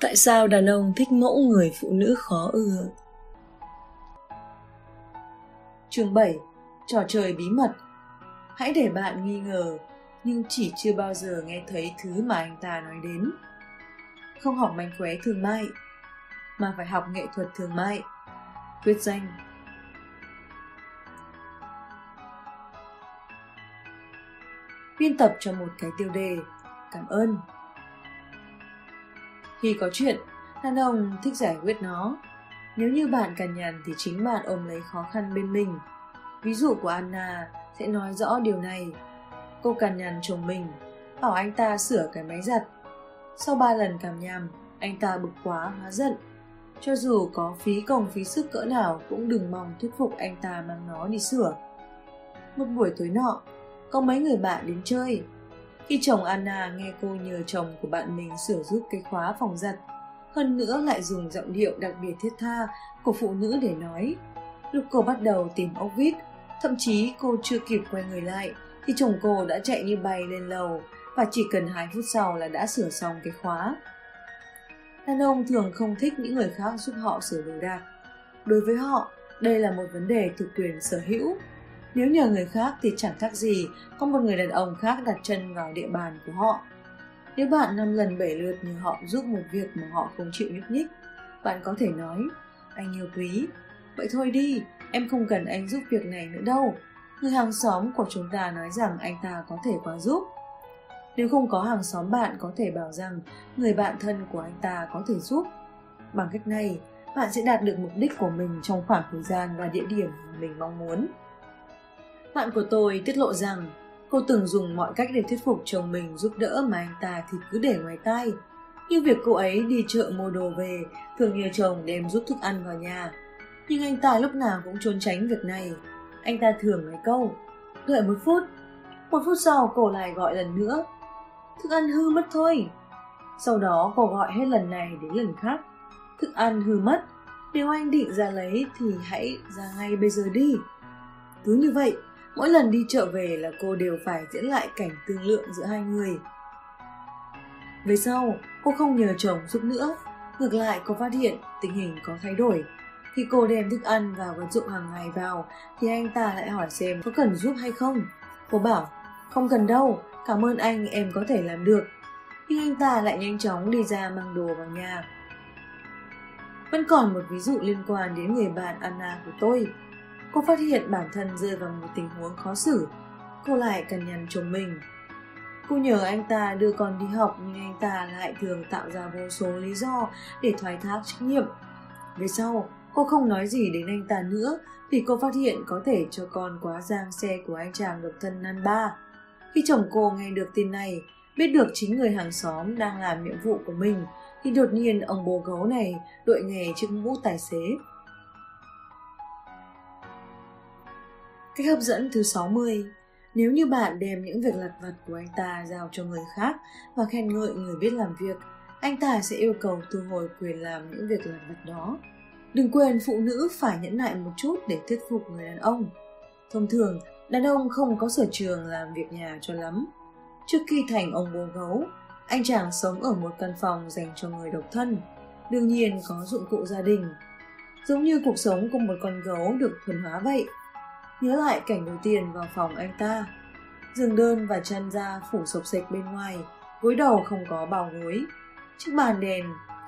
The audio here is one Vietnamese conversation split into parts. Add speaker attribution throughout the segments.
Speaker 1: Tại sao đàn ông thích mẫu người phụ nữ khó ưa? Chương 7 Trò chơi bí mật Hãy để bạn nghi ngờ, nhưng chỉ chưa bao giờ nghe thấy thứ mà anh ta nói đến. Không học mánh khóe thương mại, mà phải học nghệ thuật thương mại. Quyết danh Biên tập cho một cái tiêu đề Cảm ơn khi có chuyện, đàn ông thích giải quyết nó. Nếu như bạn cằn nhằn thì chính bạn ôm lấy khó khăn bên mình. Ví dụ của Anna sẽ nói rõ điều này. Cô cằn nhằn chồng mình, bảo anh ta sửa cái máy giặt. Sau ba lần cảm nhằm, anh ta bực quá hóa giận. Cho dù có phí công phí sức cỡ nào cũng đừng mong thuyết phục anh ta mang nó đi sửa. Một buổi tối nọ, có mấy người bạn đến chơi, khi chồng Anna nghe cô nhờ chồng của bạn mình sửa giúp cái khóa phòng giặt, hơn nữa lại dùng giọng điệu đặc biệt thiết tha của phụ nữ để nói. Lúc cô bắt đầu tìm ốc vít, thậm chí cô chưa kịp quay người lại thì chồng cô đã chạy như bay lên lầu và chỉ cần 2 phút sau là đã sửa xong cái khóa. Đàn ông thường không thích những người khác giúp họ sửa đồ đạc. Đối với họ, đây là một vấn đề thuộc quyền sở hữu nếu nhờ người khác thì chẳng khác gì có một người đàn ông khác đặt chân vào địa bàn của họ. Nếu bạn năm lần bảy lượt nhờ họ giúp một việc mà họ không chịu nhúc nhích, bạn có thể nói, anh yêu quý, vậy thôi đi, em không cần anh giúp việc này nữa đâu. Người hàng xóm của chúng ta nói rằng anh ta có thể quá giúp. Nếu không có hàng xóm bạn có thể bảo rằng người bạn thân của anh ta có thể giúp. Bằng cách này, bạn sẽ đạt được mục đích của mình trong khoảng thời gian và địa điểm mình mong muốn. Bạn của tôi tiết lộ rằng cô từng dùng mọi cách để thuyết phục chồng mình giúp đỡ mà anh ta thì cứ để ngoài tai. Như việc cô ấy đi chợ mua đồ về, thường nhờ chồng đem giúp thức ăn vào nhà. Nhưng anh ta lúc nào cũng trốn tránh việc này. Anh ta thường nói câu, đợi một phút. Một phút sau cô lại gọi lần nữa. Thức ăn hư mất thôi. Sau đó cô gọi hết lần này đến lần khác. Thức ăn hư mất. Nếu anh định ra lấy thì hãy ra ngay bây giờ đi. Cứ như vậy, Mỗi lần đi chợ về là cô đều phải diễn lại cảnh tương lượng giữa hai người. Về sau, cô không nhờ chồng giúp nữa. Ngược lại, cô phát hiện tình hình có thay đổi. Khi cô đem thức ăn và vật dụng hàng ngày vào, thì anh ta lại hỏi xem có cần giúp hay không. Cô bảo, không cần đâu, cảm ơn anh em có thể làm được. Nhưng anh ta lại nhanh chóng đi ra mang đồ vào nhà. Vẫn còn một ví dụ liên quan đến người bạn Anna của tôi cô phát hiện bản thân rơi vào một tình huống khó xử. Cô lại cần nhằn chồng mình. Cô nhờ anh ta đưa con đi học nhưng anh ta lại thường tạo ra vô số lý do để thoái thác trách nhiệm. Về sau, cô không nói gì đến anh ta nữa vì cô phát hiện có thể cho con quá giang xe của anh chàng độc thân nan ba. Khi chồng cô nghe được tin này, biết được chính người hàng xóm đang làm nhiệm vụ của mình, thì đột nhiên ông bố gấu này đội nghề chiếc mũ tài xế Cách hấp dẫn thứ 60 Nếu như bạn đem những việc lặt vặt của anh ta giao cho người khác và khen ngợi người biết làm việc, anh ta sẽ yêu cầu thu hồi quyền làm những việc lặt vặt đó. Đừng quên phụ nữ phải nhẫn nại một chút để thuyết phục người đàn ông. Thông thường, đàn ông không có sở trường làm việc nhà cho lắm. Trước khi thành ông bố gấu, anh chàng sống ở một căn phòng dành cho người độc thân. Đương nhiên có dụng cụ gia đình. Giống như cuộc sống của một con gấu được thuần hóa vậy, nhớ lại cảnh đầu tiên vào phòng anh ta. Giường đơn và chân da phủ sộc sạch bên ngoài, gối đầu không có bào gối. Chiếc bàn đèn,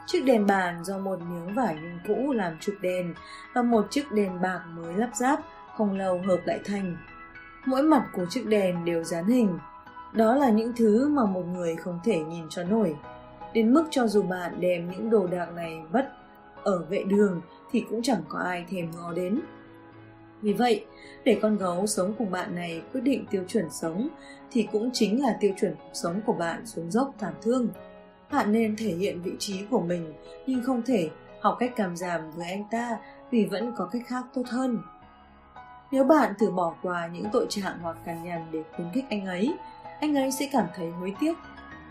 Speaker 1: chiếc đèn bàn do một miếng vải nhung cũ làm trục đèn và một chiếc đèn bạc mới lắp ráp không lâu hợp lại thành. Mỗi mặt của chiếc đèn đều dán hình. Đó là những thứ mà một người không thể nhìn cho nổi. Đến mức cho dù bạn đem những đồ đạc này vất ở vệ đường thì cũng chẳng có ai thèm ngó đến. Vì vậy, để con gấu sống cùng bạn này quyết định tiêu chuẩn sống thì cũng chính là tiêu chuẩn cuộc sống của bạn xuống dốc thảm thương. Bạn nên thể hiện vị trí của mình nhưng không thể học cách cảm giảm với anh ta vì vẫn có cách khác tốt hơn. Nếu bạn thử bỏ qua những tội trạng hoặc cằn nhằn để khuyến khích anh ấy, anh ấy sẽ cảm thấy hối tiếc.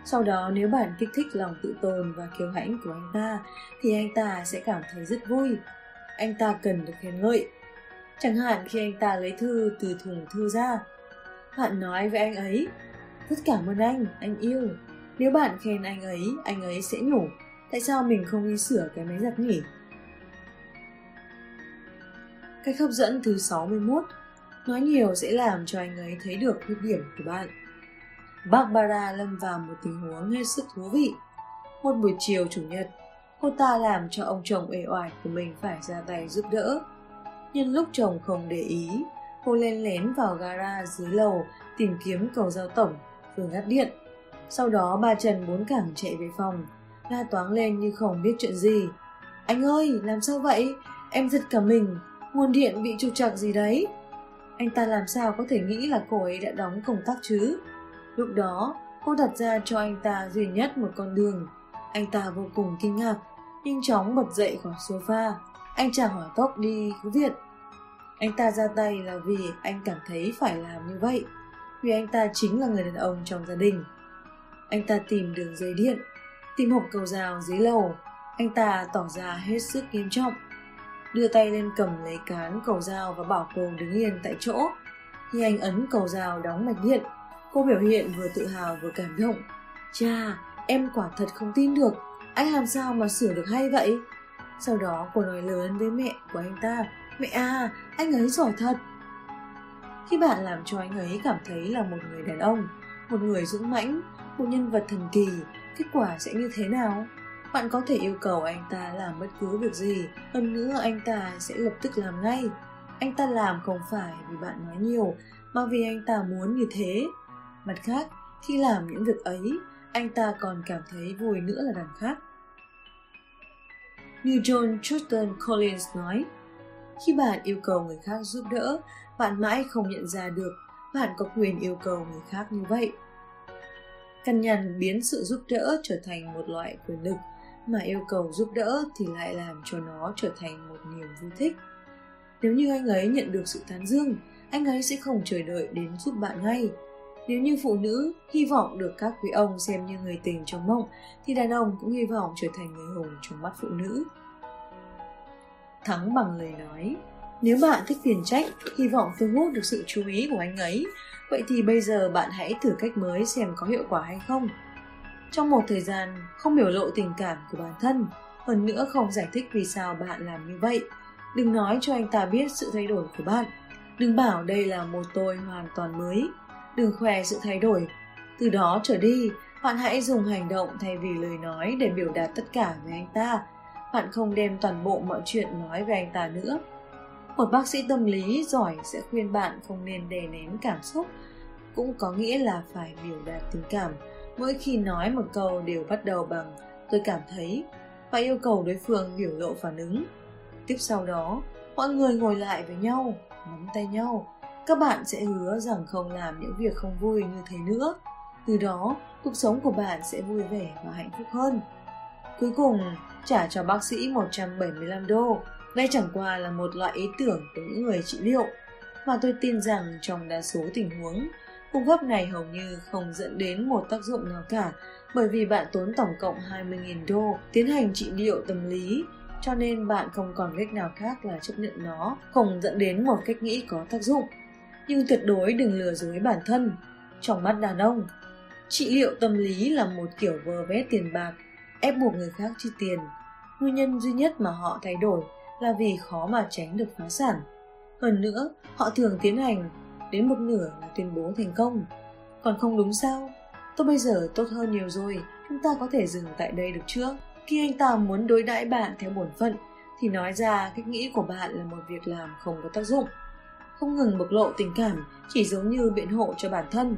Speaker 1: Sau đó nếu bạn kích thích lòng tự tôn và kiêu hãnh của anh ta thì anh ta sẽ cảm thấy rất vui. Anh ta cần được khen ngợi Chẳng hạn khi anh ta lấy thư từ thùng thư ra, bạn nói với anh ấy, rất cảm ơn anh, anh yêu. Nếu bạn khen anh ấy, anh ấy sẽ nhủ, tại sao mình không đi sửa cái máy giặt nhỉ? Cách hấp dẫn thứ 61 Nói nhiều sẽ làm cho anh ấy thấy được khuyết điểm của bạn. Barbara lâm vào một tình huống hết sức thú vị. Một buổi chiều chủ nhật, cô ta làm cho ông chồng ê oải của mình phải ra tay giúp đỡ. Nhân lúc chồng không để ý, cô lên lén vào gara dưới lầu tìm kiếm cầu giao tổng vừa ngắt điện. Sau đó ba Trần bốn cẳng chạy về phòng, la toáng lên như không biết chuyện gì. Anh ơi, làm sao vậy? Em giật cả mình, nguồn điện bị trục trặc gì đấy. Anh ta làm sao có thể nghĩ là cô ấy đã đóng công tắc chứ? Lúc đó, cô đặt ra cho anh ta duy nhất một con đường. Anh ta vô cùng kinh ngạc, nhanh chóng bật dậy khỏi sofa. Anh chàng hỏa tốc đi cứu viện. Anh ta ra tay là vì anh cảm thấy phải làm như vậy. Vì anh ta chính là người đàn ông trong gia đình. Anh ta tìm đường dây điện, tìm hộp cầu rào dưới lầu. Anh ta tỏ ra hết sức nghiêm trọng. Đưa tay lên cầm lấy cán cầu dao và bảo cô đứng yên tại chỗ. Khi anh ấn cầu dao đóng mạch điện, cô biểu hiện vừa tự hào vừa cảm động. Cha, em quả thật không tin được, anh làm sao mà sửa được hay vậy? Sau đó cô nói lớn với mẹ của anh ta, mẹ à, anh ấy giỏi thật. Khi bạn làm cho anh ấy cảm thấy là một người đàn ông, một người dũng mãnh, một nhân vật thần kỳ, kết quả sẽ như thế nào? Bạn có thể yêu cầu anh ta làm bất cứ việc gì, hơn nữa anh ta sẽ lập tức làm ngay. Anh ta làm không phải vì bạn nói nhiều, mà vì anh ta muốn như thế. Mặt khác, khi làm những việc ấy, anh ta còn cảm thấy vui nữa là đằng khác. Như John Churton Collins nói, khi bạn yêu cầu người khác giúp đỡ, bạn mãi không nhận ra được bạn có quyền yêu cầu người khác như vậy. Căn nhằn biến sự giúp đỡ trở thành một loại quyền lực mà yêu cầu giúp đỡ thì lại làm cho nó trở thành một niềm vui thích. Nếu như anh ấy nhận được sự tán dương, anh ấy sẽ không chờ đợi đến giúp bạn ngay. Nếu như phụ nữ hy vọng được các quý ông xem như người tình trong mộng, thì đàn ông cũng hy vọng trở thành người hùng trong mắt phụ nữ. Thắng bằng lời nói Nếu bạn thích tiền trách, hy vọng thu hút được sự chú ý của anh ấy, vậy thì bây giờ bạn hãy thử cách mới xem có hiệu quả hay không. Trong một thời gian không biểu lộ tình cảm của bản thân hơn nữa không giải thích vì sao bạn làm như vậy đừng nói cho anh ta biết sự thay đổi của bạn. Đừng bảo đây là một tôi hoàn toàn mới đừng khoe sự thay đổi. Từ đó trở đi, bạn hãy dùng hành động thay vì lời nói để biểu đạt tất cả với anh ta. Bạn không đem toàn bộ mọi chuyện nói về anh ta nữa. Một bác sĩ tâm lý giỏi sẽ khuyên bạn không nên đè nén cảm xúc. Cũng có nghĩa là phải biểu đạt tình cảm. Mỗi khi nói một câu đều bắt đầu bằng, tôi cảm thấy. Và yêu cầu đối phương biểu lộ phản ứng. Tiếp sau đó, mọi người ngồi lại với nhau, nắm tay nhau các bạn sẽ hứa rằng không làm những việc không vui như thế nữa. Từ đó cuộc sống của bạn sẽ vui vẻ và hạnh phúc hơn. Cuối cùng trả cho bác sĩ 175 đô. Đây chẳng qua là một loại ý tưởng của những người trị liệu. Và tôi tin rằng trong đa số tình huống Phương pháp này hầu như không dẫn đến một tác dụng nào cả bởi vì bạn tốn tổng cộng 20.000 đô tiến hành trị liệu tâm lý cho nên bạn không còn cách nào khác là chấp nhận nó, không dẫn đến một cách nghĩ có tác dụng. Nhưng tuyệt đối đừng lừa dối bản thân. Trong mắt đàn ông, trị liệu tâm lý là một kiểu vơ vét tiền bạc, ép buộc người khác chi tiền. Nguyên nhân duy nhất mà họ thay đổi là vì khó mà tránh được phá sản. Hơn nữa, họ thường tiến hành đến một nửa là tuyên bố thành công còn không đúng sao tôi bây giờ tốt hơn nhiều rồi chúng ta có thể dừng tại đây được chưa khi anh ta muốn đối đãi bạn theo bổn phận thì nói ra cách nghĩ của bạn là một việc làm không có tác dụng không ngừng bộc lộ tình cảm, chỉ giống như biện hộ cho bản thân.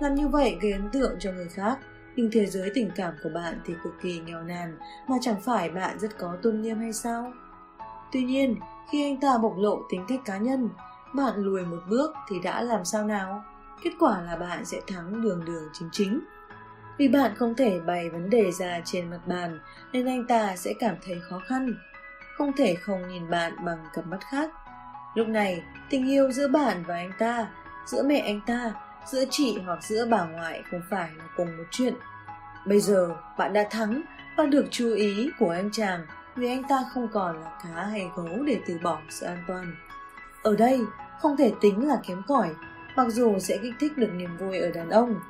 Speaker 1: Làm như vậy gây ấn tượng cho người khác, nhưng thế giới tình cảm của bạn thì cực kỳ nghèo nàn, mà chẳng phải bạn rất có tôn nghiêm hay sao? Tuy nhiên, khi anh ta bộc lộ tính cách cá nhân, bạn lùi một bước thì đã làm sao nào? Kết quả là bạn sẽ thắng đường đường chính chính. Vì bạn không thể bày vấn đề ra trên mặt bàn, nên anh ta sẽ cảm thấy khó khăn. Không thể không nhìn bạn bằng cặp mắt khác lúc này tình yêu giữa bạn và anh ta giữa mẹ anh ta giữa chị hoặc giữa bà ngoại không phải là cùng một chuyện. Bây giờ bạn đã thắng và được chú ý của anh chàng vì anh ta không còn là cá hay gấu để từ bỏ sự an toàn. Ở đây không thể tính là kém cỏi mặc dù sẽ kích thích được niềm vui ở đàn ông.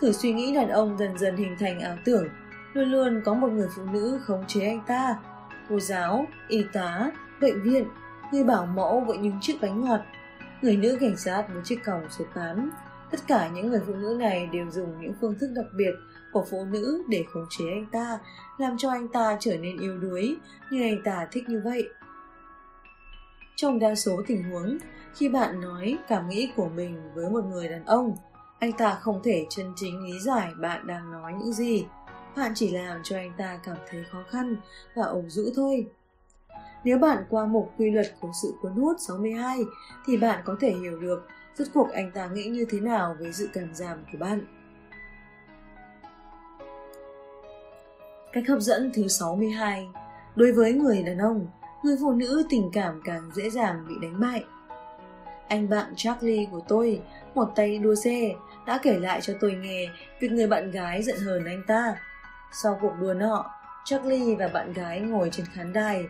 Speaker 1: Thử suy nghĩ đàn ông dần dần hình thành ảo tưởng luôn luôn có một người phụ nữ khống chế anh ta. Cô giáo, y tá, bệnh viện, người bảo mẫu với những chiếc bánh ngọt, người nữ cảnh sát với chiếc còng số 8. Tất cả những người phụ nữ này đều dùng những phương thức đặc biệt của phụ nữ để khống chế anh ta, làm cho anh ta trở nên yếu đuối, như anh ta thích như vậy. Trong đa số tình huống, khi bạn nói cảm nghĩ của mình với một người đàn ông, anh ta không thể chân chính lý giải bạn đang nói những gì. Bạn chỉ làm cho anh ta cảm thấy khó khăn và ủng rũ thôi. Nếu bạn qua mục quy luật của sự cuốn hút 62 thì bạn có thể hiểu được rốt cuộc anh ta nghĩ như thế nào về sự cảm giảm của bạn. Cách hấp dẫn thứ 62 Đối với người đàn ông, người phụ nữ tình cảm càng dễ dàng bị đánh bại. Anh bạn Charlie của tôi, một tay đua xe, đã kể lại cho tôi nghe việc người bạn gái giận hờn anh ta. Sau cuộc đua nọ, Charlie và bạn gái ngồi trên khán đài.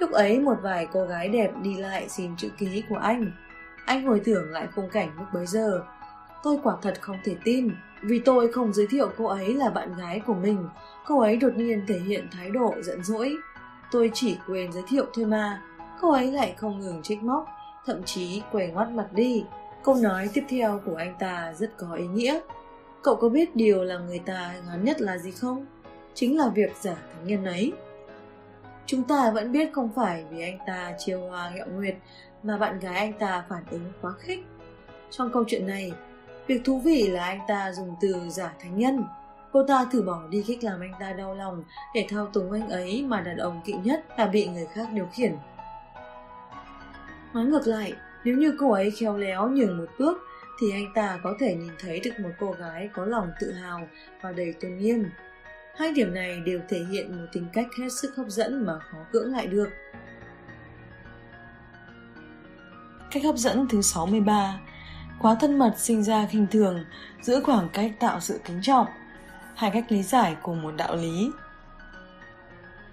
Speaker 1: Lúc ấy một vài cô gái đẹp đi lại xin chữ ký của anh. Anh hồi tưởng lại khung cảnh lúc bấy giờ. Tôi quả thật không thể tin, vì tôi không giới thiệu cô ấy là bạn gái của mình. Cô ấy đột nhiên thể hiện thái độ giận dỗi. Tôi chỉ quên giới thiệu thôi mà. Cô ấy lại không ngừng trách móc, thậm chí quay ngoắt mặt đi. Câu nói tiếp theo của anh ta rất có ý nghĩa. Cậu có biết điều là người ta ngán nhất là gì không? Chính là việc giả thánh nhân ấy. Chúng ta vẫn biết không phải vì anh ta chiêu hoa gẹo nguyệt mà bạn gái anh ta phản ứng quá khích. Trong câu chuyện này, việc thú vị là anh ta dùng từ giả thánh nhân. Cô ta thử bỏ đi cách làm anh ta đau lòng để thao túng anh ấy mà đàn ông kỵ nhất là bị người khác điều khiển. Nói ngược lại, nếu như cô ấy khéo léo nhường một bước thì anh ta có thể nhìn thấy được một cô gái có lòng tự hào và đầy tôn nghiêm. Hai điểm này đều thể hiện một tính cách hết sức hấp dẫn mà khó cưỡng lại được. Cách hấp dẫn thứ 63 Quá thân mật sinh ra khinh thường, giữ khoảng cách tạo sự kính trọng. Hai cách lý giải cùng một đạo lý.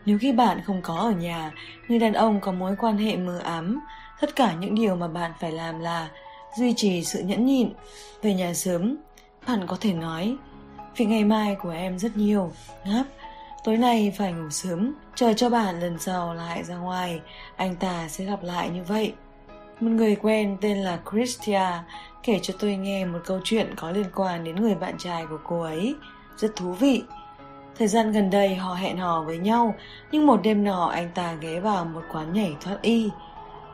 Speaker 1: Nếu khi bạn không có ở nhà, người đàn ông có mối quan hệ mờ ám, tất cả những điều mà bạn phải làm là duy trì sự nhẫn nhịn. Về nhà sớm, bạn có thể nói, vì ngày mai của em rất nhiều, ngáp, tối nay phải ngủ sớm, chờ cho bạn lần sau lại ra ngoài, anh ta sẽ gặp lại như vậy. Một người quen tên là Christia kể cho tôi nghe một câu chuyện có liên quan đến người bạn trai của cô ấy. Rất thú vị. Thời gian gần đây họ hẹn hò với nhau, nhưng một đêm nọ anh ta ghé vào một quán nhảy thoát y.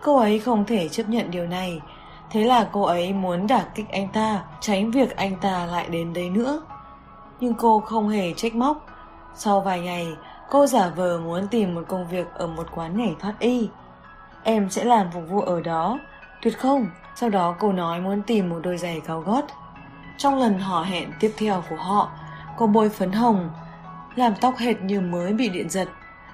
Speaker 1: Cô ấy không thể chấp nhận điều này, thế là cô ấy muốn đả kích anh ta, tránh việc anh ta lại đến đây nữa. Nhưng cô không hề trách móc. Sau vài ngày, cô giả vờ muốn tìm một công việc ở một quán nhảy thoát y. Em sẽ làm phục vụ ở đó, tuyệt không? Sau đó cô nói muốn tìm một đôi giày cao gót. Trong lần hò hẹn tiếp theo của họ, cô bôi phấn hồng, làm tóc hệt như mới bị điện giật,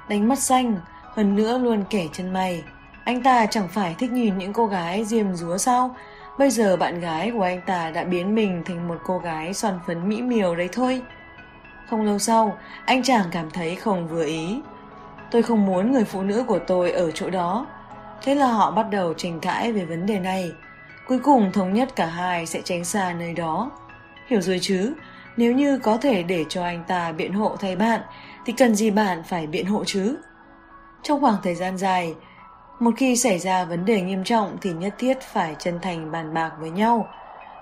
Speaker 1: đánh mắt xanh, hơn nữa luôn kẻ chân mày. Anh ta chẳng phải thích nhìn những cô gái diêm rúa sao? Bây giờ bạn gái của anh ta đã biến mình thành một cô gái son phấn mỹ miều đấy thôi. Không lâu sau, anh chàng cảm thấy không vừa ý. Tôi không muốn người phụ nữ của tôi ở chỗ đó. Thế là họ bắt đầu tranh cãi về vấn đề này. Cuối cùng thống nhất cả hai sẽ tránh xa nơi đó. Hiểu rồi chứ, nếu như có thể để cho anh ta biện hộ thay bạn, thì cần gì bạn phải biện hộ chứ? Trong khoảng thời gian dài, một khi xảy ra vấn đề nghiêm trọng thì nhất thiết phải chân thành bàn bạc với nhau.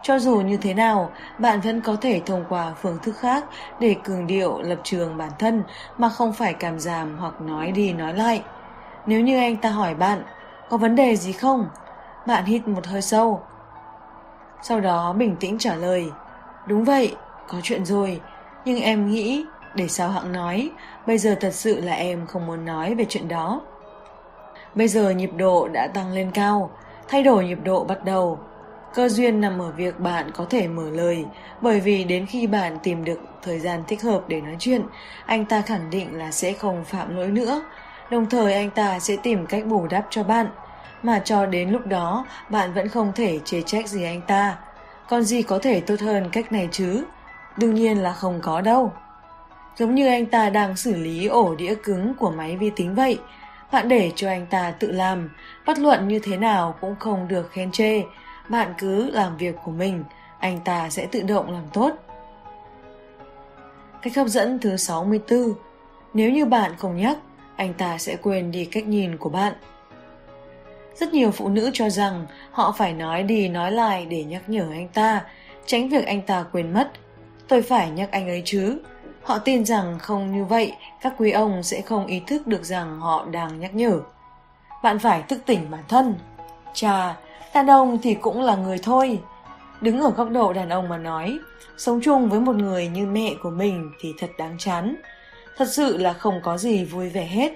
Speaker 1: Cho dù như thế nào, bạn vẫn có thể thông qua phương thức khác để cường điệu lập trường bản thân mà không phải cảm giảm hoặc nói đi nói lại. Nếu như anh ta hỏi bạn, có vấn đề gì không? Bạn hít một hơi sâu. Sau đó bình tĩnh trả lời, đúng vậy, có chuyện rồi, nhưng em nghĩ, để sao hạng nói, bây giờ thật sự là em không muốn nói về chuyện đó. Bây giờ nhịp độ đã tăng lên cao, thay đổi nhịp độ bắt đầu. Cơ duyên nằm ở việc bạn có thể mở lời, bởi vì đến khi bạn tìm được thời gian thích hợp để nói chuyện, anh ta khẳng định là sẽ không phạm lỗi nữa. Đồng thời anh ta sẽ tìm cách bù đắp cho bạn, mà cho đến lúc đó bạn vẫn không thể chê trách gì anh ta. Còn gì có thể tốt hơn cách này chứ? Đương nhiên là không có đâu. Giống như anh ta đang xử lý ổ đĩa cứng của máy vi tính vậy, bạn để cho anh ta tự làm, bất luận như thế nào cũng không được khen chê. Bạn cứ làm việc của mình, anh ta sẽ tự động làm tốt. Cách hấp dẫn thứ 64 Nếu như bạn không nhắc, anh ta sẽ quên đi cách nhìn của bạn. Rất nhiều phụ nữ cho rằng họ phải nói đi nói lại để nhắc nhở anh ta, tránh việc anh ta quên mất. Tôi phải nhắc anh ấy chứ. Họ tin rằng không như vậy, các quý ông sẽ không ý thức được rằng họ đang nhắc nhở. Bạn phải thức tỉnh bản thân. Chà, đàn ông thì cũng là người thôi. Đứng ở góc độ đàn ông mà nói, sống chung với một người như mẹ của mình thì thật đáng chán. Thật sự là không có gì vui vẻ hết.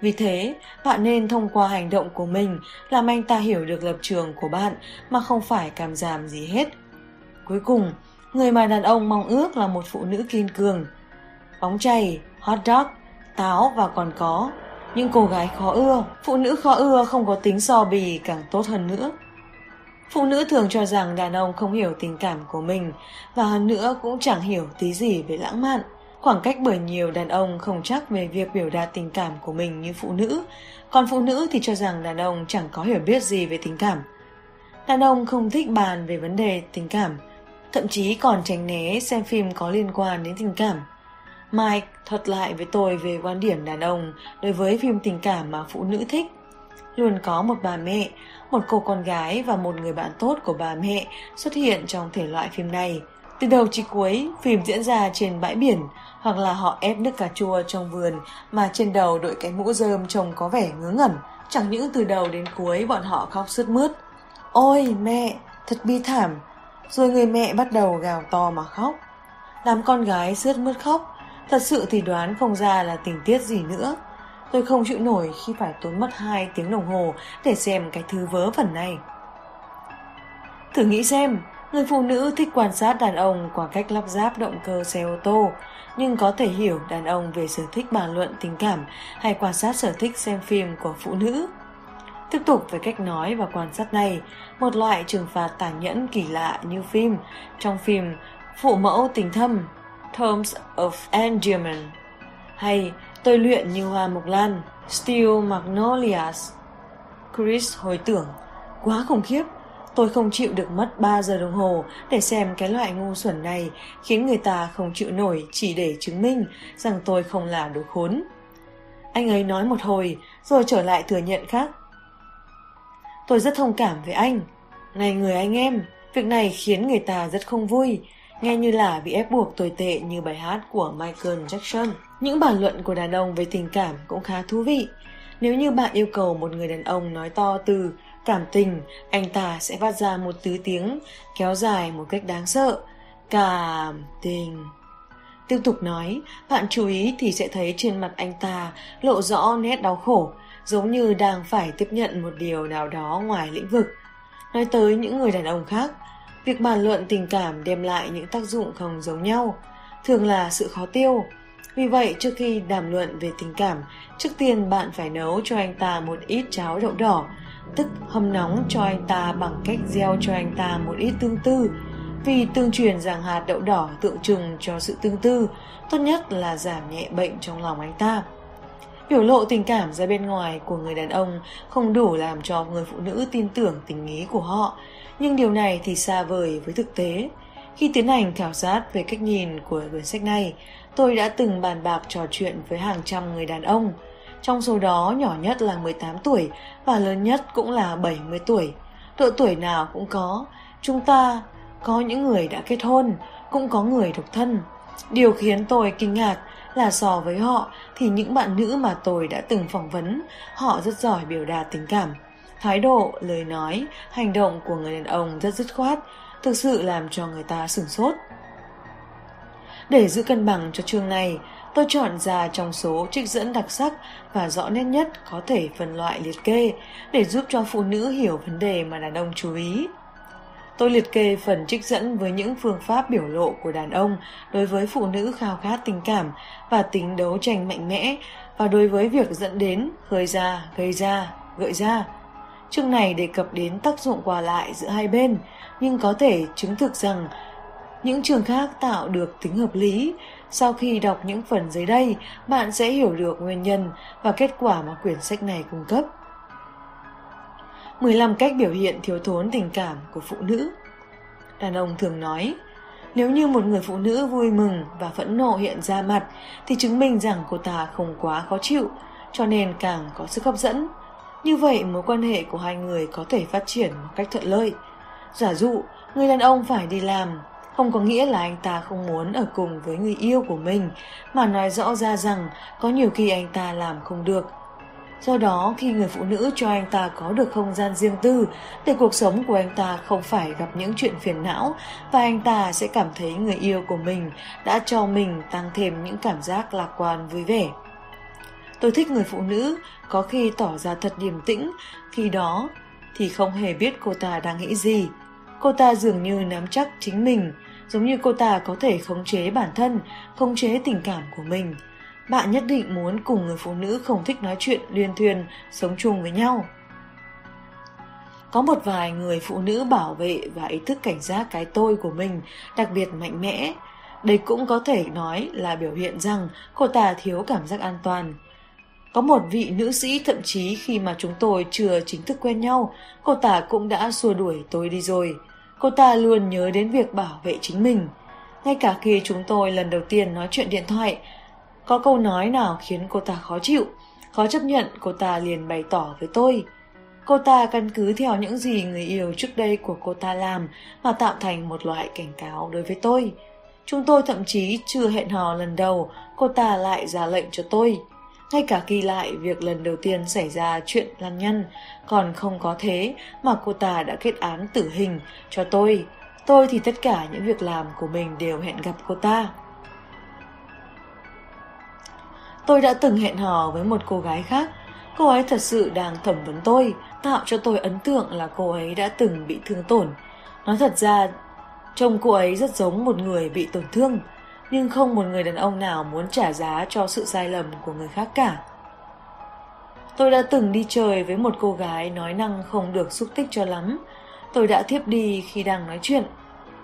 Speaker 1: Vì thế, bạn nên thông qua hành động của mình làm anh ta hiểu được lập trường của bạn mà không phải cảm giảm gì hết. Cuối cùng, người mà đàn ông mong ước là một phụ nữ kiên cường. Bóng chày, hot dog, táo và còn có những cô gái khó ưa. Phụ nữ khó ưa không có tính so bì càng tốt hơn nữa. Phụ nữ thường cho rằng đàn ông không hiểu tình cảm của mình và hơn nữa cũng chẳng hiểu tí gì về lãng mạn. Khoảng cách bởi nhiều đàn ông không chắc về việc biểu đạt tình cảm của mình như phụ nữ, còn phụ nữ thì cho rằng đàn ông chẳng có hiểu biết gì về tình cảm. Đàn ông không thích bàn về vấn đề tình cảm, thậm chí còn tránh né xem phim có liên quan đến tình cảm. Mike thuật lại với tôi về quan điểm đàn ông đối với phim tình cảm mà phụ nữ thích. Luôn có một bà mẹ, một cô con gái và một người bạn tốt của bà mẹ xuất hiện trong thể loại phim này. Từ đầu chí cuối, phim diễn ra trên bãi biển hoặc là họ ép nước cà chua trong vườn mà trên đầu đội cái mũ rơm trông có vẻ ngớ ngẩn. Chẳng những từ đầu đến cuối bọn họ khóc sướt mướt. Ôi mẹ, thật bi thảm. Rồi người mẹ bắt đầu gào to mà khóc. Đám con gái sướt mướt khóc, thật sự thì đoán không ra là tình tiết gì nữa. Tôi không chịu nổi khi phải tốn mất 2 tiếng đồng hồ để xem cái thứ vớ vẩn này. Thử nghĩ xem, người phụ nữ thích quan sát đàn ông qua cách lắp ráp động cơ xe ô tô, nhưng có thể hiểu đàn ông về sở thích bàn luận tình cảm hay quan sát sở thích xem phim của phụ nữ. Tiếp tục với cách nói và quan sát này, một loại trừng phạt tàn nhẫn kỳ lạ như phim, trong phim Phụ mẫu tình thâm, Terms of Endearment, hay Tôi luyện như hoa mộc lan, Steel Magnolias. Chris hồi tưởng, quá khủng khiếp, tôi không chịu được mất 3 giờ đồng hồ để xem cái loại ngu xuẩn này khiến người ta không chịu nổi chỉ để chứng minh rằng tôi không là đồ khốn. Anh ấy nói một hồi rồi trở lại thừa nhận khác. Tôi rất thông cảm với anh. Này người anh em, việc này khiến người ta rất không vui, nghe như là bị ép buộc tồi tệ như bài hát của Michael Jackson. Những bàn luận của đàn ông về tình cảm cũng khá thú vị. Nếu như bạn yêu cầu một người đàn ông nói to từ cảm tình, anh ta sẽ phát ra một tứ tiếng kéo dài một cách đáng sợ. Cảm tình. Tiếp tục nói, bạn chú ý thì sẽ thấy trên mặt anh ta lộ rõ nét đau khổ, giống như đang phải tiếp nhận một điều nào đó ngoài lĩnh vực. Nói tới những người đàn ông khác, việc bàn luận tình cảm đem lại những tác dụng không giống nhau, thường là sự khó tiêu, vì vậy, trước khi đàm luận về tình cảm, trước tiên bạn phải nấu cho anh ta một ít cháo đậu đỏ, tức hâm nóng cho anh ta bằng cách gieo cho anh ta một ít tương tư. Vì tương truyền rằng hạt đậu đỏ tượng trưng cho sự tương tư, tốt nhất là giảm nhẹ bệnh trong lòng anh ta. Biểu lộ tình cảm ra bên ngoài của người đàn ông không đủ làm cho người phụ nữ tin tưởng tình ý của họ, nhưng điều này thì xa vời với thực tế. Khi tiến hành khảo sát về cách nhìn của quyển sách này, tôi đã từng bàn bạc trò chuyện với hàng trăm người đàn ông. Trong số đó nhỏ nhất là 18 tuổi và lớn nhất cũng là 70 tuổi. Độ tuổi nào cũng có. Chúng ta có những người đã kết hôn, cũng có người độc thân. Điều khiến tôi kinh ngạc là so với họ thì những bạn nữ mà tôi đã từng phỏng vấn, họ rất giỏi biểu đạt tình cảm. Thái độ, lời nói, hành động của người đàn ông rất dứt khoát, thực sự làm cho người ta sửng sốt. Để giữ cân bằng cho chương này, tôi chọn ra trong số trích dẫn đặc sắc và rõ nét nhất có thể phân loại liệt kê để giúp cho phụ nữ hiểu vấn đề mà đàn ông chú ý. Tôi liệt kê phần trích dẫn với những phương pháp biểu lộ của đàn ông đối với phụ nữ khao khát tình cảm và tính đấu tranh mạnh mẽ và đối với việc dẫn đến, khơi ra, gây ra, gợi ra. Chương này đề cập đến tác dụng qua lại giữa hai bên, nhưng có thể chứng thực rằng những trường khác tạo được tính hợp lý. Sau khi đọc những phần dưới đây, bạn sẽ hiểu được nguyên nhân và kết quả mà quyển sách này cung cấp. 15 cách biểu hiện thiếu thốn tình cảm của phụ nữ Đàn ông thường nói, Nếu như một người phụ nữ vui mừng và phẫn nộ hiện ra mặt thì chứng minh rằng cô ta không quá khó chịu, cho nên càng có sức hấp dẫn. Như vậy mối quan hệ của hai người có thể phát triển một cách thuận lợi. Giả dụ, người đàn ông phải đi làm, không có nghĩa là anh ta không muốn ở cùng với người yêu của mình, mà nói rõ ra rằng có nhiều khi anh ta làm không được. Do đó, khi người phụ nữ cho anh ta có được không gian riêng tư, để cuộc sống của anh ta không phải gặp những chuyện phiền não và anh ta sẽ cảm thấy người yêu của mình đã cho mình tăng thêm những cảm giác lạc quan vui vẻ. Tôi thích người phụ nữ có khi tỏ ra thật điềm tĩnh, khi đó thì không hề biết cô ta đang nghĩ gì. Cô ta dường như nắm chắc chính mình, giống như cô ta có thể khống chế bản thân, khống chế tình cảm của mình. Bạn nhất định muốn cùng người phụ nữ không thích nói chuyện liên thuyền, sống chung với nhau. Có một vài người phụ nữ bảo vệ và ý thức cảnh giác cái tôi của mình đặc biệt mạnh mẽ. Đây cũng có thể nói là biểu hiện rằng cô ta thiếu cảm giác an toàn. Có một vị nữ sĩ thậm chí khi mà chúng tôi chưa chính thức quen nhau, cô ta cũng đã xua đuổi tôi đi rồi. Cô ta luôn nhớ đến việc bảo vệ chính mình. Ngay cả khi chúng tôi lần đầu tiên nói chuyện điện thoại, có câu nói nào khiến cô ta khó chịu, khó chấp nhận cô ta liền bày tỏ với tôi. Cô ta căn cứ theo những gì người yêu trước đây của cô ta làm mà tạo thành một loại cảnh cáo đối với tôi. Chúng tôi thậm chí chưa hẹn hò lần đầu, cô ta lại ra lệnh cho tôi. Ngay cả ghi lại việc lần đầu tiên xảy ra chuyện lăng nhăn, còn không có thế mà cô ta đã kết án tử hình cho tôi. Tôi thì tất cả những việc làm của mình đều hẹn gặp cô ta. Tôi đã từng hẹn hò với một cô gái khác. Cô ấy thật sự đang thẩm vấn tôi, tạo cho tôi ấn tượng là cô ấy đã từng bị thương tổn. Nói thật ra, trông cô ấy rất giống một người bị tổn thương nhưng không một người đàn ông nào muốn trả giá cho sự sai lầm của người khác cả. Tôi đã từng đi chơi với một cô gái nói năng không được xúc tích cho lắm. Tôi đã thiếp đi khi đang nói chuyện.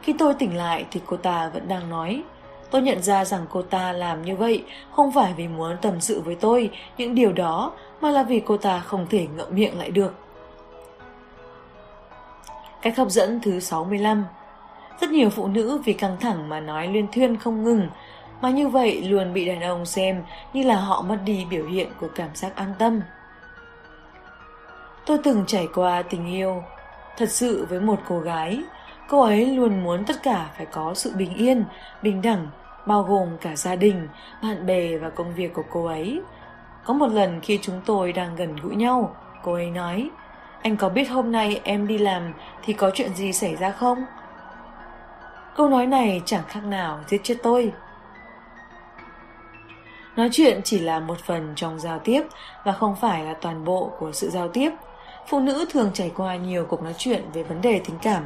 Speaker 1: Khi tôi tỉnh lại thì cô ta vẫn đang nói. Tôi nhận ra rằng cô ta làm như vậy không phải vì muốn tâm sự với tôi, những điều đó, mà là vì cô ta không thể ngậm miệng lại được. Cách hấp dẫn thứ 65 rất nhiều phụ nữ vì căng thẳng mà nói liên thuyên không ngừng, mà như vậy luôn bị đàn ông xem như là họ mất đi biểu hiện của cảm giác an tâm. Tôi từng trải qua tình yêu thật sự với một cô gái, cô ấy luôn muốn tất cả phải có sự bình yên, bình đẳng, bao gồm cả gia đình, bạn bè và công việc của cô ấy. Có một lần khi chúng tôi đang gần gũi nhau, cô ấy nói, anh có biết hôm nay em đi làm thì có chuyện gì xảy ra không? Câu nói này chẳng khác nào giết chết tôi. Nói chuyện chỉ là một phần trong giao tiếp và không phải là toàn bộ của sự giao tiếp. Phụ nữ thường trải qua nhiều cuộc nói chuyện về vấn đề tình cảm.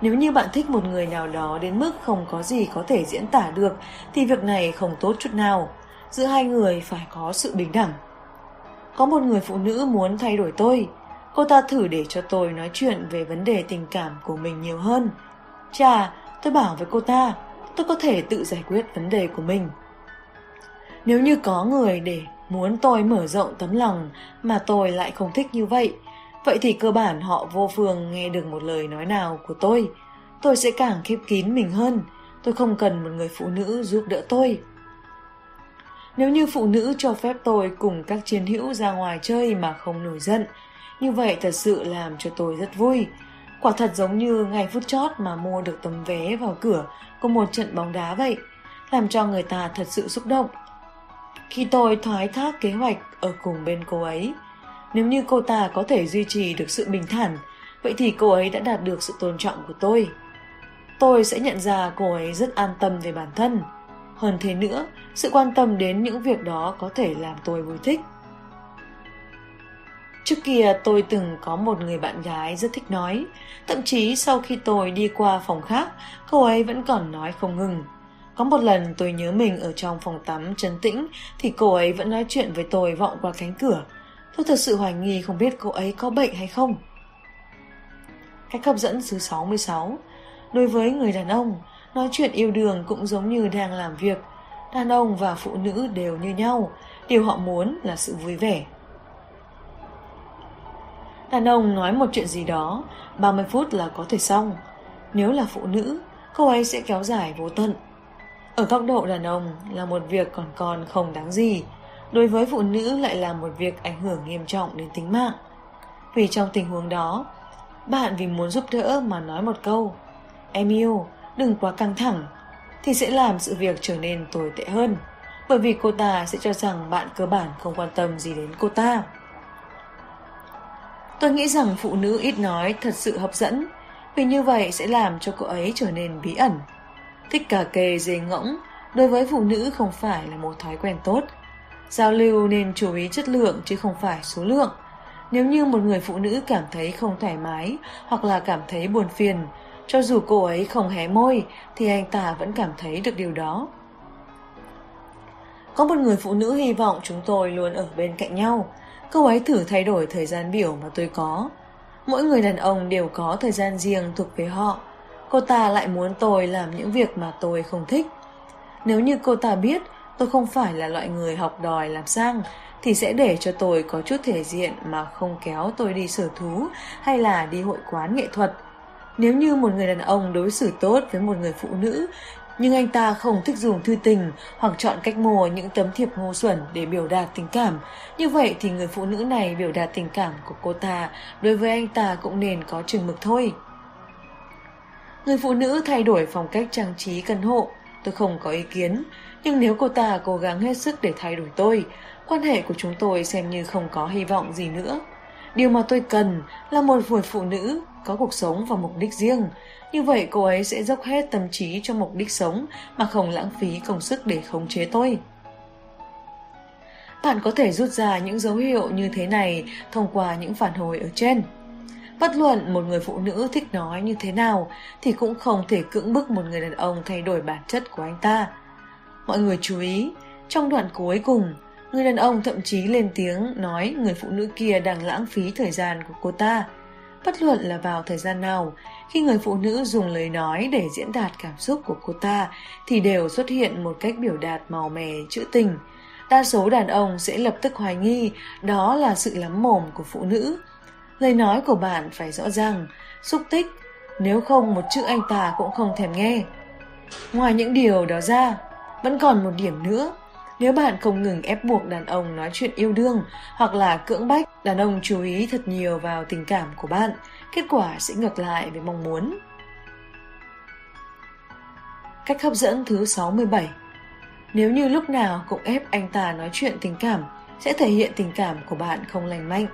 Speaker 1: Nếu như bạn thích một người nào đó đến mức không có gì có thể diễn tả được thì việc này không tốt chút nào. Giữa hai người phải có sự bình đẳng. Có một người phụ nữ muốn thay đổi tôi. Cô ta thử để cho tôi nói chuyện về vấn đề tình cảm của mình nhiều hơn. Chà, Tôi bảo với cô ta, tôi có thể tự giải quyết vấn đề của mình. Nếu như có người để muốn tôi mở rộng tấm lòng mà tôi lại không thích như vậy, vậy thì cơ bản họ vô phương nghe được một lời nói nào của tôi. Tôi sẽ càng khép kín mình hơn. Tôi không cần một người phụ nữ giúp đỡ tôi. Nếu như phụ nữ cho phép tôi cùng các chiến hữu ra ngoài chơi mà không nổi giận, như vậy thật sự làm cho tôi rất vui. Quả thật giống như ngày phút chót mà mua được tấm vé vào cửa của một trận bóng đá vậy, làm cho người ta thật sự xúc động. Khi tôi thoái thác kế hoạch ở cùng bên cô ấy, nếu như cô ta có thể duy trì được sự bình thản, vậy thì cô ấy đã đạt được sự tôn trọng của tôi. Tôi sẽ nhận ra cô ấy rất an tâm về bản thân. Hơn thế nữa, sự quan tâm đến những việc đó có thể làm tôi vui thích. Trước kia tôi từng có một người bạn gái rất thích nói, thậm chí sau khi tôi đi qua phòng khác, cô ấy vẫn còn nói không ngừng. Có một lần tôi nhớ mình ở trong phòng tắm trấn tĩnh thì cô ấy vẫn nói chuyện với tôi vọng qua cánh cửa. Tôi thật sự hoài nghi không biết cô ấy có bệnh hay không. Cách hấp dẫn thứ 66 Đối với người đàn ông, nói chuyện yêu đương cũng giống như đang làm việc. Đàn ông và phụ nữ đều như nhau, điều họ muốn là sự vui vẻ. Đàn ông nói một chuyện gì đó, 30 phút là có thể xong. Nếu là phụ nữ, cô ấy sẽ kéo dài vô tận. Ở góc độ đàn ông là một việc còn còn không đáng gì, đối với phụ nữ lại là một việc ảnh hưởng nghiêm trọng đến tính mạng. Vì trong tình huống đó, bạn vì muốn giúp đỡ mà nói một câu Em yêu, đừng quá căng thẳng thì sẽ làm sự việc trở nên tồi tệ hơn bởi vì cô ta sẽ cho rằng bạn cơ bản không quan tâm gì đến cô ta. Tôi nghĩ rằng phụ nữ ít nói thật sự hấp dẫn vì như vậy sẽ làm cho cô ấy trở nên bí ẩn. Thích cà kề dề ngỗng đối với phụ nữ không phải là một thói quen tốt. Giao lưu nên chú ý chất lượng chứ không phải số lượng. Nếu như một người phụ nữ cảm thấy không thoải mái hoặc là cảm thấy buồn phiền, cho dù cô ấy không hé môi thì anh ta vẫn cảm thấy được điều đó. Có một người phụ nữ hy vọng chúng tôi luôn ở bên cạnh nhau. Cô ấy thử thay đổi thời gian biểu mà tôi có. Mỗi người đàn ông đều có thời gian riêng thuộc về họ. Cô ta lại muốn tôi làm những việc mà tôi không thích. Nếu như cô ta biết tôi không phải là loại người học đòi làm sang, thì sẽ để cho tôi có chút thể diện mà không kéo tôi đi sở thú hay là đi hội quán nghệ thuật. Nếu như một người đàn ông đối xử tốt với một người phụ nữ nhưng anh ta không thích dùng thư tình hoặc chọn cách mua những tấm thiệp ngu xuẩn để biểu đạt tình cảm. Như vậy thì người phụ nữ này biểu đạt tình cảm của cô ta đối với anh ta cũng nên có chừng mực thôi. Người phụ nữ thay đổi phong cách trang trí căn hộ, tôi không có ý kiến, nhưng nếu cô ta cố gắng hết sức để thay đổi tôi, quan hệ của chúng tôi xem như không có hy vọng gì nữa. Điều mà tôi cần là một người phụ nữ có cuộc sống và mục đích riêng. Như vậy cô ấy sẽ dốc hết tâm trí cho mục đích sống mà không lãng phí công sức để khống chế tôi. Bạn có thể rút ra những dấu hiệu như thế này thông qua những phản hồi ở trên. Bất luận một người phụ nữ thích nói như thế nào thì cũng không thể cưỡng bức một người đàn ông thay đổi bản chất của anh ta. Mọi người chú ý, trong đoạn cuối cùng, người đàn ông thậm chí lên tiếng nói người phụ nữ kia đang lãng phí thời gian của cô ta. Bất luận là vào thời gian nào, khi người phụ nữ dùng lời nói để diễn đạt cảm xúc của cô ta thì đều xuất hiện một cách biểu đạt màu mè trữ tình. Đa số đàn ông sẽ lập tức hoài nghi đó là sự lắm mồm của phụ nữ. Lời nói của bạn phải rõ ràng, xúc tích, nếu không một chữ anh ta cũng không thèm nghe. Ngoài những điều đó ra, vẫn còn một điểm nữa nếu bạn không ngừng ép buộc đàn ông nói chuyện yêu đương hoặc là cưỡng bách đàn ông chú ý thật nhiều vào tình cảm của bạn, kết quả sẽ ngược lại với mong muốn. Cách hấp dẫn thứ 67 Nếu như lúc nào cũng ép anh ta nói chuyện tình cảm, sẽ thể hiện tình cảm của bạn không lành mạnh.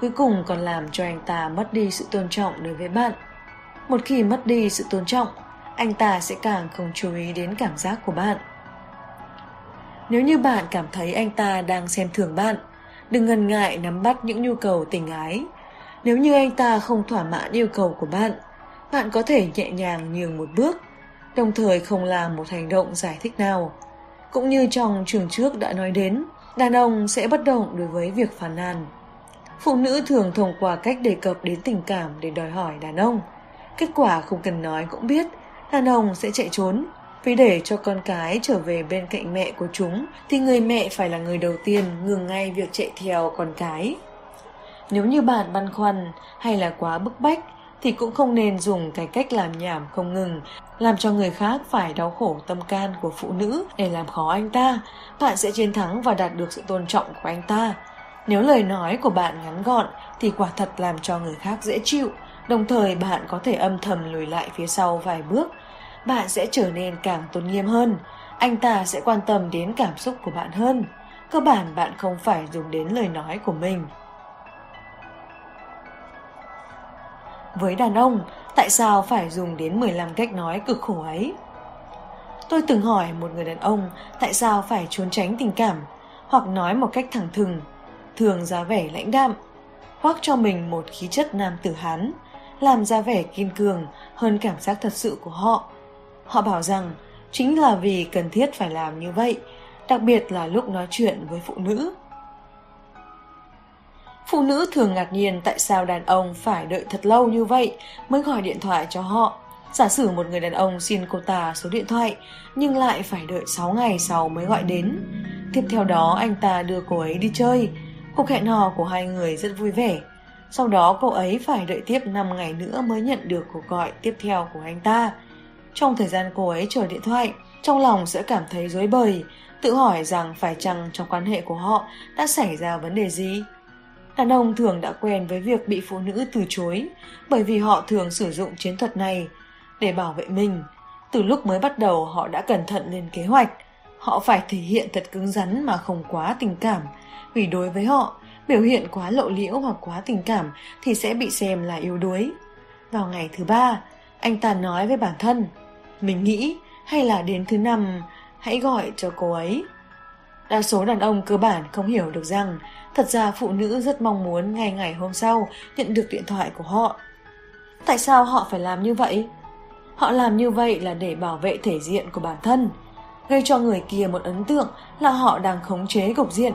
Speaker 1: Cuối cùng còn làm cho anh ta mất đi sự tôn trọng đối với bạn. Một khi mất đi sự tôn trọng, anh ta sẽ càng không chú ý đến cảm giác của bạn. Nếu như bạn cảm thấy anh ta đang xem thường bạn, đừng ngần ngại nắm bắt những nhu cầu tình ái. Nếu như anh ta không thỏa mãn yêu cầu của bạn, bạn có thể nhẹ nhàng nhường một bước, đồng thời không làm một hành động giải thích nào. Cũng như trong trường trước đã nói đến, đàn ông sẽ bất động đối với việc phàn nàn. Phụ nữ thường thông qua cách đề cập đến tình cảm để đòi hỏi đàn ông. Kết quả không cần nói cũng biết, đàn ông sẽ chạy trốn, vì để cho con cái trở về bên cạnh mẹ của chúng thì người mẹ phải là người đầu tiên ngừng ngay việc chạy theo con cái. Nếu như bạn băn khoăn hay là quá bức bách thì cũng không nên dùng cái cách làm nhảm không ngừng, làm cho người khác phải đau khổ tâm can của phụ nữ để làm khó anh ta. Bạn sẽ chiến thắng và đạt được sự tôn trọng của anh ta. Nếu lời nói của bạn ngắn gọn thì quả thật làm cho người khác dễ chịu, đồng thời bạn có thể âm thầm lùi lại phía sau vài bước bạn sẽ trở nên càng tôn nghiêm hơn. Anh ta sẽ quan tâm đến cảm xúc của bạn hơn. Cơ bản bạn không phải dùng đến lời nói của mình. Với đàn ông, tại sao phải dùng đến 15 cách nói cực khổ ấy? Tôi từng hỏi một người đàn ông tại sao phải trốn tránh tình cảm hoặc nói một cách thẳng thừng, thường ra vẻ lãnh đạm, hoặc cho mình một khí chất nam tử hán, làm ra vẻ kiên cường hơn cảm giác thật sự của họ Họ bảo rằng chính là vì cần thiết phải làm như vậy, đặc biệt là lúc nói chuyện với phụ nữ. Phụ nữ thường ngạc nhiên tại sao đàn ông phải đợi thật lâu như vậy mới gọi điện thoại cho họ. Giả sử một người đàn ông xin cô ta số điện thoại nhưng lại phải đợi 6 ngày sau mới gọi đến. Tiếp theo đó anh ta đưa cô ấy đi chơi. Cuộc hẹn hò của hai người rất vui vẻ. Sau đó cô ấy phải đợi tiếp 5 ngày nữa mới nhận được cuộc gọi tiếp theo của anh ta. Trong thời gian cô ấy chờ điện thoại, trong lòng sẽ cảm thấy rối bời, tự hỏi rằng phải chăng trong quan hệ của họ đã xảy ra vấn đề gì. Đàn ông thường đã quen với việc bị phụ nữ từ chối, bởi vì họ thường sử dụng chiến thuật này để bảo vệ mình. Từ lúc mới bắt đầu họ đã cẩn thận lên kế hoạch. Họ phải thể hiện thật cứng rắn mà không quá tình cảm, vì đối với họ, biểu hiện quá lộ liễu hoặc quá tình cảm thì sẽ bị xem là yếu đuối. Vào ngày thứ ba, anh ta nói với bản thân, mình nghĩ hay là đến thứ năm hãy gọi cho cô ấy. Đa số đàn ông cơ bản không hiểu được rằng thật ra phụ nữ rất mong muốn ngay ngày hôm sau nhận được điện thoại của họ. Tại sao họ phải làm như vậy? Họ làm như vậy là để bảo vệ thể diện của bản thân, gây cho người kia một ấn tượng là họ đang khống chế cục diện.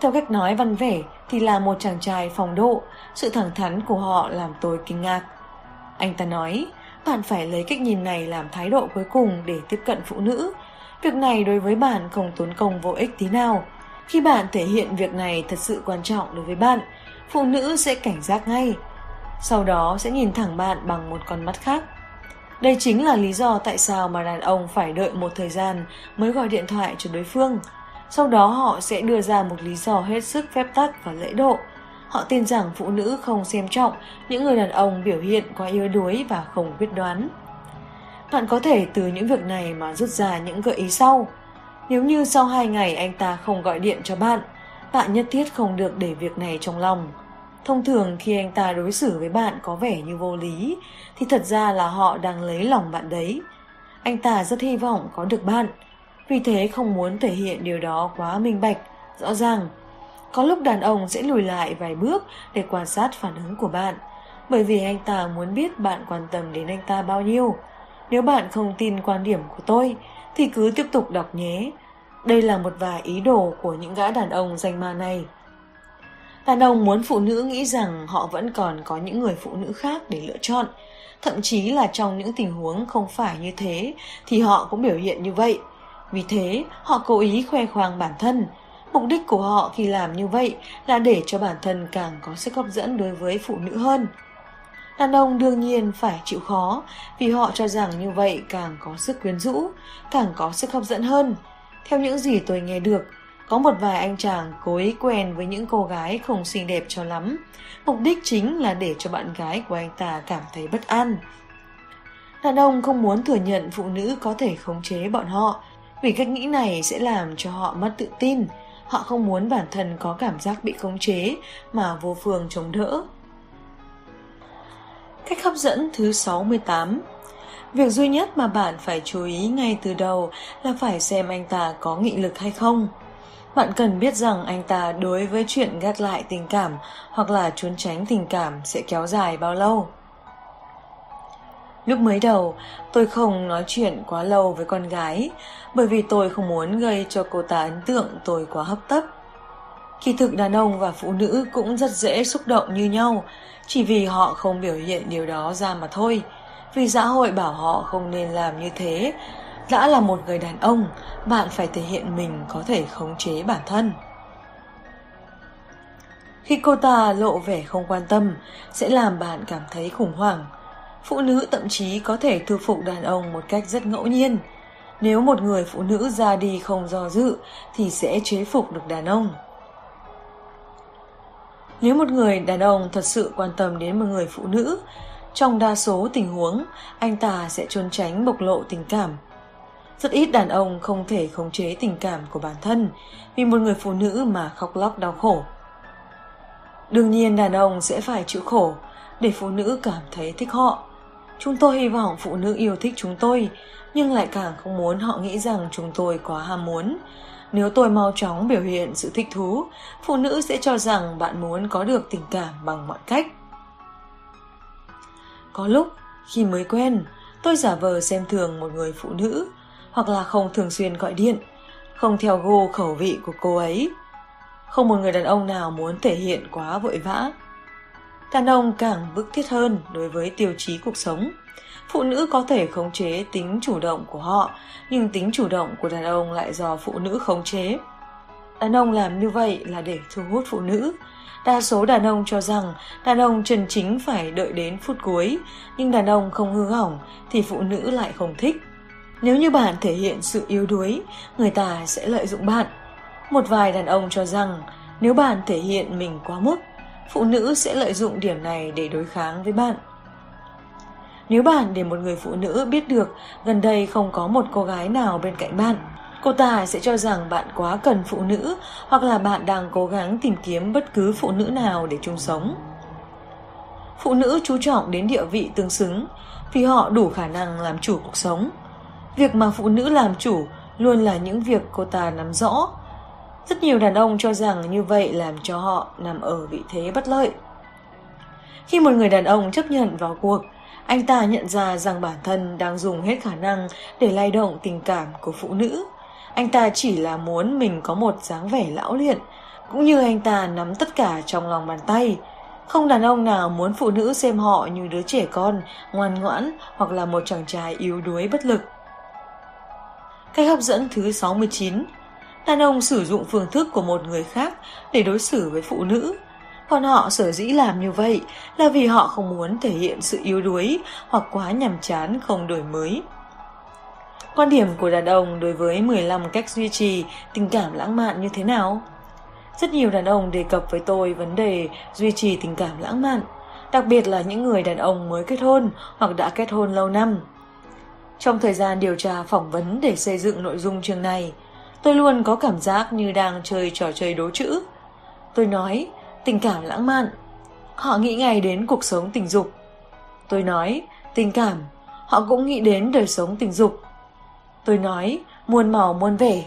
Speaker 1: Theo cách nói văn vẻ thì là một chàng trai phòng độ, sự thẳng thắn của họ làm tôi kinh ngạc. Anh ta nói, bạn phải lấy cách nhìn này làm thái độ cuối cùng để tiếp cận phụ nữ. Việc này đối với bạn không tốn công vô ích tí nào. Khi bạn thể hiện việc này thật sự quan trọng đối với bạn, phụ nữ sẽ cảnh giác ngay. Sau đó sẽ nhìn thẳng bạn bằng một con mắt khác. Đây chính là lý do tại sao mà đàn ông phải đợi một thời gian mới gọi điện thoại cho đối phương. Sau đó họ sẽ đưa ra một lý do hết sức phép tắc và lễ độ. Họ tin rằng phụ nữ không xem trọng những người đàn ông biểu hiện quá yếu đuối và không quyết đoán. Bạn có thể từ những việc này mà rút ra những gợi ý sau. Nếu như sau hai ngày anh ta không gọi điện cho bạn, bạn nhất thiết không được để việc này trong lòng. Thông thường khi anh ta đối xử với bạn có vẻ như vô lý, thì thật ra là họ đang lấy lòng bạn đấy. Anh ta rất hy vọng có được bạn, vì thế không muốn thể hiện điều đó quá minh bạch, rõ ràng. Có lúc đàn ông sẽ lùi lại vài bước để quan sát phản ứng của bạn, bởi vì anh ta muốn biết bạn quan tâm đến anh ta bao nhiêu. Nếu bạn không tin quan điểm của tôi, thì cứ tiếp tục đọc nhé. Đây là một vài ý đồ của những gã đàn ông danh ma này. Đàn ông muốn phụ nữ nghĩ rằng họ vẫn còn có những người phụ nữ khác để lựa chọn. Thậm chí là trong những tình huống không phải như thế thì họ cũng biểu hiện như vậy. Vì thế, họ cố ý khoe khoang bản thân. Mục đích của họ khi làm như vậy là để cho bản thân càng có sức hấp dẫn đối với phụ nữ hơn. Đàn ông đương nhiên phải chịu khó vì họ cho rằng như vậy càng có sức quyến rũ, càng có sức hấp dẫn hơn. Theo những gì tôi nghe được, có một vài anh chàng cố ý quen với những cô gái không xinh đẹp cho lắm. Mục đích chính là để cho bạn gái của anh ta cảm thấy bất an. Đàn ông không muốn thừa nhận phụ nữ có thể khống chế bọn họ, vì cách nghĩ này sẽ làm cho họ mất tự tin. Họ không muốn bản thân có cảm giác bị khống chế mà vô phương chống đỡ. Cách hấp dẫn thứ 68 Việc duy nhất mà bạn phải chú ý ngay từ đầu là phải xem anh ta có nghị lực hay không. Bạn cần biết rằng anh ta đối với chuyện gác lại tình cảm hoặc là trốn tránh tình cảm sẽ kéo dài bao lâu. Lúc mới đầu, tôi không nói chuyện quá lâu với con gái bởi vì tôi không muốn gây cho cô ta ấn tượng tôi quá hấp tấp. Kỳ thực đàn ông và phụ nữ cũng rất dễ xúc động như nhau, chỉ vì họ không biểu hiện điều đó ra mà thôi. Vì xã hội bảo họ không nên làm như thế, đã là một người đàn ông, bạn phải thể hiện mình có thể khống chế bản thân. Khi cô ta lộ vẻ không quan tâm, sẽ làm bạn cảm thấy khủng hoảng. Phụ nữ thậm chí có thể thu phục đàn ông một cách rất ngẫu nhiên. Nếu một người phụ nữ ra đi không do dự thì sẽ chế phục được đàn ông. Nếu một người đàn ông thật sự quan tâm đến một người phụ nữ, trong đa số tình huống, anh ta sẽ trốn tránh bộc lộ tình cảm. Rất ít đàn ông không thể khống chế tình cảm của bản thân vì một người phụ nữ mà khóc lóc đau khổ. Đương nhiên đàn ông sẽ phải chịu khổ để phụ nữ cảm thấy thích họ. Chúng tôi hy vọng phụ nữ yêu thích chúng tôi, nhưng lại càng không muốn họ nghĩ rằng chúng tôi quá ham muốn. Nếu tôi mau chóng biểu hiện sự thích thú, phụ nữ sẽ cho rằng bạn muốn có được tình cảm bằng mọi cách. Có lúc, khi mới quen, tôi giả vờ xem thường một người phụ nữ, hoặc là không thường xuyên gọi điện, không theo gô khẩu vị của cô ấy. Không một người đàn ông nào muốn thể hiện quá vội vã. Đàn ông càng bức thiết hơn đối với tiêu chí cuộc sống. Phụ nữ có thể khống chế tính chủ động của họ, nhưng tính chủ động của đàn ông lại do phụ nữ khống chế. Đàn ông làm như vậy là để thu hút phụ nữ, Đa số đàn ông cho rằng đàn ông chân chính phải đợi đến phút cuối, nhưng đàn ông không hư hỏng thì phụ nữ lại không thích. Nếu như bạn thể hiện sự yếu đuối, người ta sẽ lợi dụng bạn. Một vài đàn ông cho rằng nếu bạn thể hiện mình quá mức, phụ nữ sẽ lợi dụng điểm này để đối kháng với bạn. Nếu bạn để một người phụ nữ biết được gần đây không có một cô gái nào bên cạnh bạn, cô ta sẽ cho rằng bạn quá cần phụ nữ hoặc là bạn đang cố gắng tìm kiếm bất cứ phụ nữ nào để chung sống. Phụ nữ chú trọng đến địa vị tương xứng vì họ đủ khả năng làm chủ cuộc sống. Việc mà phụ nữ làm chủ luôn là những việc cô ta nắm rõ. Rất nhiều đàn ông cho rằng như vậy làm cho họ nằm ở vị thế bất lợi. Khi một người đàn ông chấp nhận vào cuộc, anh ta nhận ra rằng bản thân đang dùng hết khả năng để lay động tình cảm của phụ nữ. Anh ta chỉ là muốn mình có một dáng vẻ lão luyện, cũng như anh ta nắm tất cả trong lòng bàn tay. Không đàn ông nào muốn phụ nữ xem họ như đứa trẻ con, ngoan ngoãn hoặc là một chàng trai yếu đuối bất lực. Cách hấp dẫn thứ 69 Đàn ông sử dụng phương thức của một người khác để đối xử với phụ nữ. Còn họ sở dĩ làm như vậy là vì họ không muốn thể hiện sự yếu đuối hoặc quá nhàm chán không đổi mới. Quan điểm của đàn ông đối với 15 cách duy trì tình cảm lãng mạn như thế nào? Rất nhiều đàn ông đề cập với tôi vấn đề duy trì tình cảm lãng mạn, đặc biệt là những người đàn ông mới kết hôn hoặc đã kết hôn lâu năm. Trong thời gian điều tra phỏng vấn để xây dựng nội dung chương này, tôi luôn có cảm giác như đang chơi trò chơi đố chữ. Tôi nói, tình cảm lãng mạn. Họ nghĩ ngay đến cuộc sống tình dục. Tôi nói, tình cảm. Họ cũng nghĩ đến đời sống tình dục. Tôi nói, muôn màu muôn vẻ.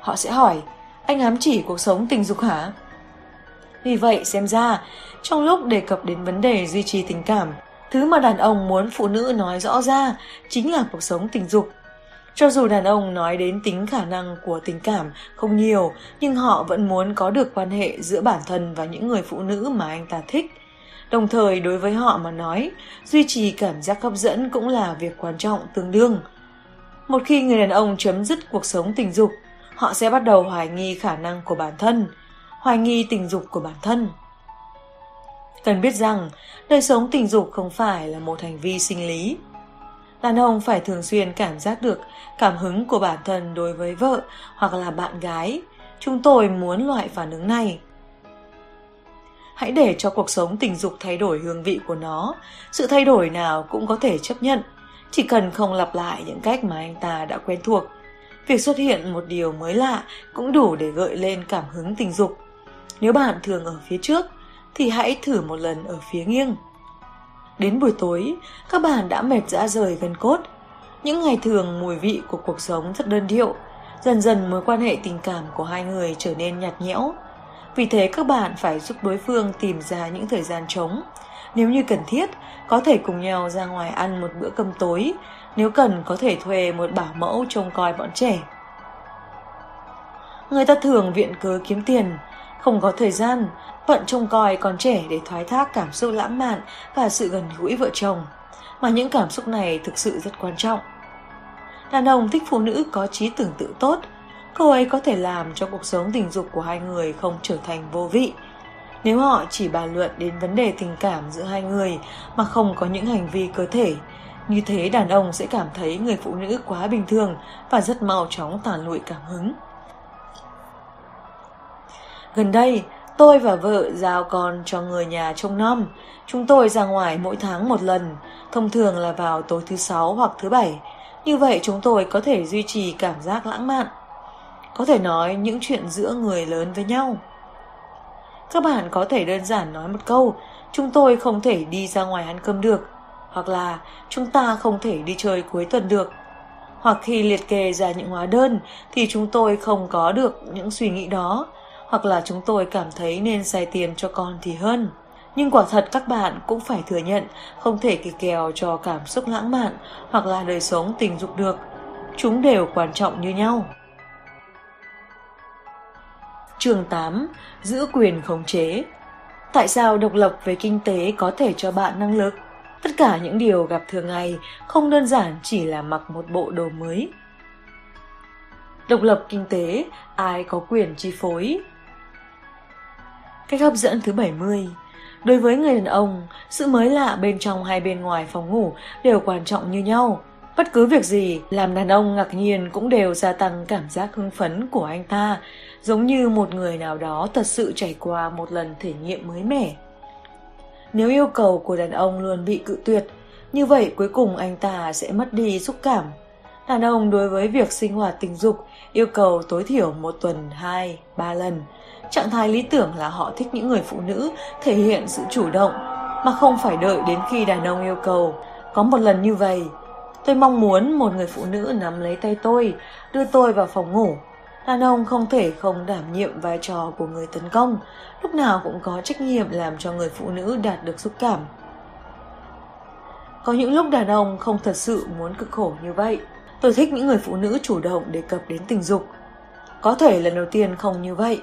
Speaker 1: Họ sẽ hỏi, anh ám chỉ cuộc sống tình dục hả? Vì vậy xem ra, trong lúc đề cập đến vấn đề duy trì tình cảm, thứ mà đàn ông muốn phụ nữ nói rõ ra chính là cuộc sống tình dục. Cho dù đàn ông nói đến tính khả năng của tình cảm không nhiều, nhưng họ vẫn muốn có được quan hệ giữa bản thân và những người phụ nữ mà anh ta thích. Đồng thời đối với họ mà nói, duy trì cảm giác hấp dẫn cũng là việc quan trọng tương đương. Một khi người đàn ông chấm dứt cuộc sống tình dục, họ sẽ bắt đầu hoài nghi khả năng của bản thân, hoài nghi tình dục của bản thân. Cần biết rằng, đời sống tình dục không phải là một hành vi sinh lý. Đàn ông phải thường xuyên cảm giác được cảm hứng của bản thân đối với vợ hoặc là bạn gái. Chúng tôi muốn loại phản ứng này. Hãy để cho cuộc sống tình dục thay đổi hương vị của nó. Sự thay đổi nào cũng có thể chấp nhận. Chỉ cần không lặp lại những cách mà anh ta đã quen thuộc. Việc xuất hiện một điều mới lạ cũng đủ để gợi lên cảm hứng tình dục. Nếu bạn thường ở phía trước, thì hãy thử một lần ở phía nghiêng. Đến buổi tối, các bạn đã mệt dã rời gần cốt. Những ngày thường mùi vị của cuộc sống rất đơn điệu, dần dần mối quan hệ tình cảm của hai người trở nên nhạt nhẽo. Vì thế các bạn phải giúp đối phương tìm ra những thời gian trống. Nếu như cần thiết, có thể cùng nhau ra ngoài ăn một bữa cơm tối, nếu cần có thể thuê một bảo mẫu trông coi bọn trẻ. Người ta thường viện cớ kiếm tiền, không có thời gian, bận trông coi con trẻ để thoái thác cảm xúc lãng mạn và sự gần gũi vợ chồng. Mà những cảm xúc này thực sự rất quan trọng. Đàn ông thích phụ nữ có trí tưởng tượng tốt, cô ấy có thể làm cho cuộc sống tình dục của hai người không trở thành vô vị. Nếu họ chỉ bàn luận đến vấn đề tình cảm giữa hai người mà không có những hành vi cơ thể, như thế đàn ông sẽ cảm thấy người phụ nữ quá bình thường và rất mau chóng tàn lụi cảm hứng. Gần đây, tôi và vợ giao con cho người nhà trông nom. Chúng tôi ra ngoài mỗi tháng một lần, thông thường là vào tối thứ sáu hoặc thứ bảy. Như vậy chúng tôi có thể duy trì cảm giác lãng mạn. Có thể nói những chuyện giữa người lớn với nhau. Các bạn có thể đơn giản nói một câu, chúng tôi không thể đi ra ngoài ăn cơm được, hoặc là chúng ta không thể đi chơi cuối tuần được. Hoặc khi liệt kê ra những hóa đơn thì chúng tôi không có được những suy nghĩ đó, hoặc là chúng tôi cảm thấy nên xài tiền cho con thì hơn. Nhưng quả thật các bạn cũng phải thừa nhận không thể kỳ kèo cho cảm xúc lãng mạn hoặc là đời sống tình dục được. Chúng đều quan trọng như nhau. Chương 8. Giữ quyền khống chế Tại sao độc lập về kinh tế có thể cho bạn năng lực? Tất cả những điều gặp thường ngày không đơn giản chỉ là mặc một bộ đồ mới. Độc lập kinh tế, ai có quyền chi phối? Cách hấp dẫn thứ 70 Đối với người đàn ông, sự mới lạ bên trong hay bên ngoài phòng ngủ đều quan trọng như nhau. Bất cứ việc gì làm đàn ông ngạc nhiên cũng đều gia tăng cảm giác hưng phấn của anh ta, giống như một người nào đó thật sự trải qua một lần thể nghiệm mới mẻ. Nếu yêu cầu của đàn ông luôn bị cự tuyệt, như vậy cuối cùng anh ta sẽ mất đi xúc cảm. Đàn ông đối với việc sinh hoạt tình dục yêu cầu tối thiểu một tuần 2, 3 lần. Trạng thái lý tưởng là họ thích những người phụ nữ thể hiện sự chủ động, mà không phải đợi đến khi đàn ông yêu cầu. Có một lần như vậy, tôi mong muốn một người phụ nữ nắm lấy tay tôi, đưa tôi vào phòng ngủ. Đàn ông không thể không đảm nhiệm vai trò của người tấn công, lúc nào cũng có trách nhiệm làm cho người phụ nữ đạt được xúc cảm. Có những lúc đàn ông không thật sự muốn cực khổ như vậy. Tôi thích những người phụ nữ chủ động đề cập đến tình dục. Có thể lần đầu tiên không như vậy,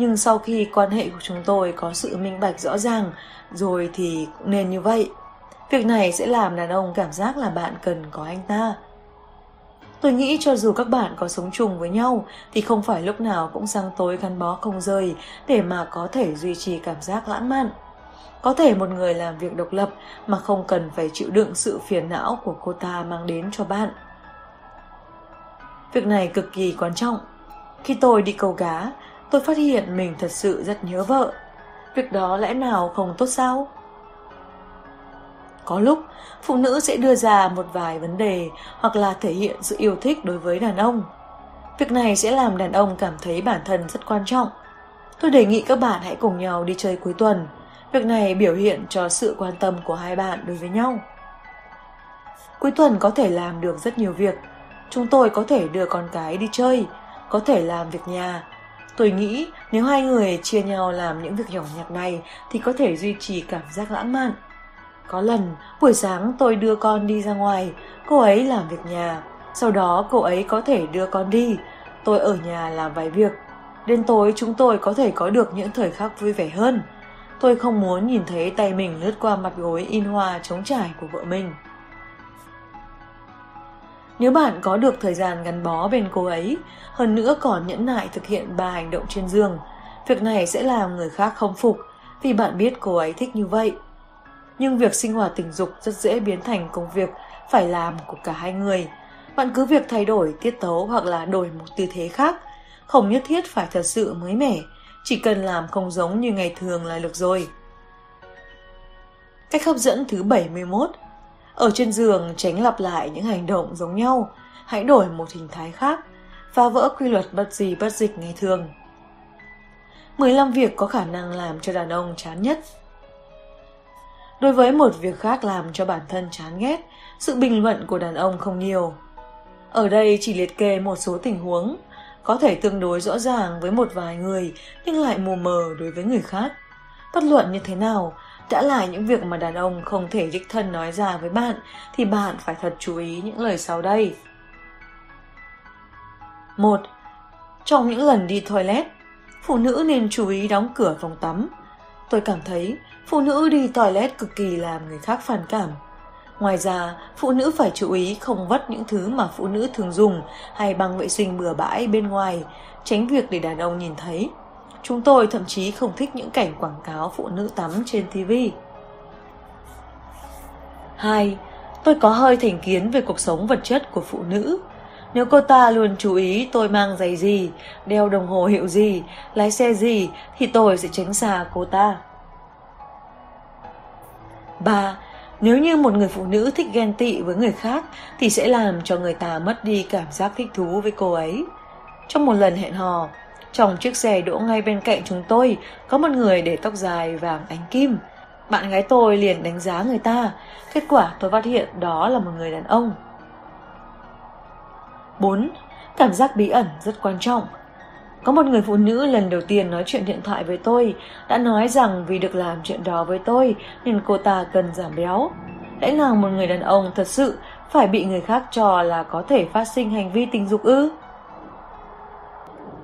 Speaker 1: nhưng sau khi quan hệ của chúng tôi có sự minh bạch rõ ràng, rồi thì cũng nên như vậy. Việc này sẽ làm đàn ông cảm giác là bạn cần có anh ta. Tôi nghĩ cho dù các bạn có sống chung với nhau thì không phải lúc nào cũng sáng tối gắn bó không rời để mà có thể duy trì cảm giác lãng mạn. Có thể một người làm việc độc lập mà không cần phải chịu đựng sự phiền não của cô ta mang đến cho bạn. Việc này cực kỳ quan trọng. Khi tôi đi câu cá, tôi phát hiện mình thật sự rất nhớ vợ. Việc đó lẽ nào không tốt sao? Có lúc, phụ nữ sẽ đưa ra một vài vấn đề hoặc là thể hiện sự yêu thích đối với đàn ông. Việc này sẽ làm đàn ông cảm thấy bản thân rất quan trọng. Tôi đề nghị các bạn hãy cùng nhau đi chơi cuối tuần. Việc này biểu hiện cho sự quan tâm của hai bạn đối với nhau. Cuối tuần có thể làm được rất nhiều việc. Chúng tôi có thể đưa con cái đi chơi, có thể làm việc nhà. Tôi nghĩ nếu hai người chia nhau làm những việc nhỏ nhặt này thì có thể duy trì cảm giác lãng mạn. Có lần, buổi sáng tôi đưa con đi ra ngoài, cô ấy làm việc nhà. Sau đó cô ấy có thể đưa con đi, tôi ở nhà làm vài việc. Đến tối chúng tôi có thể có được những thời khắc vui vẻ hơn. Tôi không muốn nhìn thấy tay mình lướt qua mặt gối in hoa trống trải của vợ mình. Nếu bạn có được thời gian gắn bó bên cô ấy, hơn nữa còn nhẫn nại thực hiện ba hành động trên giường, việc này sẽ làm người khác không phục vì bạn biết cô ấy thích như vậy nhưng việc sinh hoạt tình dục rất dễ biến thành công việc phải làm của cả hai người. Bạn cứ việc thay đổi tiết tấu hoặc là đổi một tư thế khác, không nhất thiết phải thật sự mới mẻ, chỉ cần làm không giống như ngày thường là được rồi. Cách hấp dẫn thứ 71 ở trên giường tránh lặp lại những hành động giống nhau, hãy đổi một hình thái khác, phá vỡ quy luật bất gì bất dịch ngày thường. 15 việc có khả năng làm cho đàn ông chán nhất Đối với một việc khác làm cho bản thân chán ghét, sự bình luận của đàn ông không nhiều. Ở đây chỉ liệt kê một số tình huống, có thể tương đối rõ ràng với một vài người nhưng lại mù mờ đối với người khác. Bất luận như thế nào, đã là những việc mà đàn ông không thể đích thân nói ra với bạn thì bạn phải thật chú ý những lời sau đây. một Trong những lần đi toilet, phụ nữ nên chú ý đóng cửa phòng tắm. Tôi cảm thấy phụ nữ đi toilet cực kỳ làm người khác phản cảm. Ngoài ra, phụ nữ phải chú ý không vất những thứ mà phụ nữ thường dùng hay băng vệ sinh bừa bãi bên ngoài, tránh việc để đàn ông nhìn thấy. Chúng tôi thậm chí không thích những cảnh quảng cáo phụ nữ tắm trên TV. 2. Tôi có hơi thành kiến về cuộc sống vật chất của phụ nữ. Nếu cô ta luôn chú ý tôi mang giày gì, đeo đồng hồ hiệu gì, lái xe gì thì tôi sẽ tránh xa cô ta. 3. Nếu như một người phụ nữ thích ghen tị với người khác thì sẽ làm cho người ta mất đi cảm giác thích thú với cô ấy. Trong một lần hẹn hò, trong chiếc xe đỗ ngay bên cạnh chúng tôi có một người để tóc dài vàng ánh kim. Bạn gái tôi liền đánh giá người ta, kết quả tôi phát hiện đó là một người đàn ông. 4. Cảm giác bí ẩn rất quan trọng. Có một người phụ nữ lần đầu tiên nói chuyện điện thoại với tôi đã nói rằng vì được làm chuyện đó với tôi nên cô ta cần giảm béo. Lẽ nào một người đàn ông thật sự phải bị người khác cho là có thể phát sinh hành vi tình dục ư?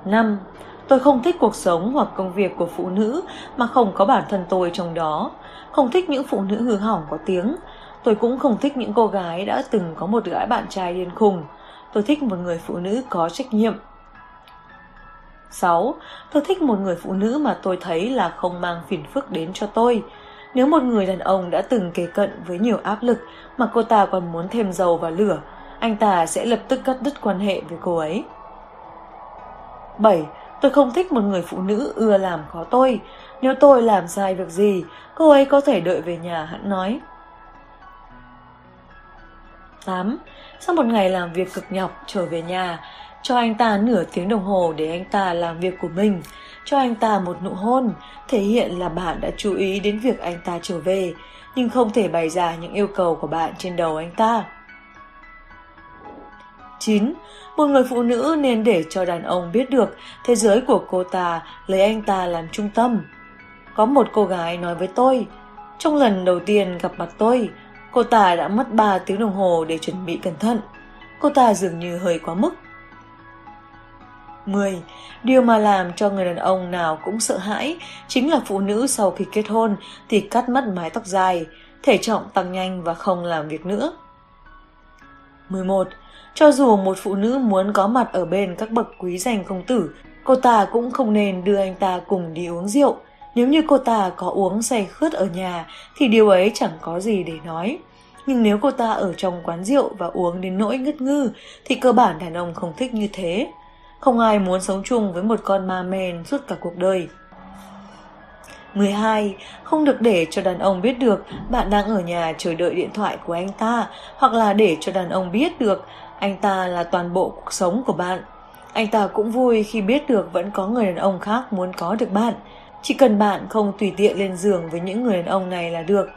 Speaker 1: Năm, Tôi không thích cuộc sống hoặc công việc của phụ nữ mà không có bản thân tôi trong đó. Không thích những phụ nữ hư hỏng có tiếng. Tôi cũng không thích những cô gái đã từng có một gã bạn trai điên khùng. Tôi thích một người phụ nữ có trách nhiệm, 6. Tôi thích một người phụ nữ mà tôi thấy là không mang phiền phức đến cho tôi. Nếu một người đàn ông đã từng kề cận với nhiều áp lực mà cô ta còn muốn thêm dầu vào lửa, anh ta sẽ lập tức cắt đứt quan hệ với cô ấy. 7. Tôi không thích một người phụ nữ ưa làm khó tôi. Nếu tôi làm sai việc gì, cô ấy có thể đợi về nhà hẳn nói. 8. Sau một ngày làm việc cực nhọc trở về nhà, cho anh ta nửa tiếng đồng hồ để anh ta làm việc của mình, cho anh ta một nụ hôn, thể hiện là bạn đã chú ý đến việc anh ta trở về, nhưng không thể bày ra những yêu cầu của bạn trên đầu anh ta. 9. Một người phụ nữ nên để cho đàn ông biết được thế giới của cô ta lấy anh ta làm trung tâm. Có một cô gái nói với tôi, trong lần đầu tiên gặp mặt tôi, cô ta đã mất 3 tiếng đồng hồ để chuẩn bị cẩn thận. Cô ta dường như hơi quá mức. 10. Điều mà làm cho người đàn ông nào cũng sợ hãi chính là phụ nữ sau khi kết hôn thì cắt mất mái tóc dài, thể trọng tăng nhanh và không làm việc nữa. 11. Cho dù một phụ nữ muốn có mặt ở bên các bậc quý danh công tử, cô ta cũng không nên đưa anh ta cùng đi uống rượu. Nếu như cô ta có uống say khướt ở nhà thì điều ấy chẳng có gì để nói. Nhưng nếu cô ta ở trong quán rượu và uống đến nỗi ngất ngư thì cơ bản đàn ông không thích như thế. Không ai muốn sống chung với một con ma men suốt cả cuộc đời. 12. Không được để cho đàn ông biết được bạn đang ở nhà chờ đợi điện thoại của anh ta hoặc là để cho đàn ông biết được anh ta là toàn bộ cuộc sống của bạn. Anh ta cũng vui khi biết được vẫn có người đàn ông khác muốn có được bạn. Chỉ cần bạn không tùy tiện lên giường với những người đàn ông này là được.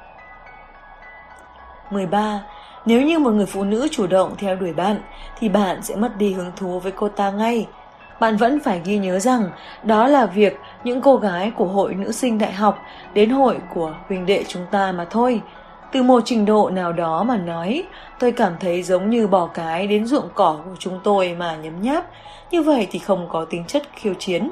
Speaker 1: 13. Nếu như một người phụ nữ chủ động theo đuổi bạn, thì bạn sẽ mất đi hứng thú với cô ta ngay. Bạn vẫn phải ghi nhớ rằng đó là việc những cô gái của hội nữ sinh đại học đến hội của huỳnh đệ chúng ta mà thôi. Từ một trình độ nào đó mà nói, tôi cảm thấy giống như bỏ cái đến ruộng cỏ của chúng tôi mà nhấm nháp, như vậy thì không có tính chất khiêu chiến.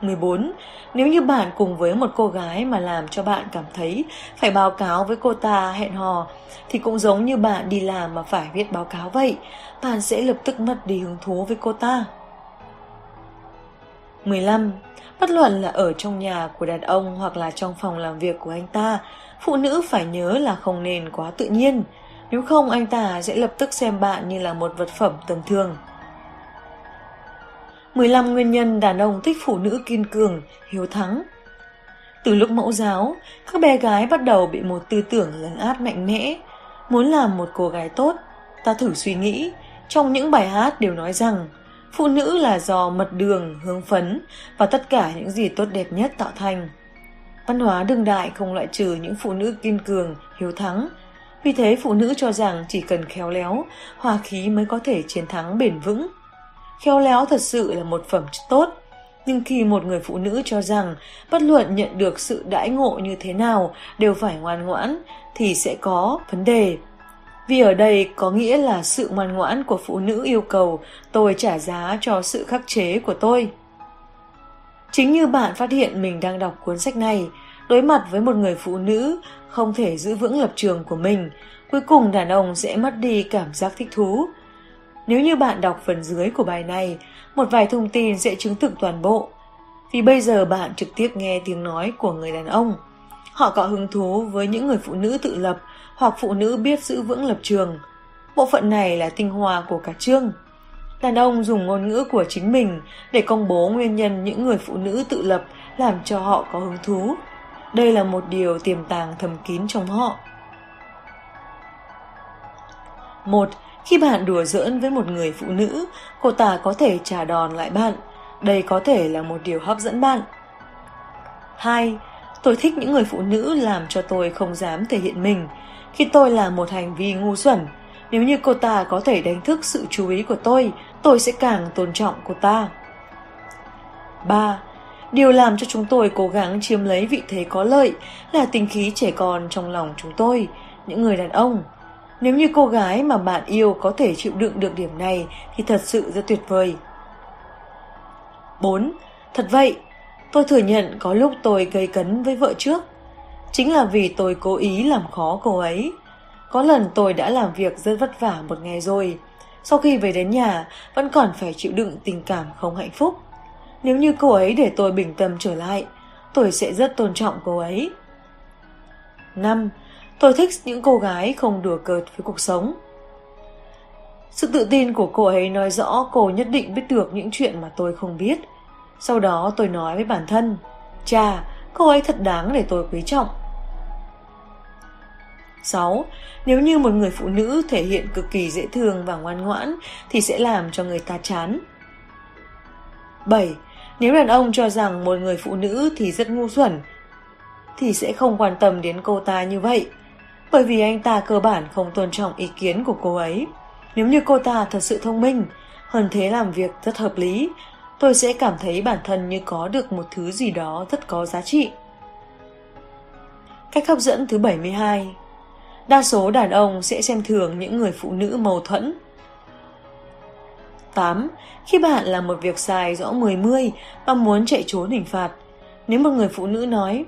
Speaker 1: 14. Nếu như bạn cùng với một cô gái mà làm cho bạn cảm thấy phải báo cáo với cô ta hẹn hò, thì cũng giống như bạn đi làm mà phải viết báo cáo vậy, bạn sẽ lập tức mất đi hứng thú với cô ta. 15. Bất luận là ở trong nhà của đàn ông hoặc là trong phòng làm việc của anh ta, phụ nữ phải nhớ là không nên quá tự nhiên. Nếu không anh ta sẽ lập tức xem bạn như là một vật phẩm tầm thường. 15 nguyên nhân đàn ông thích phụ nữ kiên cường, hiếu thắng. Từ lúc mẫu giáo, các bé gái bắt đầu bị một tư tưởng lấn át mạnh mẽ. Muốn làm một cô gái tốt, ta thử suy nghĩ, trong những bài hát đều nói rằng phụ nữ là do mật đường, hướng phấn và tất cả những gì tốt đẹp nhất tạo thành. Văn hóa đương đại không loại trừ những phụ nữ kiên cường, hiếu thắng. Vì thế phụ nữ cho rằng chỉ cần khéo léo, hòa khí mới có thể chiến thắng bền vững. Khéo léo thật sự là một phẩm chất tốt. Nhưng khi một người phụ nữ cho rằng bất luận nhận được sự đãi ngộ như thế nào đều phải ngoan ngoãn thì sẽ có vấn đề. Vì ở đây có nghĩa là sự ngoan ngoãn của phụ nữ yêu cầu tôi trả giá cho sự khắc chế của tôi. Chính như bạn phát hiện mình đang đọc cuốn sách này, đối mặt với một người phụ nữ không thể giữ vững lập trường của mình, cuối cùng đàn ông sẽ mất đi cảm giác thích thú. Nếu như bạn đọc phần dưới của bài này, một vài thông tin sẽ chứng thực toàn bộ. Vì bây giờ bạn trực tiếp nghe tiếng nói của người đàn ông. Họ có hứng thú với những người phụ nữ tự lập hoặc phụ nữ biết giữ vững lập trường. Bộ phận này là tinh hoa của cả chương. Đàn ông dùng ngôn ngữ của chính mình để công bố nguyên nhân những người phụ nữ tự lập làm cho họ có hứng thú. Đây là một điều tiềm tàng thầm kín trong họ. một Khi bạn đùa giỡn với một người phụ nữ, cô ta có thể trả đòn lại bạn. Đây có thể là một điều hấp dẫn bạn. 2. Tôi thích những người phụ nữ làm cho tôi không dám thể hiện mình. Khi tôi làm một hành vi ngu xuẩn, nếu như cô ta có thể đánh thức sự chú ý của tôi, tôi sẽ càng tôn trọng cô ta. 3. Điều làm cho chúng tôi cố gắng chiếm lấy vị thế có lợi là tình khí trẻ con trong lòng chúng tôi, những người đàn ông. Nếu như cô gái mà bạn yêu có thể chịu đựng được điểm này thì thật sự rất tuyệt vời. 4. Thật vậy, tôi thừa nhận có lúc tôi gây cấn với vợ trước. Chính là vì tôi cố ý làm khó cô ấy. Có lần tôi đã làm việc rất vất vả một ngày rồi. sau khi về đến nhà vẫn còn phải chịu đựng tình cảm không hạnh phúc. Nếu như cô ấy để tôi bình tâm trở lại, tôi sẽ rất tôn trọng cô ấy. 5. Tôi thích những cô gái không đùa cợt với cuộc sống. Sự tự tin của cô ấy nói rõ cô nhất định biết được những chuyện mà tôi không biết. Sau đó tôi nói với bản thân, cha, cô ấy thật đáng để tôi quý trọng. 6. Nếu như một người phụ nữ thể hiện cực kỳ dễ thương và ngoan ngoãn thì sẽ làm cho người ta chán. 7. Nếu đàn ông cho rằng một người phụ nữ thì rất ngu xuẩn thì sẽ không quan tâm đến cô ta như vậy bởi vì anh ta cơ bản không tôn trọng ý kiến của cô ấy. Nếu như cô ta thật sự thông minh, hơn thế làm việc rất hợp lý, tôi sẽ cảm thấy bản thân như có được một thứ gì đó rất có giá trị. Cách hấp dẫn thứ 72 Đa số đàn ông sẽ xem thường những người phụ nữ mâu thuẫn. 8. Khi bạn làm một việc sai rõ 10-10 và muốn chạy trốn hình phạt, nếu một người phụ nữ nói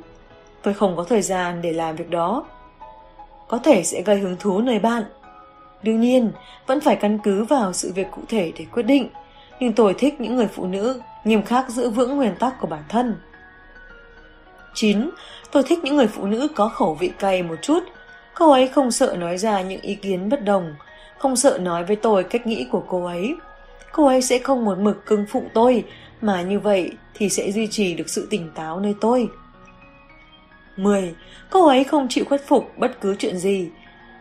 Speaker 1: tôi không có thời gian để làm việc đó, có thể sẽ gây hứng thú nơi bạn. Đương nhiên, vẫn phải căn cứ vào sự việc cụ thể để quyết định, nhưng tôi thích những người phụ nữ nghiêm khắc giữ vững nguyên tắc của bản thân. 9. Tôi thích những người phụ nữ có khẩu vị cay một chút. Cô ấy không sợ nói ra những ý kiến bất đồng, không sợ nói với tôi cách nghĩ của cô ấy. Cô ấy sẽ không một mực cưng phụng tôi, mà như vậy thì sẽ duy trì được sự tỉnh táo nơi tôi. 10. Cô ấy không chịu khuất phục bất cứ chuyện gì.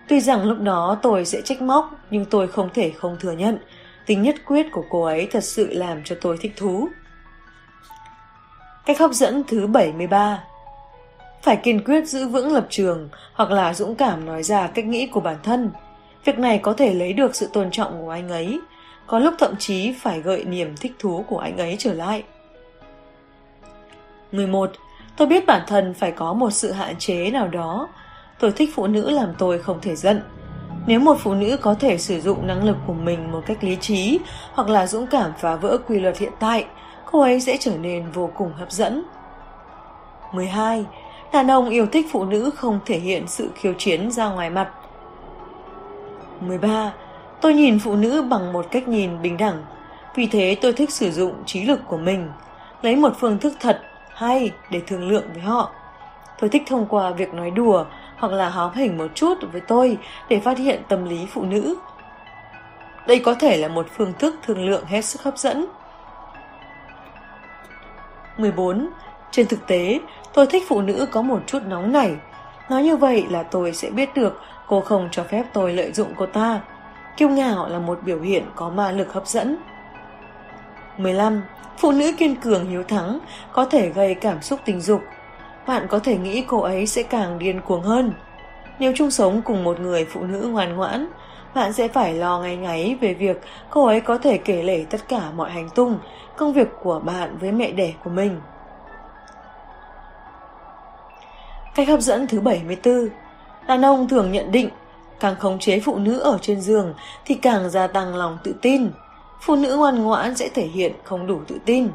Speaker 1: Tuy rằng lúc đó tôi sẽ trách móc, nhưng tôi không thể không thừa nhận. Tính nhất quyết của cô ấy thật sự làm cho tôi thích thú. Cách hấp dẫn thứ 73 phải kiên quyết giữ vững lập trường hoặc là dũng cảm nói ra cách nghĩ của bản thân. Việc này có thể lấy được sự tôn trọng của anh ấy, có lúc thậm chí phải gợi niềm thích thú của anh ấy trở lại. 11. Tôi biết bản thân phải có một sự hạn chế nào đó. Tôi thích phụ nữ làm tôi không thể giận. Nếu một phụ nữ có thể sử dụng năng lực của mình một cách lý trí hoặc là dũng cảm phá vỡ quy luật hiện tại, cô ấy sẽ trở nên vô cùng hấp dẫn. 12. Đàn ông yêu thích phụ nữ không thể hiện sự khiêu chiến ra ngoài mặt. 13. Tôi nhìn phụ nữ bằng một cách nhìn bình đẳng. Vì thế tôi thích sử dụng trí lực của mình, lấy một phương thức thật hay để thương lượng với họ. Tôi thích thông qua việc nói đùa hoặc là hóm hình một chút với tôi để phát hiện tâm lý phụ nữ. Đây có thể là một phương thức thương lượng hết sức hấp dẫn. 14. Trên thực tế, tôi thích phụ nữ có một chút nóng nảy. Nói như vậy là tôi sẽ biết được cô không cho phép tôi lợi dụng cô ta. Kiêu ngạo là một biểu hiện có ma lực hấp dẫn. 15. Phụ nữ kiên cường hiếu thắng có thể gây cảm xúc tình dục. Bạn có thể nghĩ cô ấy sẽ càng điên cuồng hơn. Nếu chung sống cùng một người phụ nữ ngoan ngoãn, bạn sẽ phải lo ngay ngáy về việc cô ấy có thể kể lể tất cả mọi hành tung, công việc của bạn với mẹ đẻ của mình. Cách hấp dẫn thứ 74 Đàn ông thường nhận định càng khống chế phụ nữ ở trên giường thì càng gia tăng lòng tự tin phụ nữ ngoan ngoãn sẽ thể hiện không đủ tự tin.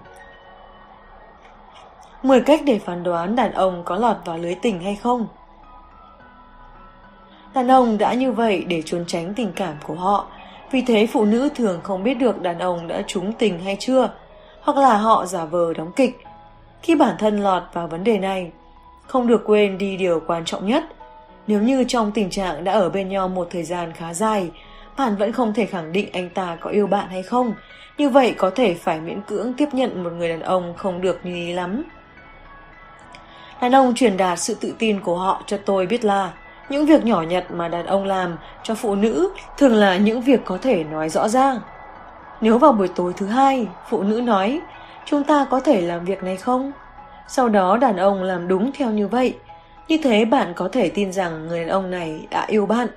Speaker 1: 10 cách để phán đoán đàn ông có lọt vào lưới tình hay không. Đàn ông đã như vậy để trốn tránh tình cảm của họ, vì thế phụ nữ thường không biết được đàn ông đã trúng tình hay chưa, hoặc là họ giả vờ đóng kịch. Khi bản thân lọt vào vấn đề này, không được quên đi điều quan trọng nhất. Nếu như trong tình trạng đã ở bên nhau một thời gian khá dài, bạn vẫn không thể khẳng định anh ta có yêu bạn hay không. Như vậy có thể phải miễn cưỡng tiếp nhận một người đàn ông không được như ý lắm. Đàn ông truyền đạt sự tự tin của họ cho tôi biết là những việc nhỏ nhặt mà đàn ông làm cho phụ nữ thường là những việc có thể nói rõ ràng. Nếu vào buổi tối thứ hai, phụ nữ nói, chúng ta có thể làm việc này không? Sau đó đàn ông làm đúng theo như vậy. Như thế bạn có thể tin rằng người đàn ông này đã yêu bạn.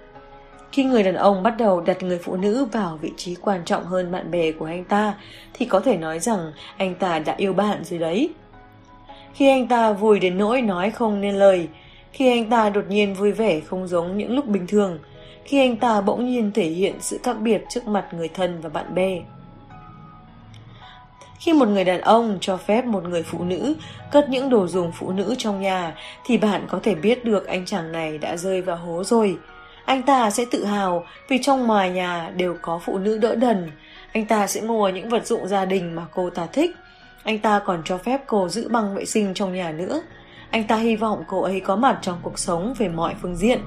Speaker 1: Khi người đàn ông bắt đầu đặt người phụ nữ vào vị trí quan trọng hơn bạn bè của anh ta, thì có thể nói rằng anh ta đã yêu bạn rồi đấy. Khi anh ta vui đến nỗi nói không nên lời, khi anh ta đột nhiên vui vẻ không giống những lúc bình thường, khi anh ta bỗng nhiên thể hiện sự khác biệt trước mặt người thân và bạn bè. Khi một người đàn ông cho phép một người phụ nữ cất những đồ dùng phụ nữ trong nhà thì bạn có thể biết được anh chàng này đã rơi vào hố rồi Anh ta sẽ tự hào vì trong ngoài nhà đều có phụ nữ đỡ đần. Anh ta sẽ mua những vật dụng gia đình mà cô ta thích. Anh ta còn cho phép cô giữ băng vệ sinh trong nhà nữa. Anh ta hy vọng cô ấy có mặt trong cuộc sống về mọi phương diện.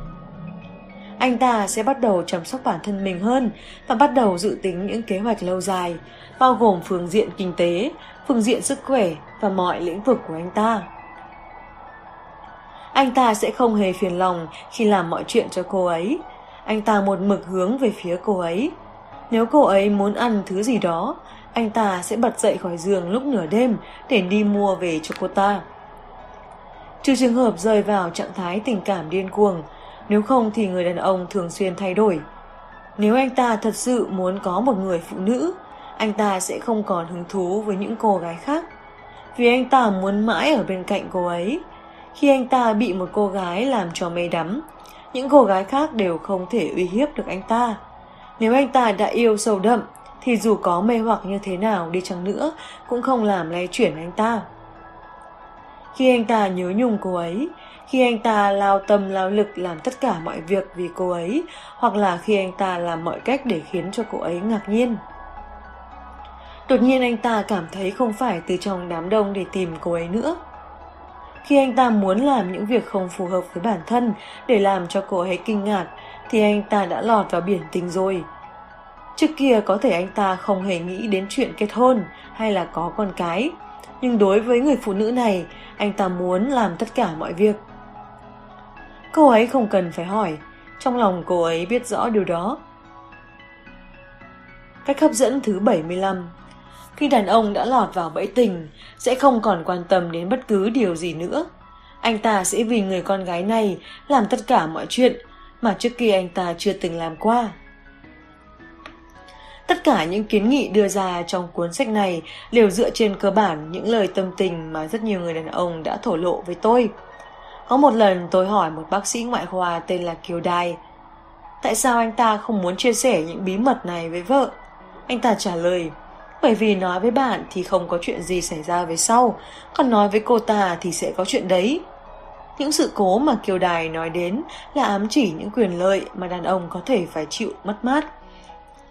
Speaker 1: Anh ta sẽ bắt đầu chăm sóc bản thân mình hơn và bắt đầu dự tính những kế hoạch lâu dài, bao gồm phương diện kinh tế, phương diện sức khỏe và mọi lĩnh vực của anh ta. Anh ta sẽ không hề phiền lòng khi làm mọi chuyện cho cô ấy. Anh ta một mực hướng về phía cô ấy. Nếu cô ấy muốn ăn thứ gì đó, anh ta sẽ bật dậy khỏi giường lúc nửa đêm để đi mua về cho cô ta. Trừ trường hợp rơi vào trạng thái tình cảm điên cuồng, nếu không thì người đàn ông thường xuyên thay đổi. Nếu anh ta thật sự muốn có một người phụ nữ, anh ta sẽ không còn hứng thú với những cô gái khác. Vì anh ta muốn mãi ở bên cạnh cô ấy. Khi anh ta bị một cô gái làm cho mê đắm, những cô gái khác đều không thể uy hiếp được anh ta. Nếu anh ta đã yêu sâu đậm, thì dù có mê hoặc như thế nào đi chăng nữa, cũng không làm lay chuyển anh ta. Khi anh ta nhớ nhung cô ấy, khi anh ta lao tâm lao lực làm tất cả mọi việc vì cô ấy, hoặc là khi anh ta làm mọi cách để khiến cho cô ấy ngạc nhiên. Đột nhiên anh ta cảm thấy không phải từ trong đám đông để tìm cô ấy nữa. Khi anh ta muốn làm những việc không phù hợp với bản thân để làm cho cô ấy kinh ngạc, thì anh ta đã lọt vào biển tình rồi. Trước kia có thể anh ta không hề nghĩ đến chuyện kết hôn hay là có con cái, nhưng đối với người phụ nữ này, anh ta muốn làm tất cả mọi việc. Cô ấy không cần phải hỏi, trong lòng cô ấy biết rõ điều đó. Cách hấp dẫn thứ 75 khi đàn ông đã lọt vào bẫy tình, sẽ không còn quan tâm đến bất cứ điều gì nữa. Anh ta sẽ vì người con gái này làm tất cả mọi chuyện mà trước kia anh ta chưa từng làm qua. Tất cả những kiến nghị đưa ra trong cuốn sách này đều dựa trên cơ bản những lời tâm tình mà rất nhiều người đàn ông đã thổ lộ với tôi. Có một lần tôi hỏi một bác sĩ ngoại khoa tên là Kiều Đài Tại sao anh ta không muốn chia sẻ những bí mật này với vợ? Anh ta trả lời bởi vì nói với bạn thì không có chuyện gì xảy ra về sau Còn nói với cô ta thì sẽ có chuyện đấy những sự cố mà Kiều Đài nói đến là ám chỉ những quyền lợi mà đàn ông có thể phải chịu mất mát.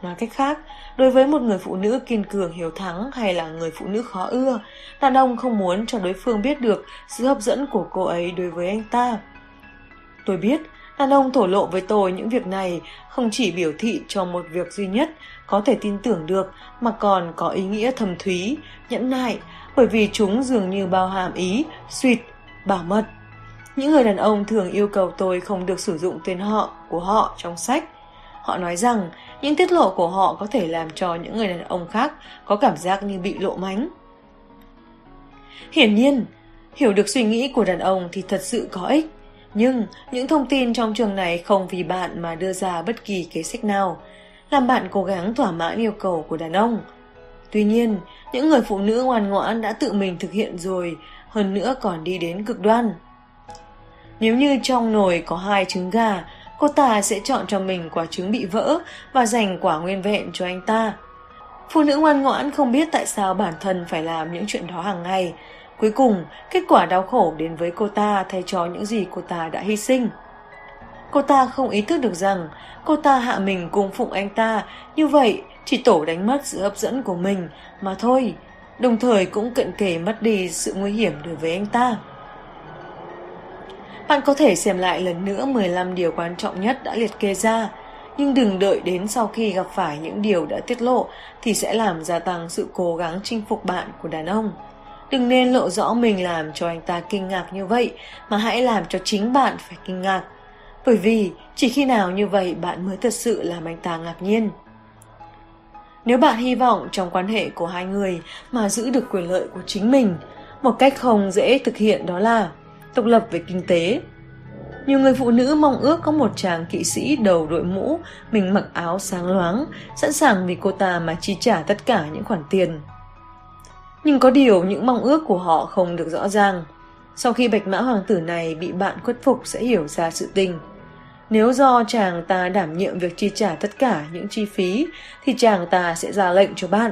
Speaker 1: Nói cách khác, đối với một người phụ nữ kiên cường hiếu thắng hay là người phụ nữ khó ưa, đàn ông không muốn cho đối phương biết được sự hấp dẫn của cô ấy đối với anh ta. Tôi biết, đàn ông thổ lộ với tôi những việc này không chỉ biểu thị cho một việc duy nhất có thể tin tưởng được mà còn có ý nghĩa thầm thúy, nhẫn nại, bởi vì chúng dường như bao hàm ý, suyệt, bảo mật. Những người đàn ông thường yêu cầu tôi không được sử dụng tên họ của họ trong sách. Họ nói rằng những tiết lộ của họ có thể làm cho những người đàn ông khác có cảm giác như bị lộ mánh. Hiển nhiên, hiểu được suy nghĩ của đàn ông thì thật sự có ích. Nhưng những thông tin trong trường này không vì bạn mà đưa ra bất kỳ kế sách nào, làm bạn cố gắng thỏa mãn yêu cầu của đàn ông. Tuy nhiên, những người phụ nữ ngoan ngoãn đã tự mình thực hiện rồi, hơn nữa còn đi đến cực đoan. Nếu như trong nồi có hai trứng gà, cô ta sẽ chọn cho mình quả trứng bị vỡ và dành quả nguyên vẹn cho anh ta. Phụ nữ ngoan ngoãn không biết tại sao bản thân phải làm những chuyện đó hàng ngày. Cuối cùng, kết quả đau khổ đến với cô ta thay cho những gì cô ta đã hy sinh. Cô ta không ý thức được rằng cô ta hạ mình cung phụng anh ta, như vậy chỉ tổ đánh mất sự hấp dẫn của mình mà thôi, đồng thời cũng cận kề mất đi sự nguy hiểm đối với anh ta. Bạn có thể xem lại lần nữa 15 điều quan trọng nhất đã liệt kê ra, nhưng đừng đợi đến sau khi gặp phải những điều đã tiết lộ thì sẽ làm gia tăng sự cố gắng chinh phục bạn của đàn ông. Đừng nên lộ rõ mình làm cho anh ta kinh ngạc như vậy, mà hãy làm cho chính bạn phải kinh ngạc. Bởi vì chỉ khi nào như vậy bạn mới thật sự làm anh ta ngạc nhiên. Nếu bạn hy vọng trong quan hệ của hai người mà giữ được quyền lợi của chính mình, một cách không dễ thực hiện đó là độc lập về kinh tế. Nhiều người phụ nữ mong ước có một chàng kỵ sĩ đầu đội mũ, mình mặc áo sáng loáng, sẵn sàng vì cô ta mà chi trả tất cả những khoản tiền. Nhưng có điều những mong ước của họ không được rõ ràng. Sau khi bạch mã hoàng tử này bị bạn khuất phục sẽ hiểu ra sự tình. Nếu do chàng ta đảm nhiệm việc chi trả tất cả những chi phí, thì chàng ta sẽ ra lệnh cho bạn.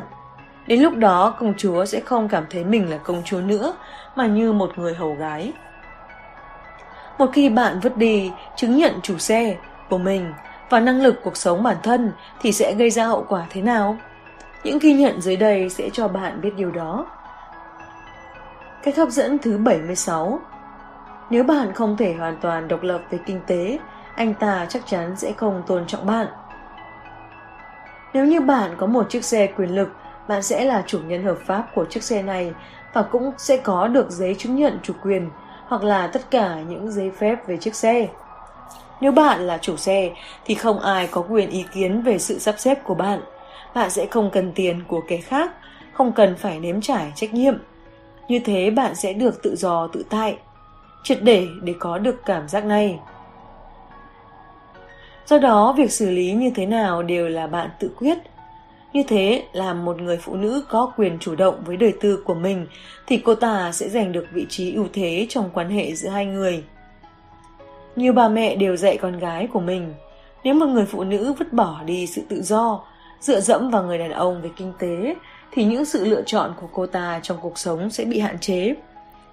Speaker 1: Đến lúc đó, công chúa sẽ không cảm thấy mình là công chúa nữa, mà như một người hầu gái. Một khi bạn vứt đi chứng nhận chủ xe, của mình và năng lực cuộc sống bản thân thì sẽ gây ra hậu quả thế nào? Những ghi nhận dưới đây sẽ cho bạn biết điều đó. Cách hấp dẫn thứ 76 Nếu bạn không thể hoàn toàn độc lập về kinh tế, anh ta chắc chắn sẽ không tôn trọng bạn. Nếu như bạn có một chiếc xe quyền lực, bạn sẽ là chủ nhân hợp pháp của chiếc xe này và cũng sẽ có được giấy chứng nhận chủ quyền hoặc là tất cả những giấy phép về chiếc xe. Nếu bạn là chủ xe thì không ai có quyền ý kiến về sự sắp xếp của bạn. Bạn sẽ không cần tiền của kẻ khác, không cần phải nếm trải trách nhiệm. Như thế bạn sẽ được tự do tự tại. Triệt để để có được cảm giác này. Do đó, việc xử lý như thế nào đều là bạn tự quyết. Như thế, làm một người phụ nữ có quyền chủ động với đời tư của mình thì cô ta sẽ giành được vị trí ưu thế trong quan hệ giữa hai người. Nhiều bà mẹ đều dạy con gái của mình, nếu một người phụ nữ vứt bỏ đi sự tự do, dựa dẫm vào người đàn ông về kinh tế, thì những sự lựa chọn của cô ta trong cuộc sống sẽ bị hạn chế.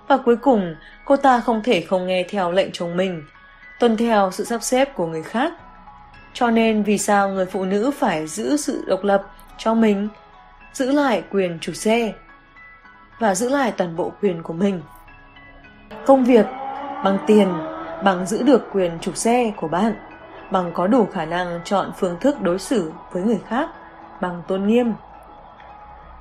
Speaker 1: Và cuối cùng, cô ta không thể không nghe theo lệnh chồng mình, tuân theo sự sắp xếp của người khác. Cho nên vì sao người phụ nữ phải giữ sự độc lập cho mình, giữ lại quyền chủ xe và giữ lại toàn bộ quyền của mình. Công việc bằng tiền bằng giữ được quyền chủ xe của bạn, bằng có đủ khả năng chọn phương thức đối xử với người khác, bằng tôn nghiêm.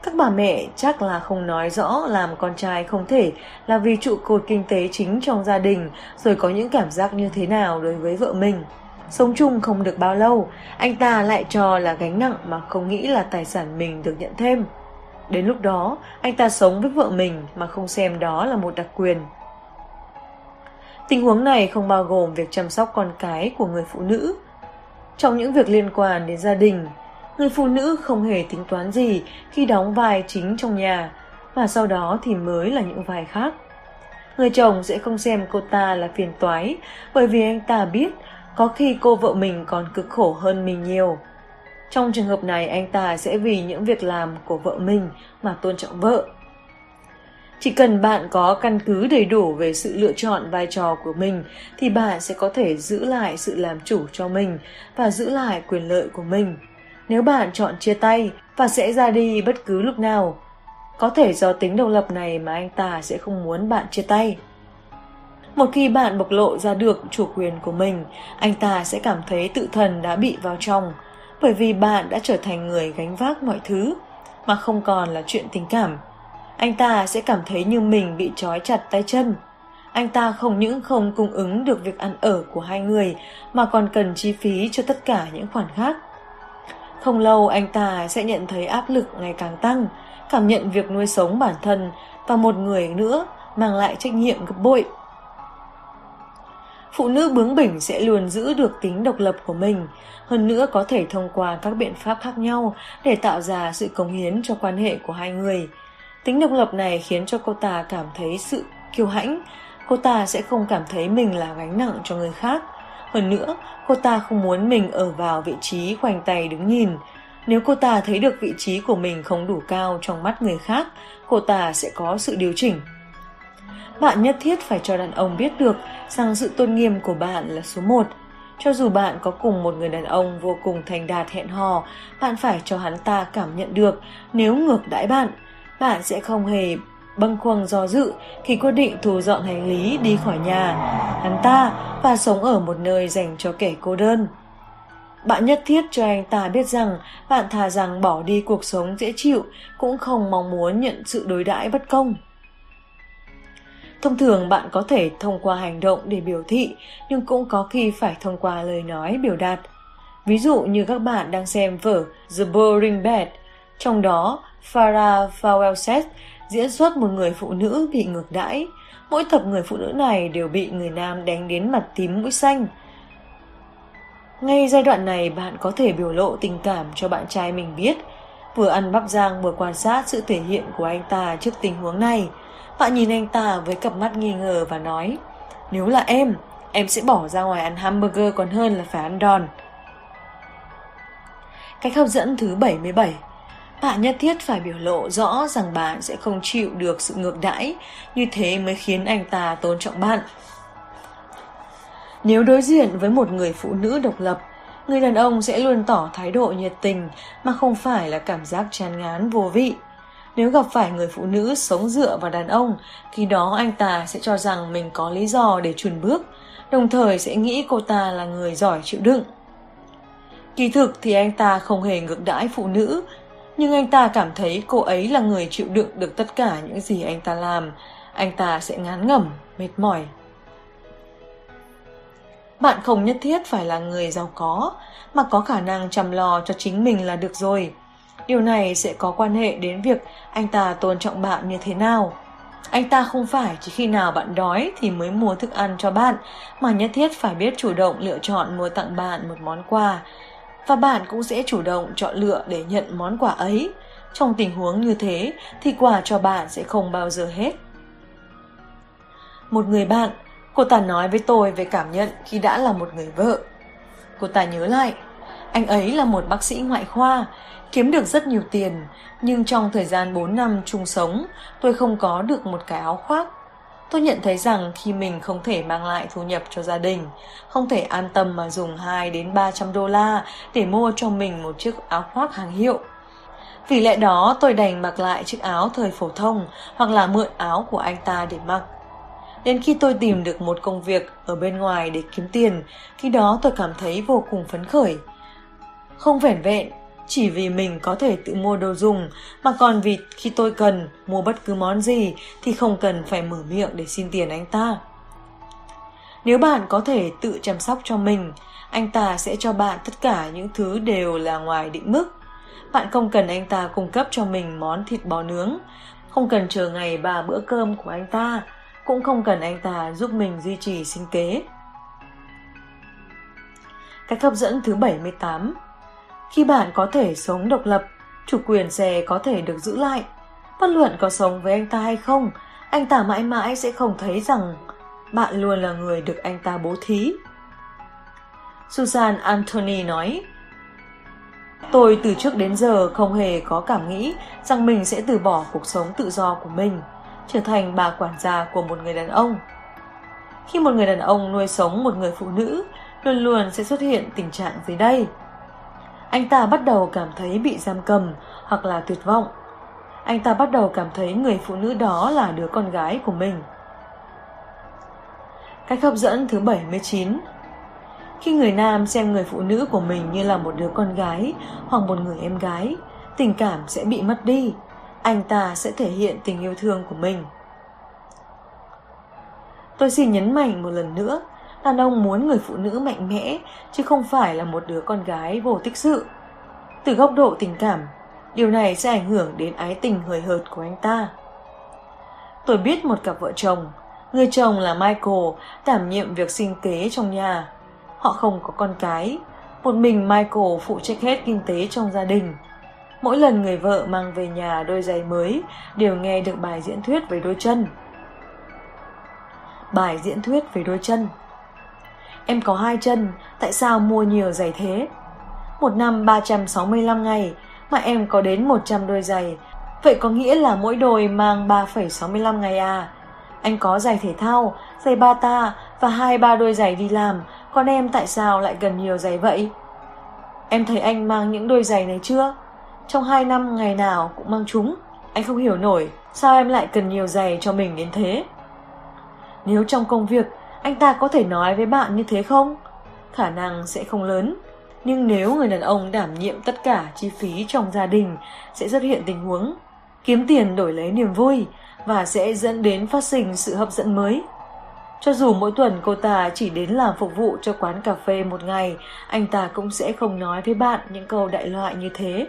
Speaker 1: Các bà mẹ chắc là không nói rõ làm con trai không thể là vì trụ cột kinh tế chính trong gia đình rồi có những cảm giác như thế nào đối với vợ mình. Sống chung không được bao lâu, anh ta lại cho là gánh nặng mà không nghĩ là tài sản mình được nhận thêm. Đến lúc đó, anh ta sống với vợ mình mà không xem đó là một đặc quyền. Tình huống này không bao gồm việc chăm sóc con cái của người phụ nữ. Trong những việc liên quan đến gia đình, người phụ nữ không hề tính toán gì khi đóng vai chính trong nhà, mà sau đó thì mới là những vai khác. Người chồng sẽ không xem cô ta là phiền toái bởi vì anh ta biết có khi cô vợ mình còn cực khổ hơn mình nhiều. Trong trường hợp này anh ta sẽ vì những việc làm của vợ mình mà tôn trọng vợ. Chỉ cần bạn có căn cứ đầy đủ về sự lựa chọn vai trò của mình thì bạn sẽ có thể giữ lại sự làm chủ cho mình và giữ lại quyền lợi của mình. Nếu bạn chọn chia tay và sẽ ra đi bất cứ lúc nào, có thể do tính độc lập này mà anh ta sẽ không muốn bạn chia tay. Một khi bạn bộc lộ ra được chủ quyền của mình, anh ta sẽ cảm thấy tự thần đã bị vào trong, bởi vì bạn đã trở thành người gánh vác mọi thứ, mà không còn là chuyện tình cảm. Anh ta sẽ cảm thấy như mình bị trói chặt tay chân. Anh ta không những không cung ứng được việc ăn ở của hai người, mà còn cần chi phí cho tất cả những khoản khác. Không lâu anh ta sẽ nhận thấy áp lực ngày càng tăng, cảm nhận việc nuôi sống bản thân và một người nữa mang lại trách nhiệm gấp bội phụ nữ bướng bỉnh sẽ luôn giữ được tính độc lập của mình, hơn nữa có thể thông qua các biện pháp khác nhau để tạo ra sự cống hiến cho quan hệ của hai người. Tính độc lập này khiến cho cô ta cảm thấy sự kiêu hãnh, cô ta sẽ không cảm thấy mình là gánh nặng cho người khác. Hơn nữa, cô ta không muốn mình ở vào vị trí khoanh tay đứng nhìn. Nếu cô ta thấy được vị trí của mình không đủ cao trong mắt người khác, cô ta sẽ có sự điều chỉnh bạn nhất thiết phải cho đàn ông biết được rằng sự tôn nghiêm của bạn là số một. Cho dù bạn có cùng một người đàn ông vô cùng thành đạt hẹn hò, bạn phải cho hắn ta cảm nhận được nếu ngược đãi bạn, bạn sẽ không hề bâng khuâng do dự khi quyết định thu dọn hành lý đi khỏi nhà hắn ta và sống ở một nơi dành cho kẻ cô đơn. Bạn nhất thiết cho anh ta biết rằng bạn thà rằng bỏ đi cuộc sống dễ chịu cũng không mong muốn nhận sự đối đãi bất công. Thông thường bạn có thể thông qua hành động để biểu thị, nhưng cũng có khi phải thông qua lời nói biểu đạt. Ví dụ như các bạn đang xem vở The Boring Bed, trong đó Farah Fawcett diễn xuất một người phụ nữ bị ngược đãi. Mỗi tập người phụ nữ này đều bị người nam đánh đến mặt tím mũi xanh. Ngay giai đoạn này bạn có thể biểu lộ tình cảm cho bạn trai mình biết, vừa ăn bắp rang vừa quan sát sự thể hiện của anh ta trước tình huống này. Bạn nhìn anh ta với cặp mắt nghi ngờ và nói Nếu là em, em sẽ bỏ ra ngoài ăn hamburger còn hơn là phải ăn đòn. Cách hấp dẫn thứ 77 Bạn nhất thiết phải biểu lộ rõ rằng bạn sẽ không chịu được sự ngược đãi, như thế mới khiến anh ta tôn trọng bạn. Nếu đối diện với một người phụ nữ độc lập, người đàn ông sẽ luôn tỏ thái độ nhiệt tình mà không phải là cảm giác chán ngán vô vị. Nếu gặp phải người phụ nữ sống dựa vào đàn ông, khi đó anh ta sẽ cho rằng mình có lý do để chùn bước, đồng thời sẽ nghĩ cô ta là người giỏi chịu đựng. Kỳ thực thì anh ta không hề ngược đãi phụ nữ, nhưng anh ta cảm thấy cô ấy là người chịu đựng được tất cả những gì anh ta làm. Anh ta sẽ ngán ngẩm, mệt mỏi. Bạn không nhất thiết phải là người giàu có, mà có khả năng chăm lo cho chính mình là được rồi. Điều này sẽ có quan hệ đến việc anh ta tôn trọng bạn như thế nào. Anh ta không phải chỉ khi nào bạn đói thì mới mua thức ăn cho bạn, mà nhất thiết phải biết chủ động lựa chọn mua tặng bạn một món quà. Và bạn cũng sẽ chủ động chọn lựa để nhận món quà ấy. Trong tình huống như thế thì quà cho bạn sẽ không bao giờ hết. Một người bạn, cô ta nói với tôi về cảm nhận khi đã là một người vợ. Cô ta nhớ lại, anh ấy là một bác sĩ ngoại khoa, kiếm được rất nhiều tiền, nhưng trong thời gian 4 năm chung sống, tôi không có được một cái áo khoác. Tôi nhận thấy rằng khi mình không thể mang lại thu nhập cho gia đình, không thể an tâm mà dùng 2 đến 300 đô la để mua cho mình một chiếc áo khoác hàng hiệu. Vì lẽ đó tôi đành mặc lại chiếc áo thời phổ thông hoặc là mượn áo của anh ta để mặc. Đến khi tôi tìm được một công việc ở bên ngoài để kiếm tiền, khi đó tôi cảm thấy vô cùng phấn khởi. Không vẻn vẹn, chỉ vì mình có thể tự mua đồ dùng, mà còn vì khi tôi cần mua bất cứ món gì thì không cần phải mở miệng để xin tiền anh ta. Nếu bạn có thể tự chăm sóc cho mình, anh ta sẽ cho bạn tất cả những thứ đều là ngoài định mức. Bạn không cần anh ta cung cấp cho mình món thịt bò nướng, không cần chờ ngày ba bữa cơm của anh ta, cũng không cần anh ta giúp mình duy trì sinh kế. Cách hấp dẫn thứ 78 khi bạn có thể sống độc lập, chủ quyền xe có thể được giữ lại. Bất luận có sống với anh ta hay không, anh ta mãi mãi sẽ không thấy rằng bạn luôn là người được anh ta bố thí. Susan Anthony nói, Tôi từ trước đến giờ không hề có cảm nghĩ rằng mình sẽ từ bỏ cuộc sống tự do của mình trở thành bà quản gia của một người đàn ông. Khi một người đàn ông nuôi sống một người phụ nữ, luôn luôn sẽ xuất hiện tình trạng dưới đây. Anh ta bắt đầu cảm thấy bị giam cầm hoặc là tuyệt vọng. Anh ta bắt đầu cảm thấy người phụ nữ đó là đứa con gái của mình. Cách hấp dẫn thứ 79 Khi người nam xem người phụ nữ của mình như là một đứa con gái hoặc một người em gái, tình cảm sẽ bị mất đi anh ta sẽ thể hiện tình yêu thương của mình. Tôi xin nhấn mạnh một lần nữa, đàn ông muốn người phụ nữ mạnh mẽ, chứ không phải là một đứa con gái vô tích sự. Từ góc độ tình cảm, điều này sẽ ảnh hưởng đến ái tình hời hợt của anh ta. Tôi biết một cặp vợ chồng, người chồng là Michael đảm nhiệm việc sinh kế trong nhà. Họ không có con cái, một mình Michael phụ trách hết kinh tế trong gia đình Mỗi lần người vợ mang về nhà đôi giày mới đều nghe được bài diễn thuyết về đôi chân. Bài diễn thuyết về đôi chân Em có hai chân, tại sao mua nhiều giày thế? Một năm 365 ngày mà em có đến 100 đôi giày. Vậy có nghĩa là mỗi đôi mang 3,65 ngày à? Anh có giày thể thao, giày bata và hai ba đôi giày đi làm, còn em tại sao lại cần nhiều giày vậy? Em thấy anh mang những đôi giày này chưa? Trong hai năm ngày nào cũng mang chúng Anh không hiểu nổi Sao em lại cần nhiều giày cho mình đến thế Nếu trong công việc anh ta có thể nói với bạn như thế không Khả năng sẽ không lớn Nhưng nếu người đàn ông đảm nhiệm tất cả chi phí trong gia đình Sẽ xuất hiện tình huống Kiếm tiền đổi lấy niềm vui Và sẽ dẫn đến phát sinh sự hấp dẫn mới cho dù mỗi tuần cô ta chỉ đến làm phục vụ cho quán cà phê một ngày, anh ta cũng sẽ không nói với bạn những câu đại loại như thế.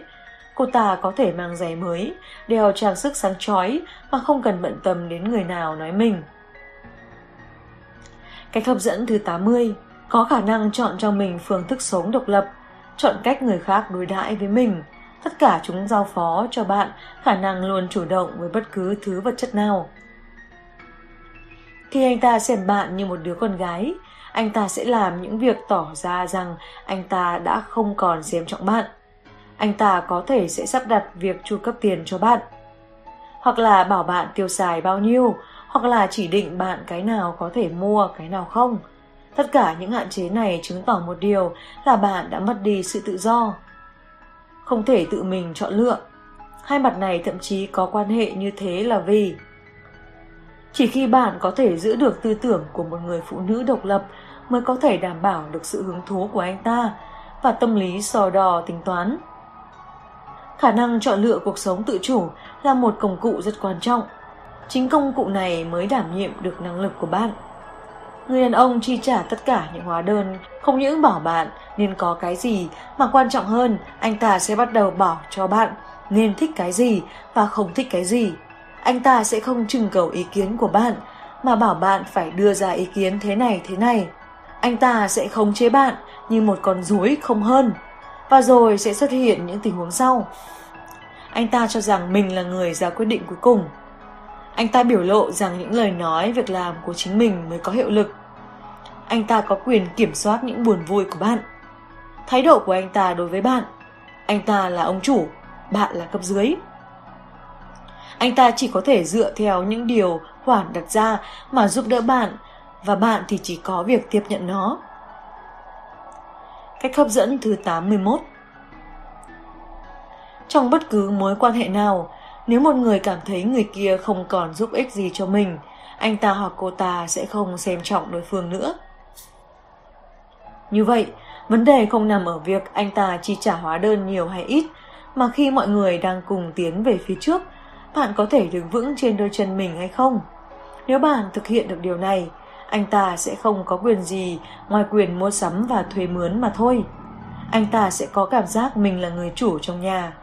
Speaker 1: Cô ta có thể mang giày mới, đeo trang sức sáng chói mà không cần bận tâm đến người nào nói mình. Cách hấp dẫn thứ 80 có khả năng chọn cho mình phương thức sống độc lập, chọn cách người khác đối đãi với mình. Tất cả chúng giao phó cho bạn khả năng luôn chủ động với bất cứ thứ vật chất nào. Khi anh ta xem bạn như một đứa con gái, anh ta sẽ làm những việc tỏ ra rằng anh ta đã không còn xem trọng bạn anh ta có thể sẽ sắp đặt việc chu cấp tiền cho bạn. Hoặc là bảo bạn tiêu xài bao nhiêu, hoặc là chỉ định bạn cái nào có thể mua, cái nào không. Tất cả những hạn chế này chứng tỏ một điều là bạn đã mất đi sự tự do. Không thể tự mình chọn lựa. Hai mặt này thậm chí có quan hệ như thế là vì chỉ khi bạn có thể giữ được tư tưởng của một người phụ nữ độc lập mới có thể đảm bảo được sự hứng thú của anh ta và tâm lý sò đò tính toán. Khả năng chọn lựa cuộc sống tự chủ là một công cụ rất quan trọng. Chính công cụ này mới đảm nhiệm được năng lực của bạn. Người đàn ông chi trả tất cả những hóa đơn, không những bảo bạn nên có cái gì, mà quan trọng hơn, anh ta sẽ bắt đầu bảo cho bạn nên thích cái gì và không thích cái gì. Anh ta sẽ không trưng cầu ý kiến của bạn, mà bảo bạn phải đưa ra ý kiến thế này thế này. Anh ta sẽ khống chế bạn như một con rối không hơn. Và rồi sẽ xuất hiện những tình huống sau. Anh ta cho rằng mình là người ra quyết định cuối cùng. Anh ta biểu lộ rằng những lời nói, việc làm của chính mình mới có hiệu lực. Anh ta có quyền kiểm soát những buồn vui của bạn. Thái độ của anh ta đối với bạn. Anh ta là ông chủ, bạn là cấp dưới. Anh ta chỉ có thể dựa theo những điều khoản đặt ra mà giúp đỡ bạn và bạn thì chỉ có việc tiếp nhận nó. Cách hấp dẫn thứ 81 Trong bất cứ mối quan hệ nào, nếu một người cảm thấy người kia không còn giúp ích gì cho mình, anh ta hoặc cô ta sẽ không xem trọng đối phương nữa. Như vậy, vấn đề không nằm ở việc anh ta chi trả hóa đơn nhiều hay ít, mà khi mọi người đang cùng tiến về phía trước, bạn có thể đứng vững trên đôi chân mình hay không? Nếu bạn thực hiện được điều này, anh ta sẽ không có quyền gì ngoài quyền mua sắm và thuê mướn mà thôi. Anh ta sẽ có cảm giác mình là người chủ trong nhà.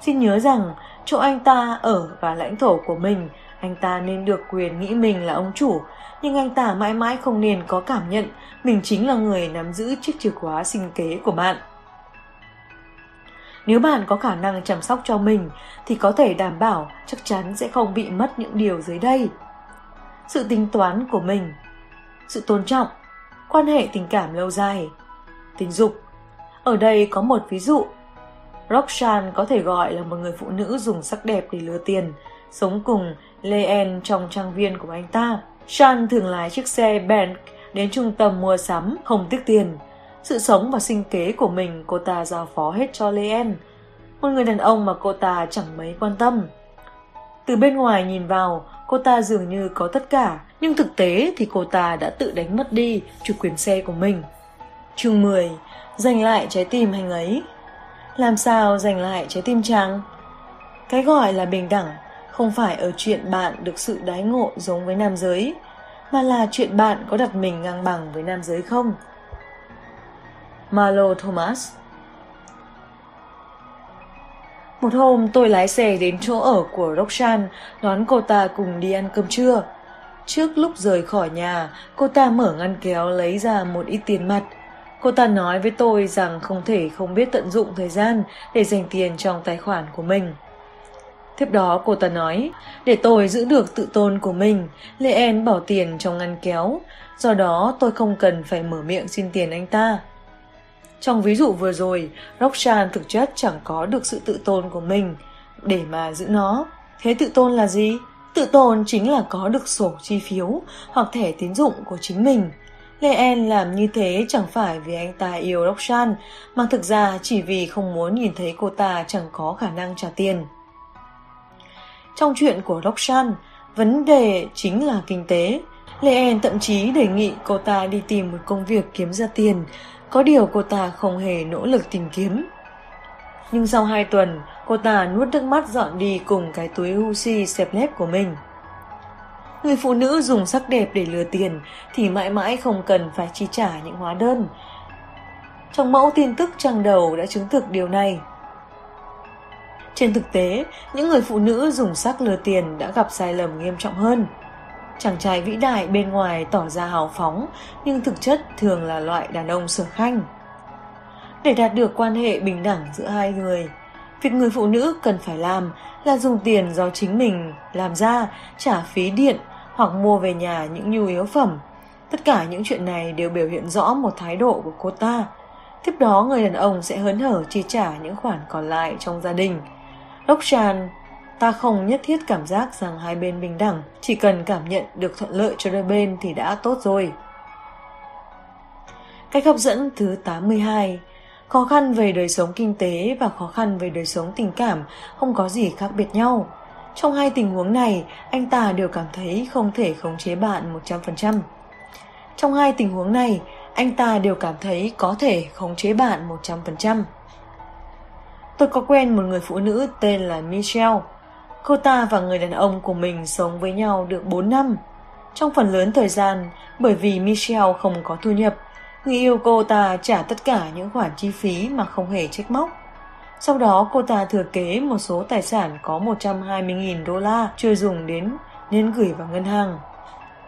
Speaker 1: Xin nhớ rằng, chỗ anh ta ở và lãnh thổ của mình, anh ta nên được quyền nghĩ mình là ông chủ, nhưng anh ta mãi mãi không nên có cảm nhận mình chính là người nắm giữ chiếc chìa khóa sinh kế của bạn. Nếu bạn có khả năng chăm sóc cho mình thì có thể đảm bảo chắc chắn sẽ không bị mất những điều dưới đây. Sự tính toán của mình sự tôn trọng, quan hệ tình cảm lâu dài, tình dục. Ở đây có một ví dụ. Roxanne có thể gọi là một người phụ nữ dùng sắc đẹp để lừa tiền, sống cùng Leanne trong trang viên của anh ta. Shan thường lái chiếc xe Benz đến trung tâm mua sắm, không tiếc tiền. Sự sống và sinh kế của mình cô ta giao phó hết cho Leanne, một người đàn ông mà cô ta chẳng mấy quan tâm. Từ bên ngoài nhìn vào, cô ta dường như có tất cả, nhưng thực tế thì cô ta đã tự đánh mất đi chủ quyền xe của mình. Chương 10. Giành lại trái tim anh ấy làm sao giành lại trái tim chàng? Cái gọi là bình đẳng không phải ở chuyện bạn được sự đái ngộ giống với nam giới, mà là chuyện bạn có đặt mình ngang bằng với nam giới không? Marlo Thomas Một hôm tôi lái xe đến chỗ ở của Roxanne đón cô ta cùng đi ăn cơm trưa. Trước lúc rời khỏi nhà, cô ta mở ngăn kéo lấy ra một ít tiền mặt. Cô ta nói với tôi rằng không thể không biết tận dụng thời gian để dành tiền trong tài khoản của mình. Tiếp đó cô ta nói, để tôi giữ được tự tôn của mình, Lê En bỏ tiền trong ngăn kéo, do đó tôi không cần phải mở miệng xin tiền anh ta. Trong ví dụ vừa rồi, Roxanne thực chất chẳng có được sự tự tôn của mình để mà giữ nó. Thế tự tôn là gì? Tự tôn chính là có được sổ chi phiếu hoặc thẻ tín dụng của chính mình. Lê En làm như thế chẳng phải vì anh ta yêu Roxanne, mà thực ra chỉ vì không muốn nhìn thấy cô ta chẳng có khả năng trả tiền. Trong chuyện của Roxanne, vấn đề chính là kinh tế. Lê En thậm chí đề nghị cô ta đi tìm một công việc kiếm ra tiền, có điều cô ta không hề nỗ lực tìm kiếm. Nhưng sau hai tuần, cô ta nuốt nước mắt dọn đi cùng cái túi Husi xẹp lép của mình. Người phụ nữ dùng sắc đẹp để lừa tiền thì mãi mãi không cần phải chi trả những hóa đơn. Trong mẫu tin tức trang đầu đã chứng thực điều này. Trên thực tế, những người phụ nữ dùng sắc lừa tiền đã gặp sai lầm nghiêm trọng hơn. Chàng trai vĩ đại bên ngoài tỏ ra hào phóng, nhưng thực chất thường là loại đàn ông sở khanh. Để đạt được quan hệ bình đẳng giữa hai người, việc người phụ nữ cần phải làm là dùng tiền do chính mình làm ra, trả phí điện hoặc mua về nhà những nhu yếu phẩm. Tất cả những chuyện này đều biểu hiện rõ một thái độ của cô ta. Tiếp đó người đàn ông sẽ hớn hở chi trả những khoản còn lại trong gia đình. Roxanne, ta không nhất thiết cảm giác rằng hai bên bình đẳng, chỉ cần cảm nhận được thuận lợi cho đôi bên thì đã tốt rồi. Cách hấp dẫn thứ 82 Khó khăn về đời sống kinh tế và khó khăn về đời sống tình cảm không có gì khác biệt nhau. Trong hai tình huống này, anh ta đều cảm thấy không thể khống chế bạn 100%. Trong hai tình huống này, anh ta đều cảm thấy có thể khống chế bạn 100%. Tôi có quen một người phụ nữ tên là Michelle. Cô ta và người đàn ông của mình sống với nhau được 4 năm. Trong phần lớn thời gian, bởi vì Michelle không có thu nhập, người yêu cô ta trả tất cả những khoản chi phí mà không hề trách móc. Sau đó, cô ta thừa kế một số tài sản có 120.000 đô la chưa dùng đến, nên gửi vào ngân hàng.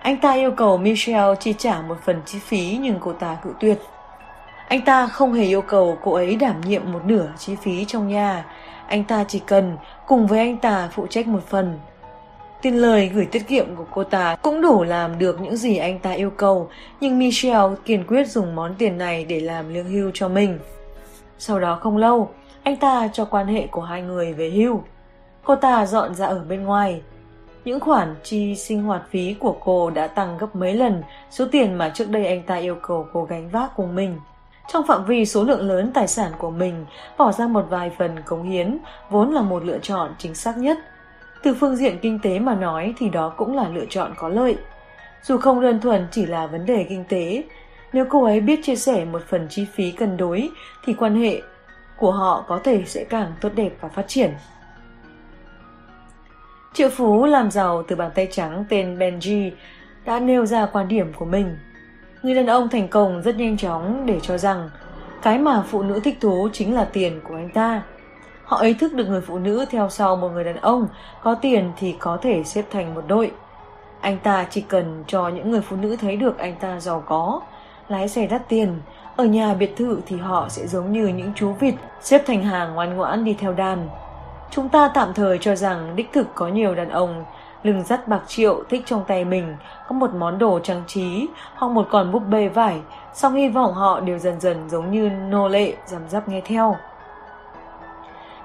Speaker 1: Anh ta yêu cầu Michelle chi trả một phần chi phí nhưng cô ta cự tuyệt. Anh ta không hề yêu cầu cô ấy đảm nhiệm một nửa chi phí trong nhà. Anh ta chỉ cần cùng với anh ta phụ trách một phần. Tiền lời gửi tiết kiệm của cô ta cũng đủ làm được những gì anh ta yêu cầu, nhưng Michelle kiên quyết dùng món tiền này để làm lương hưu cho mình. Sau đó không lâu, anh ta cho quan hệ của hai người về hưu. Cô ta dọn ra ở bên ngoài. Những khoản chi sinh hoạt phí của cô đã tăng gấp mấy lần số tiền mà trước đây anh ta yêu cầu cô gánh vác cùng mình. Trong phạm vi số lượng lớn tài sản của mình, bỏ ra một vài phần cống hiến vốn là một lựa chọn chính xác nhất. Từ phương diện kinh tế mà nói thì đó cũng là lựa chọn có lợi. Dù không đơn thuần chỉ là vấn đề kinh tế, nếu cô ấy biết chia sẻ một phần chi phí cân đối thì quan hệ của họ có thể sẽ càng tốt đẹp và phát triển. Triệu Phú làm giàu từ bàn tay trắng tên Benji đã nêu ra quan điểm của mình. Người đàn ông thành công rất nhanh chóng để cho rằng cái mà phụ nữ thích thú chính là tiền của anh ta. Họ ý thức được người phụ nữ theo sau một người đàn ông có tiền thì có thể xếp thành một đội. Anh ta chỉ cần cho những người phụ nữ thấy được anh ta giàu có, lái xe đắt tiền, ở nhà biệt thự thì họ sẽ giống như những chú vịt xếp thành hàng ngoan ngoãn đi theo đàn. Chúng ta tạm thời cho rằng đích thực có nhiều đàn ông lưng dắt bạc triệu thích trong tay mình có một món đồ trang trí hoặc một con búp bê vải, song hy vọng họ đều dần dần giống như nô lệ giảm dắp nghe theo.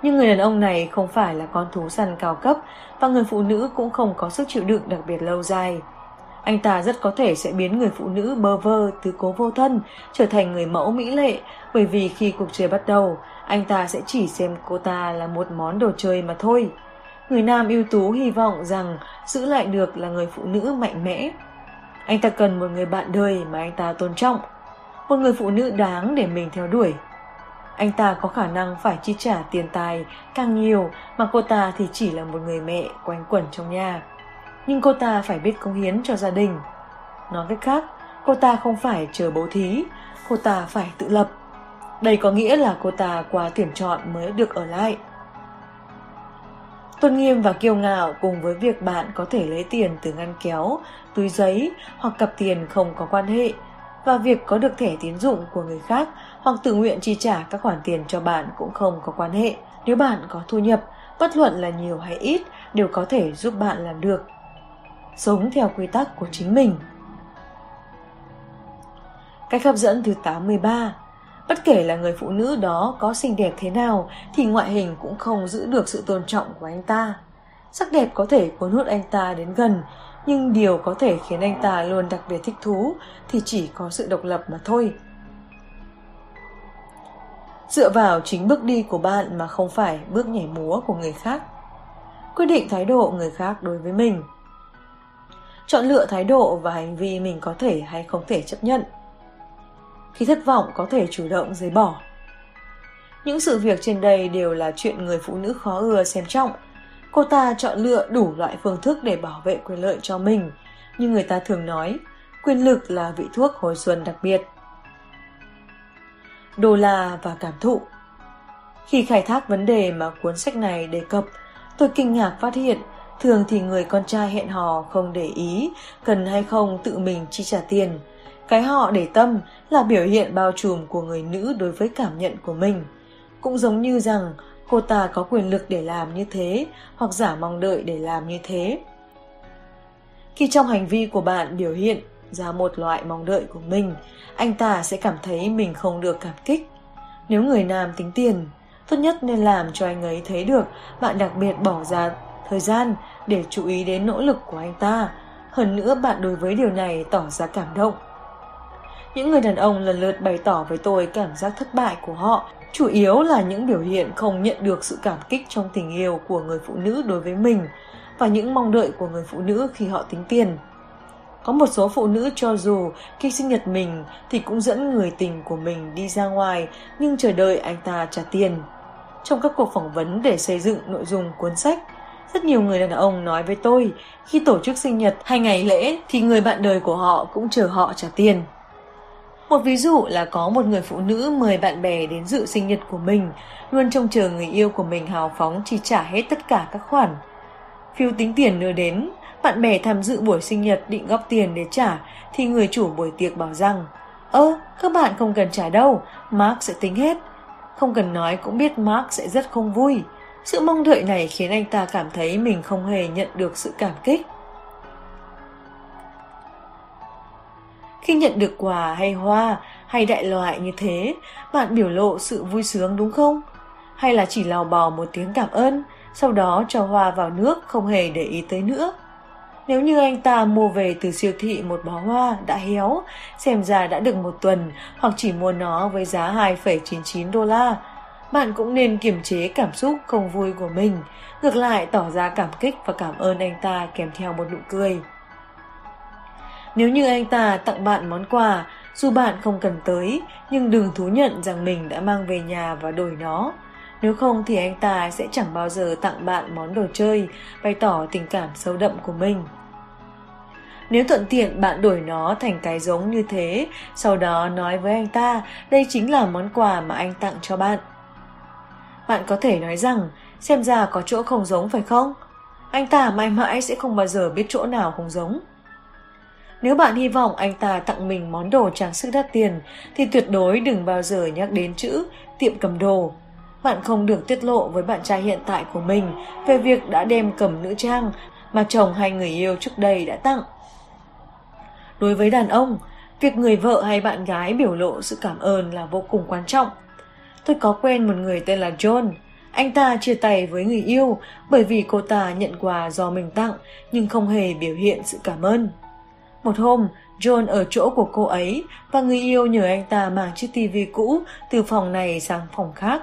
Speaker 1: Nhưng người đàn ông này không phải là con thú săn cao cấp và người phụ nữ cũng không có sức chịu đựng đặc biệt lâu dài. Anh ta rất có thể sẽ biến người phụ nữ bơ vơ từ cố vô thân trở thành người mẫu mỹ lệ bởi vì khi cuộc chơi bắt đầu, anh ta sẽ chỉ xem cô ta là một món đồ chơi mà thôi. Người nam ưu tú hy vọng rằng giữ lại được là người phụ nữ mạnh mẽ. Anh ta cần một người bạn đời mà anh ta tôn trọng, một người phụ nữ đáng để mình theo đuổi. Anh ta có khả năng phải chi trả tiền tài càng nhiều mà cô ta thì chỉ là một người mẹ quanh quẩn trong nhà nhưng cô ta phải biết công hiến cho gia đình. Nói cách khác, cô ta không phải chờ bố thí, cô ta phải tự lập. Đây có nghĩa là cô ta qua tuyển chọn mới được ở lại. Tôn nghiêm và kiêu ngạo cùng với việc bạn có thể lấy tiền từ ngăn kéo, túi giấy hoặc cặp tiền không có quan hệ và việc có được thẻ tín dụng của người khác hoặc tự nguyện chi trả các khoản tiền cho bạn cũng không có quan hệ. Nếu bạn có thu nhập, bất luận là nhiều hay ít, đều có thể giúp bạn làm được sống theo quy tắc của chính mình. Cách hấp dẫn thứ 83 Bất kể là người phụ nữ đó có xinh đẹp thế nào thì ngoại hình cũng không giữ được sự tôn trọng của anh ta. Sắc đẹp có thể cuốn hút anh ta đến gần, nhưng điều có thể khiến anh ta luôn đặc biệt thích thú thì chỉ có sự độc lập mà thôi. Dựa vào chính bước đi của bạn mà không phải bước nhảy múa của người khác. Quyết định thái độ người khác đối với mình. Chọn lựa thái độ và hành vi mình có thể hay không thể chấp nhận. Khi thất vọng có thể chủ động rời bỏ. Những sự việc trên đây đều là chuyện người phụ nữ khó ưa xem trọng. Cô ta chọn lựa đủ loại phương thức để bảo vệ quyền lợi cho mình. Như người ta thường nói, quyền lực là vị thuốc hồi xuân đặc biệt đô la và cảm thụ khi khai thác vấn đề mà cuốn sách này đề cập, tôi kinh ngạc phát hiện Thường thì người con trai hẹn hò không để ý, cần hay không tự mình chi trả tiền. Cái họ để tâm là biểu hiện bao trùm của người nữ đối với cảm nhận của mình. Cũng giống như rằng cô ta có quyền lực để làm như thế hoặc giả mong đợi để làm như thế. Khi trong hành vi của bạn biểu hiện ra một loại mong đợi của mình, anh ta sẽ cảm thấy mình không được cảm kích. Nếu người nam tính tiền, tốt nhất nên làm cho anh ấy thấy được bạn đặc biệt bỏ ra thời gian để chú ý đến nỗ lực của anh ta. Hơn nữa bạn đối với điều này tỏ ra cảm động. những người đàn ông lần lượt bày tỏ với tôi cảm giác thất bại của họ, chủ yếu là những biểu hiện không nhận được sự cảm kích trong tình yêu của người phụ nữ đối với mình và những mong đợi của người phụ nữ khi họ tính tiền. Có một số phụ nữ cho dù khi sinh nhật mình thì cũng dẫn người tình của mình đi ra ngoài nhưng chờ đợi anh ta trả tiền. Trong các cuộc phỏng vấn để xây dựng nội dung cuốn sách, rất nhiều người đàn ông nói với tôi khi tổ chức sinh nhật hay ngày lễ thì người bạn đời của họ cũng chờ họ trả tiền. Một ví dụ là có một người phụ nữ mời bạn bè đến dự sinh nhật của mình, luôn trông chờ người yêu của mình hào phóng chi trả hết tất cả các khoản. Phiếu tính tiền đưa đến, bạn bè tham dự buổi sinh nhật định góp tiền để trả thì người chủ buổi tiệc bảo rằng Ơ, các bạn không cần trả đâu, Mark sẽ tính hết. Không cần nói cũng biết Mark sẽ rất không vui. Sự mong đợi này khiến anh ta cảm thấy mình không hề nhận được sự cảm kích. Khi nhận được quà hay hoa hay đại loại như thế, bạn biểu lộ sự vui sướng đúng không? Hay là chỉ lào bò một tiếng cảm ơn, sau đó cho hoa vào nước không hề để ý tới nữa? Nếu như anh ta mua về từ siêu thị một bó hoa đã héo, xem ra đã được một tuần hoặc chỉ mua nó với giá 2,99 đô la, bạn cũng nên kiềm chế cảm xúc không vui của mình, ngược lại tỏ ra cảm kích và cảm ơn anh ta kèm theo một nụ cười. Nếu như anh ta tặng bạn món quà, dù bạn không cần tới, nhưng đừng thú nhận rằng mình đã mang về nhà và đổi nó. Nếu không thì anh ta sẽ chẳng bao giờ tặng bạn món đồ chơi, bày tỏ tình cảm sâu đậm của mình. Nếu thuận tiện bạn đổi nó thành cái giống như thế, sau đó nói với anh ta đây chính là món quà mà anh tặng cho bạn. Bạn có thể nói rằng, xem ra có chỗ không giống phải không? Anh ta mãi mãi sẽ không bao giờ biết chỗ nào không giống. Nếu bạn hy vọng anh ta tặng mình món đồ trang sức đắt tiền, thì tuyệt đối đừng bao giờ nhắc đến chữ tiệm cầm đồ. Bạn không được tiết lộ với bạn trai hiện tại của mình về việc đã đem cầm nữ trang mà chồng hay người yêu trước đây đã tặng. Đối với đàn ông, việc người vợ hay bạn gái biểu lộ sự cảm ơn là vô cùng quan trọng. Tôi có quen một người tên là John. Anh ta chia tay với người yêu bởi vì cô ta nhận quà do mình tặng nhưng không hề biểu hiện sự cảm ơn. Một hôm, John ở chỗ của cô ấy và người yêu nhờ anh ta mang chiếc tivi cũ từ phòng này sang phòng khác.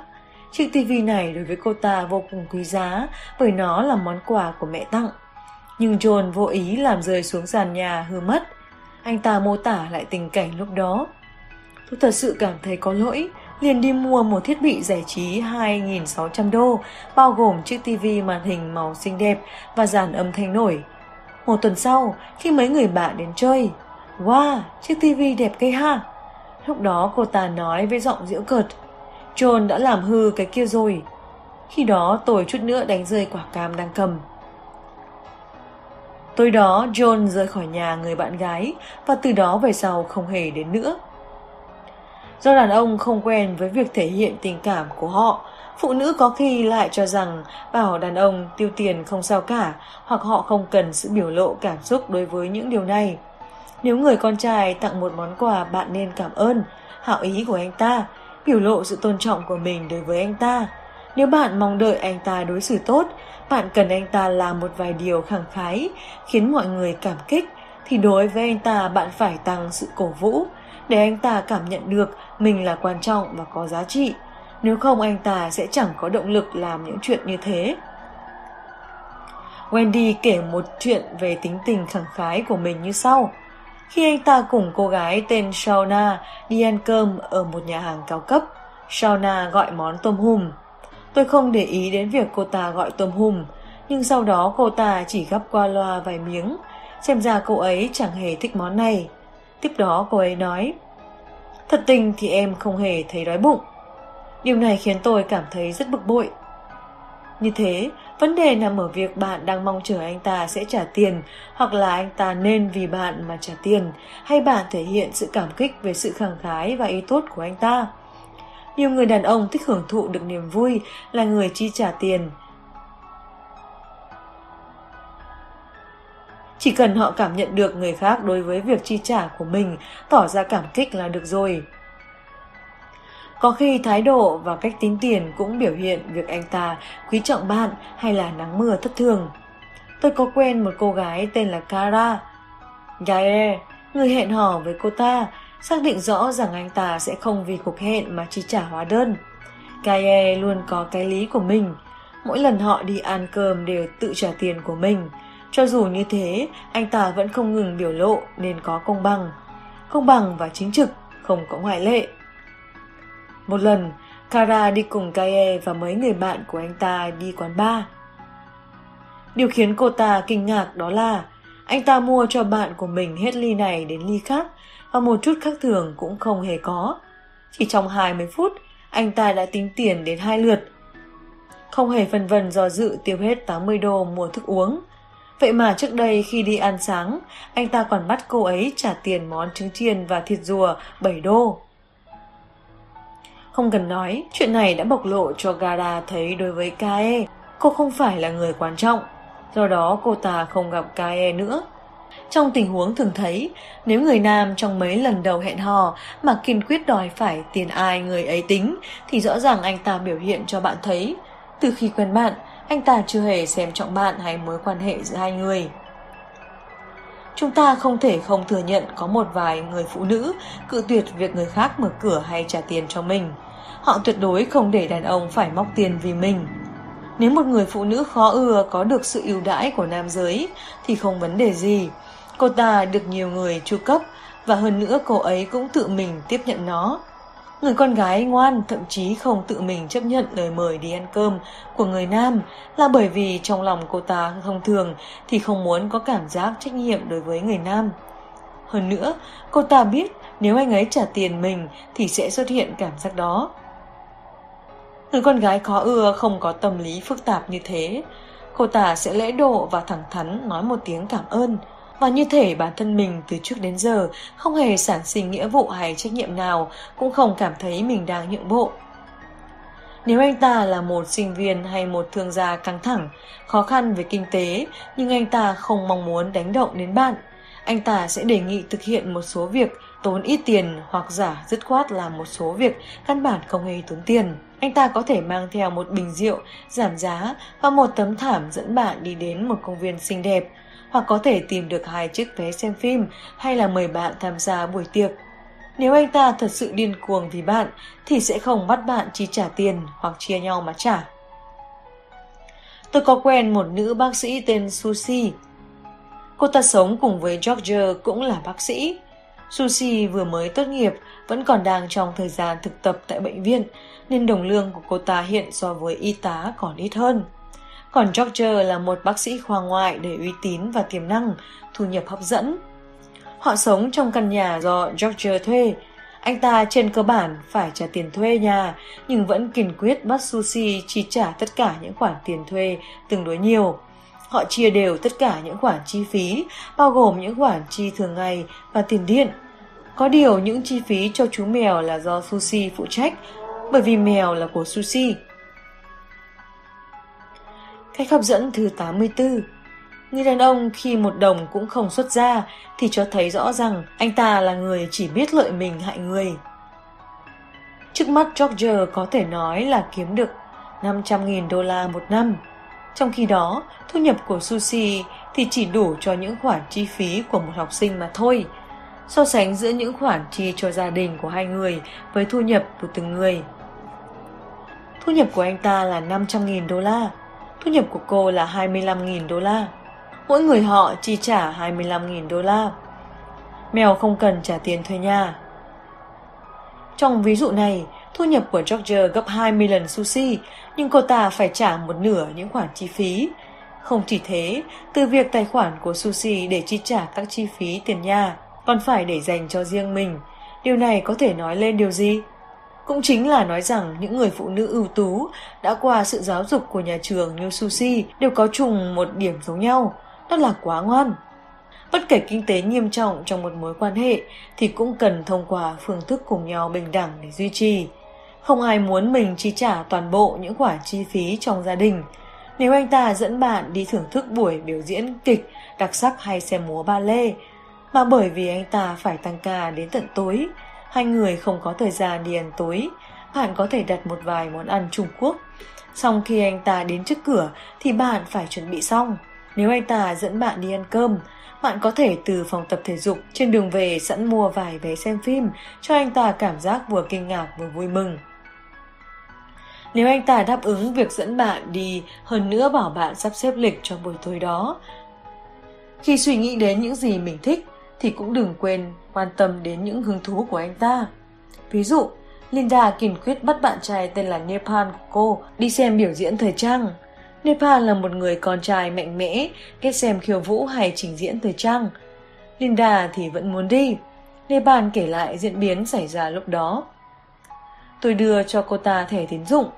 Speaker 1: Chiếc tivi này đối với cô ta vô cùng quý giá bởi nó là món quà của mẹ tặng. Nhưng John vô ý làm rơi xuống sàn nhà hư mất. Anh ta mô tả lại tình cảnh lúc đó. Tôi thật sự cảm thấy có lỗi, liền đi mua một thiết bị giải trí 2.600 đô, bao gồm chiếc tivi màn hình màu xinh đẹp và dàn âm thanh nổi. Một tuần sau, khi mấy người bạn đến chơi, Wow, chiếc tivi đẹp cây ha. Lúc đó cô ta nói với giọng giễu cợt, John đã làm hư cái kia rồi. Khi đó tôi chút nữa đánh rơi quả cam đang cầm. Tối đó John rời khỏi nhà người bạn gái và từ đó về sau không hề đến nữa. Do đàn ông không quen với việc thể hiện tình cảm của họ, phụ nữ có khi lại cho rằng bảo đàn ông tiêu tiền không sao cả hoặc họ không cần sự biểu lộ cảm xúc đối với những điều này. Nếu người con trai tặng một món quà bạn nên cảm ơn, hảo ý của anh ta, biểu lộ sự tôn trọng của mình đối với anh ta. Nếu bạn mong đợi anh ta đối xử tốt, bạn cần anh ta làm một vài điều khẳng khái, khiến mọi người cảm kích, thì đối với anh ta bạn phải tăng sự cổ vũ, để anh ta cảm nhận được mình là quan trọng và có giá trị. Nếu không anh ta sẽ chẳng có động lực làm những chuyện như thế. Wendy kể một chuyện về tính tình khẳng khái của mình như sau. Khi anh ta cùng cô gái tên Shauna đi ăn cơm ở một nhà hàng cao cấp, Shauna gọi món tôm hùm. Tôi không để ý đến việc cô ta gọi tôm hùm, nhưng sau đó cô ta chỉ gắp qua loa vài miếng, xem ra cô ấy chẳng hề thích món này. Tiếp đó cô ấy nói, thật tình thì em không hề thấy đói bụng. Điều này khiến tôi cảm thấy rất bực bội. Như thế, vấn đề nằm ở việc bạn đang mong chờ anh ta sẽ trả tiền hoặc là anh ta nên vì bạn mà trả tiền hay bạn thể hiện sự cảm kích về sự khẳng khái và ý tốt của anh ta. Nhiều người đàn ông thích hưởng thụ được niềm vui là người chi trả tiền. Chỉ cần họ cảm nhận được người khác đối với việc chi trả của mình tỏ ra cảm kích là được rồi. Có khi thái độ và cách tính tiền cũng biểu hiện việc anh ta quý trọng bạn hay là nắng mưa thất thường. Tôi có quen một cô gái tên là Cara. Gae, người hẹn hò với cô ta, xác định rõ rằng anh ta sẽ không vì cuộc hẹn mà chi trả hóa đơn. Kaye luôn có cái lý của mình. Mỗi lần họ đi ăn cơm đều tự trả tiền của mình. Cho dù như thế, anh ta vẫn không ngừng biểu lộ nên có công bằng. Công bằng và chính trực, không có ngoại lệ. Một lần, Kara đi cùng Kae và mấy người bạn của anh ta đi quán bar. Điều khiến cô ta kinh ngạc đó là anh ta mua cho bạn của mình hết ly này đến ly khác và một chút khác thường cũng không hề có. Chỉ trong 20 phút, anh ta đã tính tiền đến hai lượt. Không hề phân vân do dự tiêu hết 80 đô mua thức uống. Vậy mà trước đây khi đi ăn sáng, anh ta còn bắt cô ấy trả tiền món trứng chiên và thịt rùa 7 đô. Không cần nói, chuyện này đã bộc lộ cho Gara thấy đối với Kae, cô không phải là người quan trọng. Do đó cô ta không gặp Kae nữa. Trong tình huống thường thấy, nếu người nam trong mấy lần đầu hẹn hò mà kiên quyết đòi phải tiền ai người ấy tính, thì rõ ràng anh ta biểu hiện cho bạn thấy. Từ khi quen bạn, anh ta chưa hề xem trọng bạn hay mối quan hệ giữa hai người. Chúng ta không thể không thừa nhận có một vài người phụ nữ cự tuyệt việc người khác mở cửa hay trả tiền cho mình. Họ tuyệt đối không để đàn ông phải móc tiền vì mình. Nếu một người phụ nữ khó ưa có được sự ưu đãi của nam giới, thì không vấn đề gì. Cô ta được nhiều người chu cấp, và hơn nữa cô ấy cũng tự mình tiếp nhận nó. Người con gái ngoan thậm chí không tự mình chấp nhận lời mời đi ăn cơm của người nam là bởi vì trong lòng cô ta thông thường thì không muốn có cảm giác trách nhiệm đối với người nam. Hơn nữa, cô ta biết nếu anh ấy trả tiền mình thì sẽ xuất hiện cảm giác đó. Người con gái khó ưa không có tâm lý phức tạp như thế. Cô ta sẽ lễ độ và thẳng thắn nói một tiếng cảm ơn. Và như thể bản thân mình từ trước đến giờ không hề sản sinh nghĩa vụ hay trách nhiệm nào, cũng không cảm thấy mình đang nhượng bộ. Nếu anh ta là một sinh viên hay một thương gia căng thẳng, khó khăn về kinh tế, nhưng anh ta không mong muốn đánh động đến bạn, anh ta sẽ đề nghị thực hiện một số việc tốn ít tiền hoặc giả dứt khoát là một số việc căn bản không hề tốn tiền. Anh ta có thể mang theo một bình rượu, giảm giá và một tấm thảm dẫn bạn đi đến một công viên xinh đẹp, hoặc có thể tìm được hai chiếc vé xem phim hay là mời bạn tham gia buổi tiệc. Nếu anh ta thật sự điên cuồng vì bạn thì sẽ không bắt bạn chi trả tiền hoặc chia nhau mà trả. Tôi có quen một nữ bác sĩ tên Susie. Cô ta sống cùng với George cũng là bác sĩ. Susie vừa mới tốt nghiệp, vẫn còn đang trong thời gian thực tập tại bệnh viện, nên đồng lương của cô ta hiện so với y tá còn ít hơn. Còn George là một bác sĩ khoa ngoại đầy uy tín và tiềm năng, thu nhập hấp dẫn. Họ sống trong căn nhà do George thuê. Anh ta trên cơ bản phải trả tiền thuê nhà, nhưng vẫn kiên quyết bắt Susie chi trả tất cả những khoản tiền thuê tương đối nhiều. Họ chia đều tất cả những khoản chi phí, bao gồm những khoản chi thường ngày và tiền điện. Có điều những chi phí cho chú mèo là do Sushi phụ trách, bởi vì mèo là của Sushi. Cách hấp dẫn thứ 84 Người đàn ông khi một đồng cũng không xuất ra thì cho thấy rõ rằng anh ta là người chỉ biết lợi mình hại người. Trước mắt George có thể nói là kiếm được 500.000 đô la một năm. Trong khi đó, thu nhập của Sushi thì chỉ đủ cho những khoản chi phí của một học sinh mà thôi. So sánh giữa những khoản chi cho gia đình của hai người với thu nhập của từng người. Thu nhập của anh ta là 500.000 đô la, thu nhập của cô là 25.000 đô la. Mỗi người họ chi trả 25.000 đô la. Mèo không cần trả tiền thuê nhà. Trong ví dụ này, thu nhập của George gấp 20 lần sushi, nhưng cô ta phải trả một nửa những khoản chi phí. Không chỉ thế, từ việc tài khoản của sushi để chi trả các chi phí tiền nhà, còn phải để dành cho riêng mình. Điều này có thể nói lên điều gì? Cũng chính là nói rằng những người phụ nữ ưu tú đã qua sự giáo dục của nhà trường như Sushi đều có chung một điểm giống nhau, đó là quá ngoan. Bất kể kinh tế nghiêm trọng trong một mối quan hệ thì cũng cần thông qua phương thức cùng nhau bình đẳng để duy trì. Không ai muốn mình chi trả toàn bộ những khoản chi phí trong gia đình. Nếu anh ta dẫn bạn đi thưởng thức buổi biểu diễn kịch, đặc sắc hay xem múa ba lê, mà bởi vì anh ta phải tăng ca đến tận tối, hai người không có thời gian đi ăn tối, bạn có thể đặt một vài món ăn Trung Quốc. Xong khi anh ta đến trước cửa thì bạn phải chuẩn bị xong. Nếu anh ta dẫn bạn đi ăn cơm, bạn có thể từ phòng tập thể dục trên đường về sẵn mua vài vé xem phim cho anh ta cảm giác vừa kinh ngạc vừa vui mừng. Nếu anh ta đáp ứng việc dẫn bạn đi, hơn nữa bảo bạn sắp xếp lịch cho buổi tối đó. Khi suy nghĩ đến những gì mình thích, thì cũng đừng quên quan tâm đến những hứng thú của anh ta. Ví dụ, Linda kiên quyết bắt bạn trai tên là Nepal của cô đi xem biểu diễn thời trang. Nepal là một người con trai mạnh mẽ, ghét xem khiêu vũ hay trình diễn thời trang. Linda thì vẫn muốn đi. Nepal kể lại diễn biến xảy ra lúc đó. Tôi đưa cho cô ta thẻ tín dụng.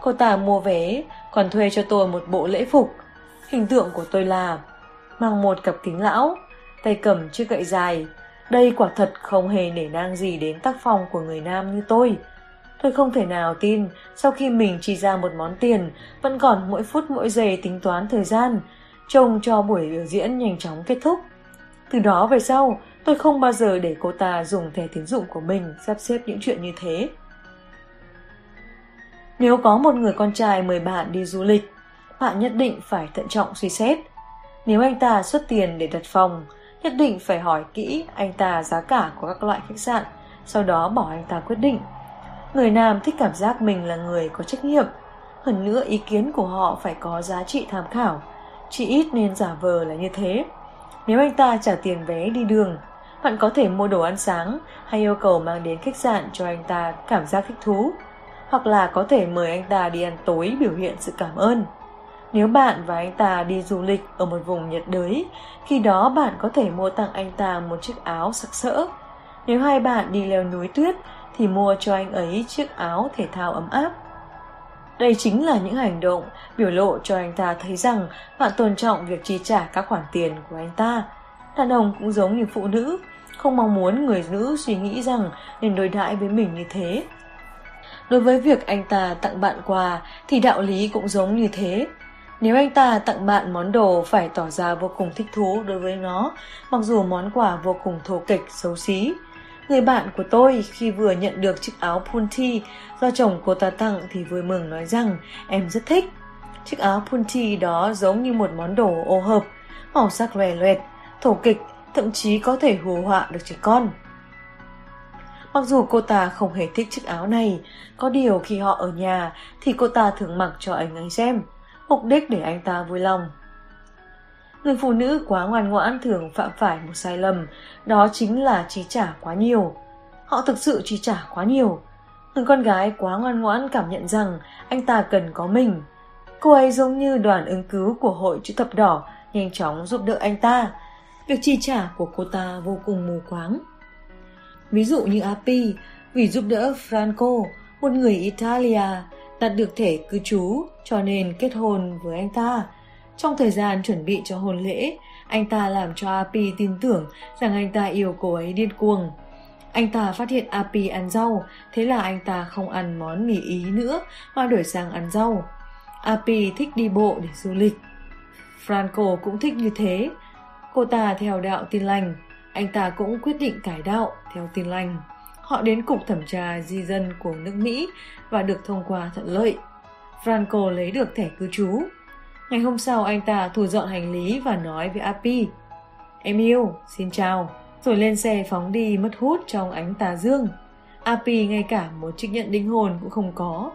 Speaker 1: Cô ta mua vé, còn thuê cho tôi một bộ lễ phục. Hình tượng của tôi là mang một cặp kính lão, tay cầm chiếc gậy dài. Đây quả thật không hề nể nang gì đến tác phong của người nam như tôi. Tôi không thể nào tin sau khi mình chi ra một món tiền vẫn còn mỗi phút mỗi giây tính toán thời gian, trông cho buổi biểu diễn nhanh chóng kết thúc. Từ đó về sau, tôi không bao giờ để cô ta dùng thẻ tín dụng của mình sắp xếp những chuyện như thế. Nếu có một người con trai mời bạn đi du lịch, bạn nhất định phải thận trọng suy xét. Nếu anh ta xuất tiền để đặt phòng, nhất định phải hỏi kỹ anh ta giá cả của các loại khách sạn, sau đó bỏ anh ta quyết định. Người nam thích cảm giác mình là người có trách nhiệm, hơn nữa ý kiến của họ phải có giá trị tham khảo, chỉ ít nên giả vờ là như thế. Nếu anh ta trả tiền vé đi đường, bạn có thể mua đồ ăn sáng hay yêu cầu mang đến khách sạn cho anh ta cảm giác thích thú, hoặc là có thể mời anh ta đi ăn tối biểu hiện sự cảm ơn. Nếu bạn và anh ta đi du lịch ở một vùng nhiệt đới, khi đó bạn có thể mua tặng anh ta một chiếc áo sặc sỡ. Nếu hai bạn đi leo núi tuyết thì mua cho anh ấy chiếc áo thể thao ấm áp. Đây chính là những hành động biểu lộ cho anh ta thấy rằng bạn tôn trọng việc chi trả các khoản tiền của anh ta. Đàn ông cũng giống như phụ nữ, không mong muốn người nữ suy nghĩ rằng nên đối đãi với mình như thế. Đối với việc anh ta tặng bạn quà thì đạo lý cũng giống như thế. Nếu anh ta tặng bạn món đồ phải tỏ ra vô cùng thích thú đối với nó, mặc dù món quà vô cùng thô kịch, xấu xí. Người bạn của tôi khi vừa nhận được chiếc áo punti do chồng cô ta tặng thì vui mừng nói rằng em rất thích. Chiếc áo punti đó giống như một món đồ ô hợp, màu sắc lòe loẹt, thổ kịch, thậm chí có thể hù họa được trẻ con. Mặc dù cô ta không hề thích chiếc áo này, có điều khi họ ở nhà thì cô ta thường mặc cho anh ấy xem mục đích để anh ta vui lòng. Người phụ nữ quá ngoan ngoãn thường phạm phải một sai lầm, đó chính là chi trả quá nhiều. Họ thực sự chi trả quá nhiều. Người con gái quá ngoan ngoãn cảm nhận rằng anh ta cần có mình. Cô ấy giống như đoàn ứng cứu của hội chữ thập đỏ, nhanh chóng giúp đỡ anh ta. Việc chi trả của cô ta vô cùng mù quáng. Ví dụ như Api, vì giúp đỡ Franco, một người Italia, đạt được thẻ cư trú cho nên kết hôn với anh ta. Trong thời gian chuẩn bị cho hôn lễ, anh ta làm cho Api tin tưởng rằng anh ta yêu cô ấy điên cuồng. Anh ta phát hiện Api ăn rau, thế là anh ta không ăn món mì ý nữa mà đổi sang ăn rau. Api thích đi bộ để du lịch. Franco cũng thích như thế. Cô ta theo đạo tin lành, anh ta cũng quyết định cải đạo theo tin lành họ đến cục thẩm tra di dân của nước Mỹ và được thông qua thuận lợi. Franco lấy được thẻ cư trú. Ngày hôm sau anh ta thu dọn hành lý và nói với Api Em yêu, xin chào. Rồi lên xe phóng đi mất hút trong ánh tà dương. Api ngay cả một chiếc nhận đính hôn cũng không có.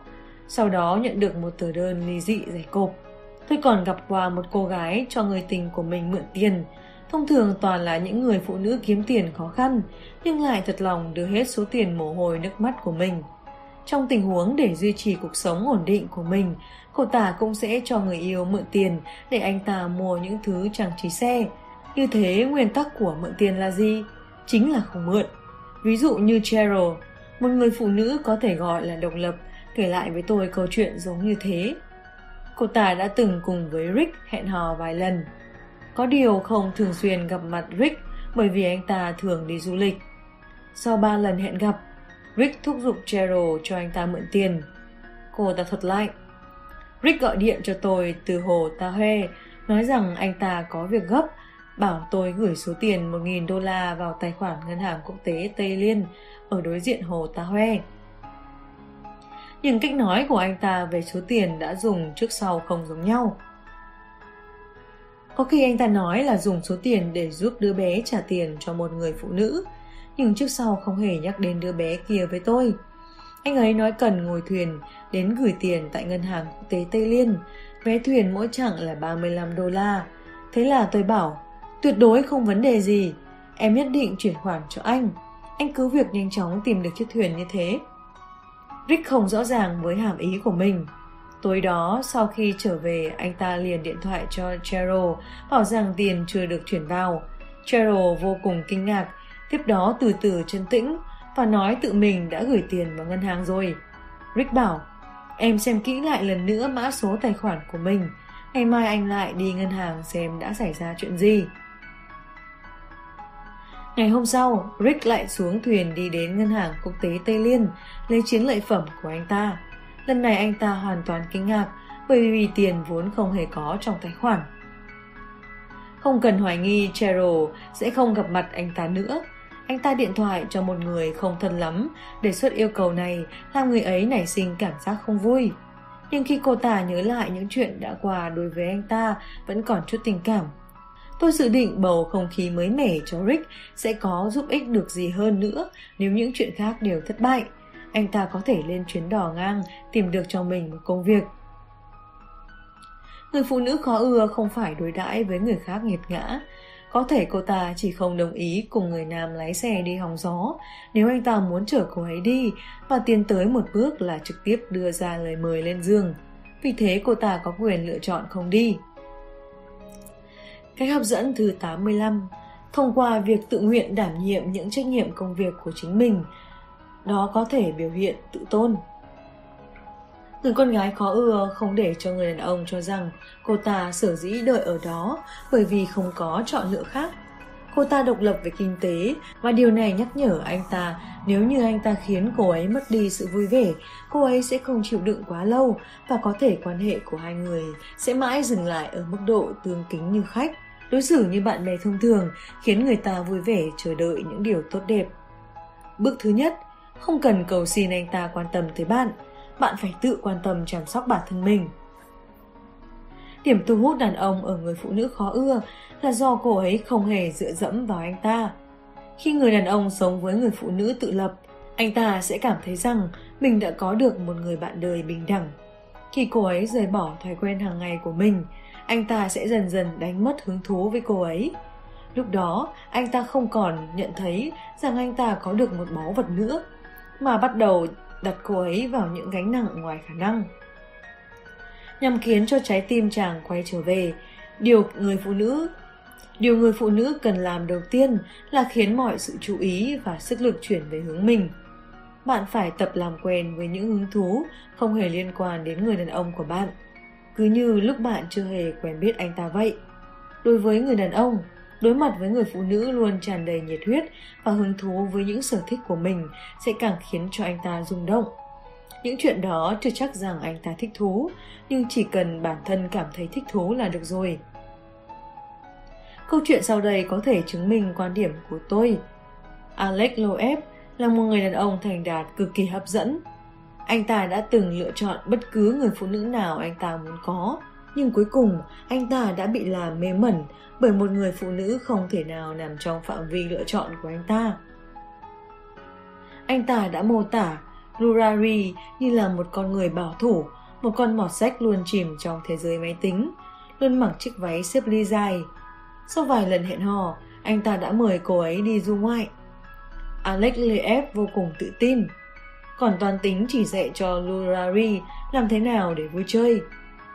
Speaker 1: Sau đó nhận được một tờ đơn ly dị giải cộp. Tôi còn gặp qua một cô gái cho người tình của mình mượn tiền Thông thường toàn là những người phụ nữ kiếm tiền khó khăn, nhưng lại thật lòng đưa hết số tiền mồ hôi nước mắt của mình. Trong tình huống để duy trì cuộc sống ổn định của mình, cô ta cũng sẽ cho người yêu mượn tiền để anh ta mua những thứ trang trí xe. Như thế nguyên tắc của mượn tiền là gì? Chính là không mượn. Ví dụ như Cheryl, một người phụ nữ có thể gọi là độc lập, kể lại với tôi câu chuyện giống như thế. Cô ta đã từng cùng với Rick hẹn hò vài lần. Có điều không thường xuyên gặp mặt Rick bởi vì anh ta thường đi du lịch. Sau ba lần hẹn gặp, Rick thúc giục Cheryl cho anh ta mượn tiền. Cô ta thuật lại. Rick gọi điện cho tôi từ hồ Tahoe, nói rằng anh ta có việc gấp, bảo tôi gửi số tiền 1.000 đô la vào tài khoản ngân hàng quốc tế Tây Liên ở đối diện hồ Tahoe. Nhưng cách nói của anh ta về số tiền đã dùng trước sau không giống nhau. Có khi anh ta nói là dùng số tiền để giúp đứa bé trả tiền cho một người phụ nữ, nhưng trước sau không hề nhắc đến đứa bé kia với tôi. Anh ấy nói cần ngồi thuyền đến gửi tiền tại ngân hàng quốc tế Tây Liên, vé thuyền mỗi chặng là 35 đô la. Thế là tôi bảo, tuyệt đối không vấn đề gì, em nhất định chuyển khoản cho anh. Anh cứ việc nhanh chóng tìm được chiếc thuyền như thế. Rick không rõ ràng với hàm ý của mình. Tối đó, sau khi trở về, anh ta liền điện thoại cho Cheryl, bảo rằng tiền chưa được chuyển vào. Cheryl vô cùng kinh ngạc, tiếp đó từ từ chân tĩnh và nói tự mình đã gửi tiền vào ngân hàng rồi. Rick bảo, em xem kỹ lại lần nữa mã số tài khoản của mình. Ngày mai anh lại đi ngân hàng xem đã xảy ra chuyện gì. Ngày hôm sau, Rick lại xuống thuyền đi đến ngân hàng quốc tế Tây Liên lấy chiến lợi phẩm của anh ta. Lần này anh ta hoàn toàn kinh ngạc bởi vì tiền vốn không hề có trong tài khoản. Không cần hoài nghi Cheryl sẽ không gặp mặt anh ta nữa. Anh ta điện thoại cho một người không thân lắm, đề xuất yêu cầu này làm người ấy nảy sinh cảm giác không vui. Nhưng khi cô ta nhớ lại những chuyện đã qua đối với anh ta vẫn còn chút tình cảm. Tôi dự định bầu không khí mới mẻ cho Rick sẽ có giúp ích được gì hơn nữa nếu những chuyện khác đều thất bại anh ta có thể lên chuyến đò ngang tìm được cho mình một công việc. Người phụ nữ khó ưa không phải đối đãi với người khác nghiệt ngã. Có thể cô ta chỉ không đồng ý cùng người nam lái xe đi hòng gió nếu anh ta muốn chở cô ấy đi và tiến tới một bước là trực tiếp đưa ra lời mời lên giường. Vì thế cô ta có quyền lựa chọn không đi. Cách hấp dẫn thứ 85 Thông qua việc tự nguyện đảm nhiệm những trách nhiệm công việc của chính mình, đó có thể biểu hiện tự tôn. Người con gái khó ưa không để cho người đàn ông cho rằng cô ta sở dĩ đợi ở đó bởi vì không có chọn lựa khác. Cô ta độc lập về kinh tế và điều này nhắc nhở anh ta nếu như anh ta khiến cô ấy mất đi sự vui vẻ, cô ấy sẽ không chịu đựng quá lâu và có thể quan hệ của hai người sẽ mãi dừng lại ở mức độ tương kính như khách. Đối xử như bạn bè thông thường khiến người ta vui vẻ chờ đợi những điều tốt đẹp. Bước thứ nhất, không cần cầu xin anh ta quan tâm tới bạn, bạn phải tự quan tâm chăm sóc bản thân mình. Điểm thu hút đàn ông ở người phụ nữ khó ưa là do cô ấy không hề dựa dẫm vào anh ta. Khi người đàn ông sống với người phụ nữ tự lập, anh ta sẽ cảm thấy rằng mình đã có được một người bạn đời bình đẳng. Khi cô ấy rời bỏ thói quen hàng ngày của mình, anh ta sẽ dần dần đánh mất hứng thú với cô ấy. Lúc đó, anh ta không còn nhận thấy rằng anh ta có được một báu vật nữa mà bắt đầu đặt cô ấy vào những gánh nặng ngoài khả năng. Nhằm khiến cho trái tim chàng quay trở về, điều người phụ nữ Điều người phụ nữ cần làm đầu tiên là khiến mọi sự chú ý và sức lực chuyển về hướng mình. Bạn phải tập làm quen với những hứng thú không hề liên quan đến người đàn ông của bạn. Cứ như lúc bạn chưa hề quen biết anh ta vậy. Đối với người đàn ông, đối mặt với người phụ nữ luôn tràn đầy nhiệt huyết và hứng thú với những sở thích của mình sẽ càng khiến cho anh ta rung động. Những chuyện đó chưa chắc rằng anh ta thích thú, nhưng chỉ cần bản thân cảm thấy thích thú là được rồi. Câu chuyện sau đây có thể chứng minh quan điểm của tôi. Alex loeb là một người đàn ông thành đạt cực kỳ hấp dẫn. Anh ta đã từng lựa chọn bất cứ người phụ nữ nào anh ta muốn có nhưng cuối cùng anh ta đã bị làm mê mẩn bởi một người phụ nữ không thể nào nằm trong phạm vi lựa chọn của anh ta. Anh ta đã mô tả Lurari như là một con người bảo thủ, một con mọt sách luôn chìm trong thế giới máy tính, luôn mặc chiếc váy xếp ly dài. Sau vài lần hẹn hò, anh ta đã mời cô ấy đi du ngoại. Alex Leev vô cùng tự tin, còn toàn tính chỉ dạy cho Lurari làm thế nào để vui chơi.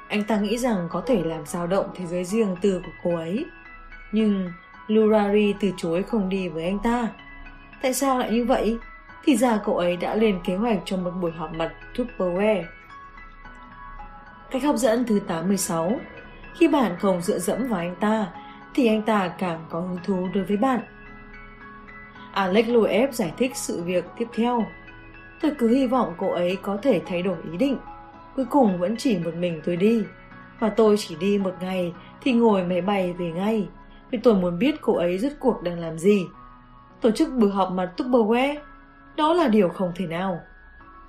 Speaker 1: Anh ta nghĩ rằng có thể làm dao động thế giới riêng tư của cô ấy. Nhưng Lurari từ chối không đi với anh ta. Tại sao lại như vậy? Thì ra cậu ấy đã lên kế hoạch cho một buổi họp mặt Tupperware. Cách hấp dẫn thứ 86 Khi bạn không dựa dẫm vào anh ta, thì anh ta càng có hứng thú đối với bạn. Alex Loeb giải thích sự việc tiếp theo. Tôi cứ hy vọng cô ấy có thể thay đổi ý định cuối cùng vẫn chỉ một mình tôi đi. Và tôi chỉ đi một ngày thì ngồi máy bay về ngay, vì tôi muốn biết cô ấy rốt cuộc đang làm gì. Tổ chức buổi họp mặt Tupperware, đó là điều không thể nào.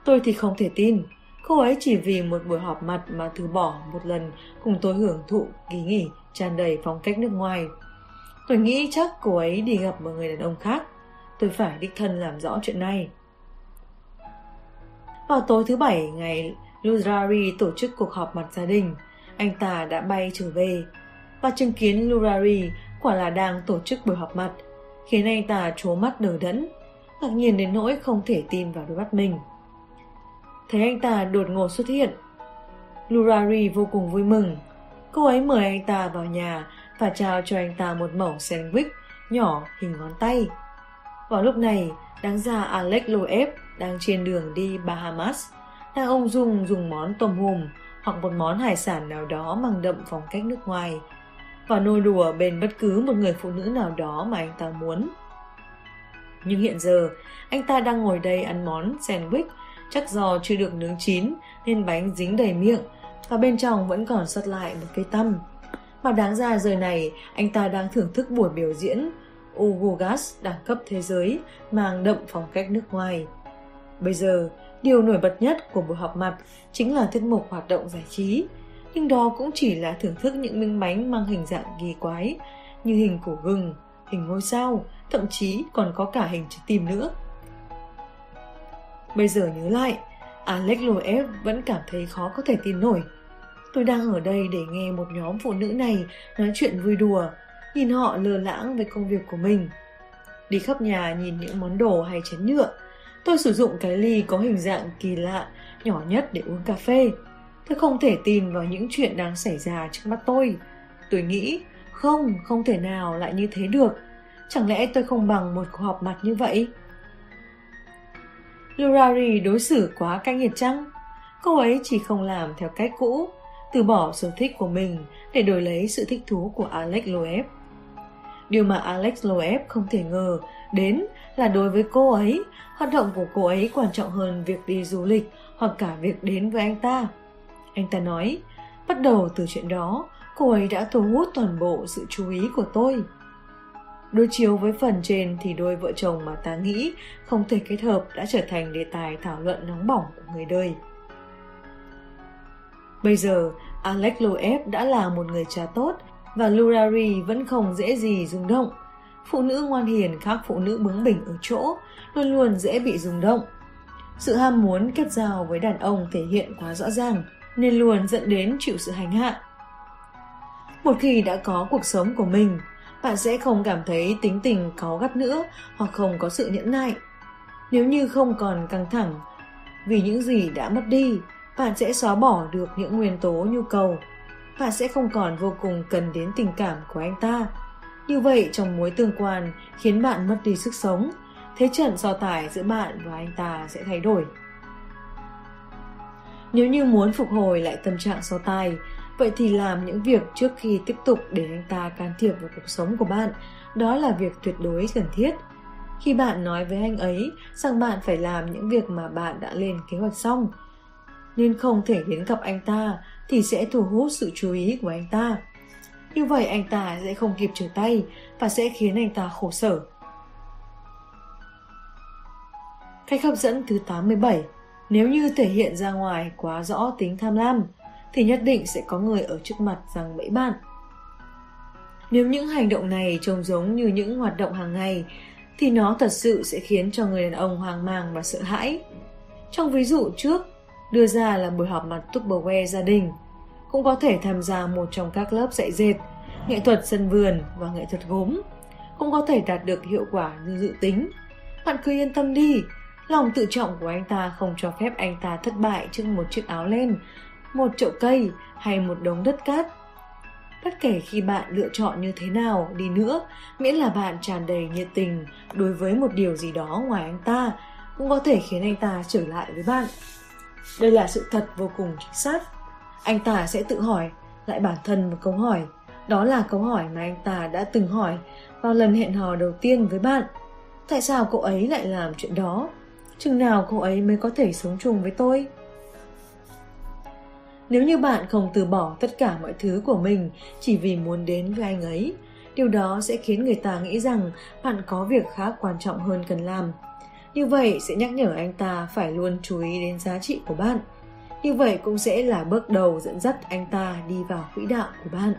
Speaker 1: Tôi thì không thể tin, Cô ấy chỉ vì một buổi họp mặt mà từ bỏ một lần cùng tôi hưởng thụ kỳ nghỉ tràn đầy phong cách nước ngoài. Tôi nghĩ chắc cô ấy đi gặp một người đàn ông khác. Tôi phải đích thân làm rõ chuyện này. Vào tối thứ bảy ngày Lurari tổ chức cuộc họp mặt gia đình, anh ta đã bay trở về và chứng kiến Lurari quả là đang tổ chức buổi họp mặt, khiến anh ta trố mắt đờ đẫn, ngạc nhiên đến nỗi không thể tin vào đôi mắt mình. Thấy anh ta đột ngột xuất hiện, Lurari vô cùng vui mừng. Cô ấy mời anh ta vào nhà và trao cho anh ta một mẩu sandwich nhỏ hình ngón tay. Vào lúc này, đáng ra Alex Loeb đang trên đường đi Bahamas, đang ông dùng dùng món tôm hùm hoặc một món hải sản nào đó mang đậm phong cách nước ngoài và nô đùa bên bất cứ một người phụ nữ nào đó mà anh ta muốn. Nhưng hiện giờ, anh ta đang ngồi đây ăn món sandwich chắc do chưa được nướng chín nên bánh dính đầy miệng và bên trong vẫn còn sót lại một cây tăm. Mà đáng ra giờ này, anh ta đang thưởng thức buổi biểu diễn Ugugas đẳng cấp thế giới mang đậm phong cách nước ngoài. Bây giờ, điều nổi bật nhất của buổi họp mặt chính là tiết mục hoạt động giải trí, nhưng đó cũng chỉ là thưởng thức những miếng bánh mang hình dạng kỳ quái như hình cổ gừng, hình ngôi sao, thậm chí còn có cả hình trái tim nữa. Bây giờ nhớ lại, Alex Loeb vẫn cảm thấy khó có thể tin nổi. Tôi đang ở đây để nghe một nhóm phụ nữ này nói chuyện vui đùa, nhìn họ lơ lãng với công việc của mình. Đi khắp nhà nhìn những món đồ hay chén nhựa, tôi sử dụng cái ly có hình dạng kỳ lạ, nhỏ nhất để uống cà phê. Tôi không thể tin vào những chuyện đang xảy ra trước mắt tôi. Tôi nghĩ, không, không thể nào lại như thế được. Chẳng lẽ tôi không bằng một cuộc họp mặt như vậy? Lurari đối xử quá cay nghiệt chăng? Cô ấy chỉ không làm theo cách cũ, từ bỏ sở thích của mình để đổi lấy sự thích thú của Alex Loeb. Điều mà Alex Loeb không thể ngờ đến là đối với cô ấy, hoạt động của cô ấy quan trọng hơn việc đi du lịch hoặc cả việc đến với anh ta. Anh ta nói, bắt đầu từ chuyện đó, cô ấy đã thu hút toàn bộ sự chú ý của tôi. Đối chiếu với phần trên thì đôi vợ chồng mà ta nghĩ không thể kết hợp đã trở thành đề tài thảo luận nóng bỏng của người đời. Bây giờ, Alex Loeb đã là một người cha tốt và Lurari vẫn không dễ gì rung động. Phụ nữ ngoan hiền khác phụ nữ bướng bỉnh ở chỗ, luôn luôn dễ bị rung động. Sự ham muốn kết giao với đàn ông thể hiện quá rõ ràng, nên luôn dẫn đến chịu sự hành hạ. Một khi đã có cuộc sống của mình, bạn sẽ không cảm thấy tính tình có gắt nữa hoặc không có sự nhẫn nại. Nếu như không còn căng thẳng vì những gì đã mất đi, bạn sẽ xóa bỏ được những nguyên tố nhu cầu. Bạn sẽ không còn vô cùng cần đến tình cảm của anh ta. Như vậy trong mối tương quan khiến bạn mất đi sức sống, thế trận so tài giữa bạn và anh ta sẽ thay đổi. Nếu như muốn phục hồi lại tâm trạng so tài, Vậy thì làm những việc trước khi tiếp tục để anh ta can thiệp vào cuộc sống của bạn, đó là việc tuyệt đối cần thiết. Khi bạn nói với anh ấy rằng bạn phải làm những việc mà bạn đã lên kế hoạch xong, nên không thể đến gặp anh ta thì sẽ thu hút sự chú ý của anh ta. Như vậy anh ta sẽ không kịp trở tay và sẽ khiến anh ta khổ sở. Cách hấp dẫn thứ 87 Nếu như thể hiện ra ngoài quá rõ tính tham lam, thì nhất định sẽ có người ở trước mặt rằng bẫy bạn. Nếu những hành động này trông giống như những hoạt động hàng ngày, thì nó thật sự sẽ khiến cho người đàn ông hoang mang và sợ hãi. Trong ví dụ trước, đưa ra là buổi họp mặt Tupperware gia đình, cũng có thể tham gia một trong các lớp dạy dệt, nghệ thuật sân vườn và nghệ thuật gốm, cũng có thể đạt được hiệu quả như dự tính. Bạn cứ yên tâm đi, lòng tự trọng của anh ta không cho phép anh ta thất bại trước một chiếc áo len một chậu cây hay một đống đất cát. Bất kể khi bạn lựa chọn như thế nào đi nữa, miễn là bạn tràn đầy nhiệt tình đối với một điều gì đó ngoài anh ta, cũng có thể khiến anh ta trở lại với bạn. Đây là sự thật vô cùng chính xác. Anh ta sẽ tự hỏi lại bản thân một câu hỏi. Đó là câu hỏi mà anh ta đã từng hỏi vào lần hẹn hò đầu tiên với bạn. Tại sao cô ấy lại làm chuyện đó? Chừng nào cô ấy mới có thể sống chung với tôi? Nếu như bạn không từ bỏ tất cả mọi thứ của mình chỉ vì muốn đến với anh ấy, điều đó sẽ khiến người ta nghĩ rằng bạn có việc khác quan trọng hơn cần làm. Như vậy sẽ nhắc nhở anh ta phải luôn chú ý đến giá trị của bạn. Như vậy cũng sẽ là bước đầu dẫn dắt anh ta đi vào quỹ đạo của bạn.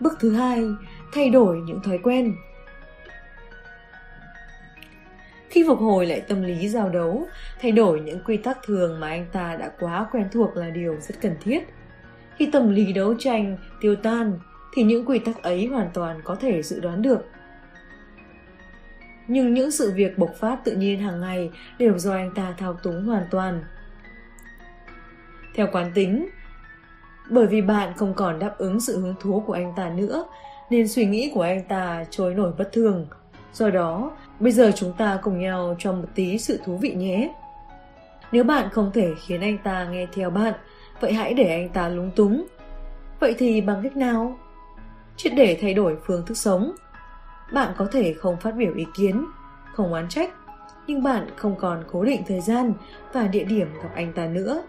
Speaker 1: Bước thứ hai, thay đổi những thói quen. Khi phục hồi lại tâm lý giao đấu, thay đổi những quy tắc thường mà anh ta đã quá quen thuộc là điều rất cần thiết. Khi tâm lý đấu tranh tiêu tan, thì những quy tắc ấy hoàn toàn có thể dự đoán được. Nhưng những sự việc bộc phát tự nhiên hàng ngày đều do anh ta thao túng hoàn toàn. Theo quán tính, bởi vì bạn không còn đáp ứng sự hứng thú của anh ta nữa, nên suy nghĩ của anh ta trôi nổi bất thường. Do đó, bây giờ chúng ta cùng nhau cho một tí sự thú vị nhé. Nếu bạn không thể khiến anh ta nghe theo bạn, vậy hãy để anh ta lúng túng. Vậy thì bằng cách nào? Chuyện để thay đổi phương thức sống. Bạn có thể không phát biểu ý kiến, không oán trách, nhưng bạn không còn cố định thời gian và địa điểm gặp anh ta nữa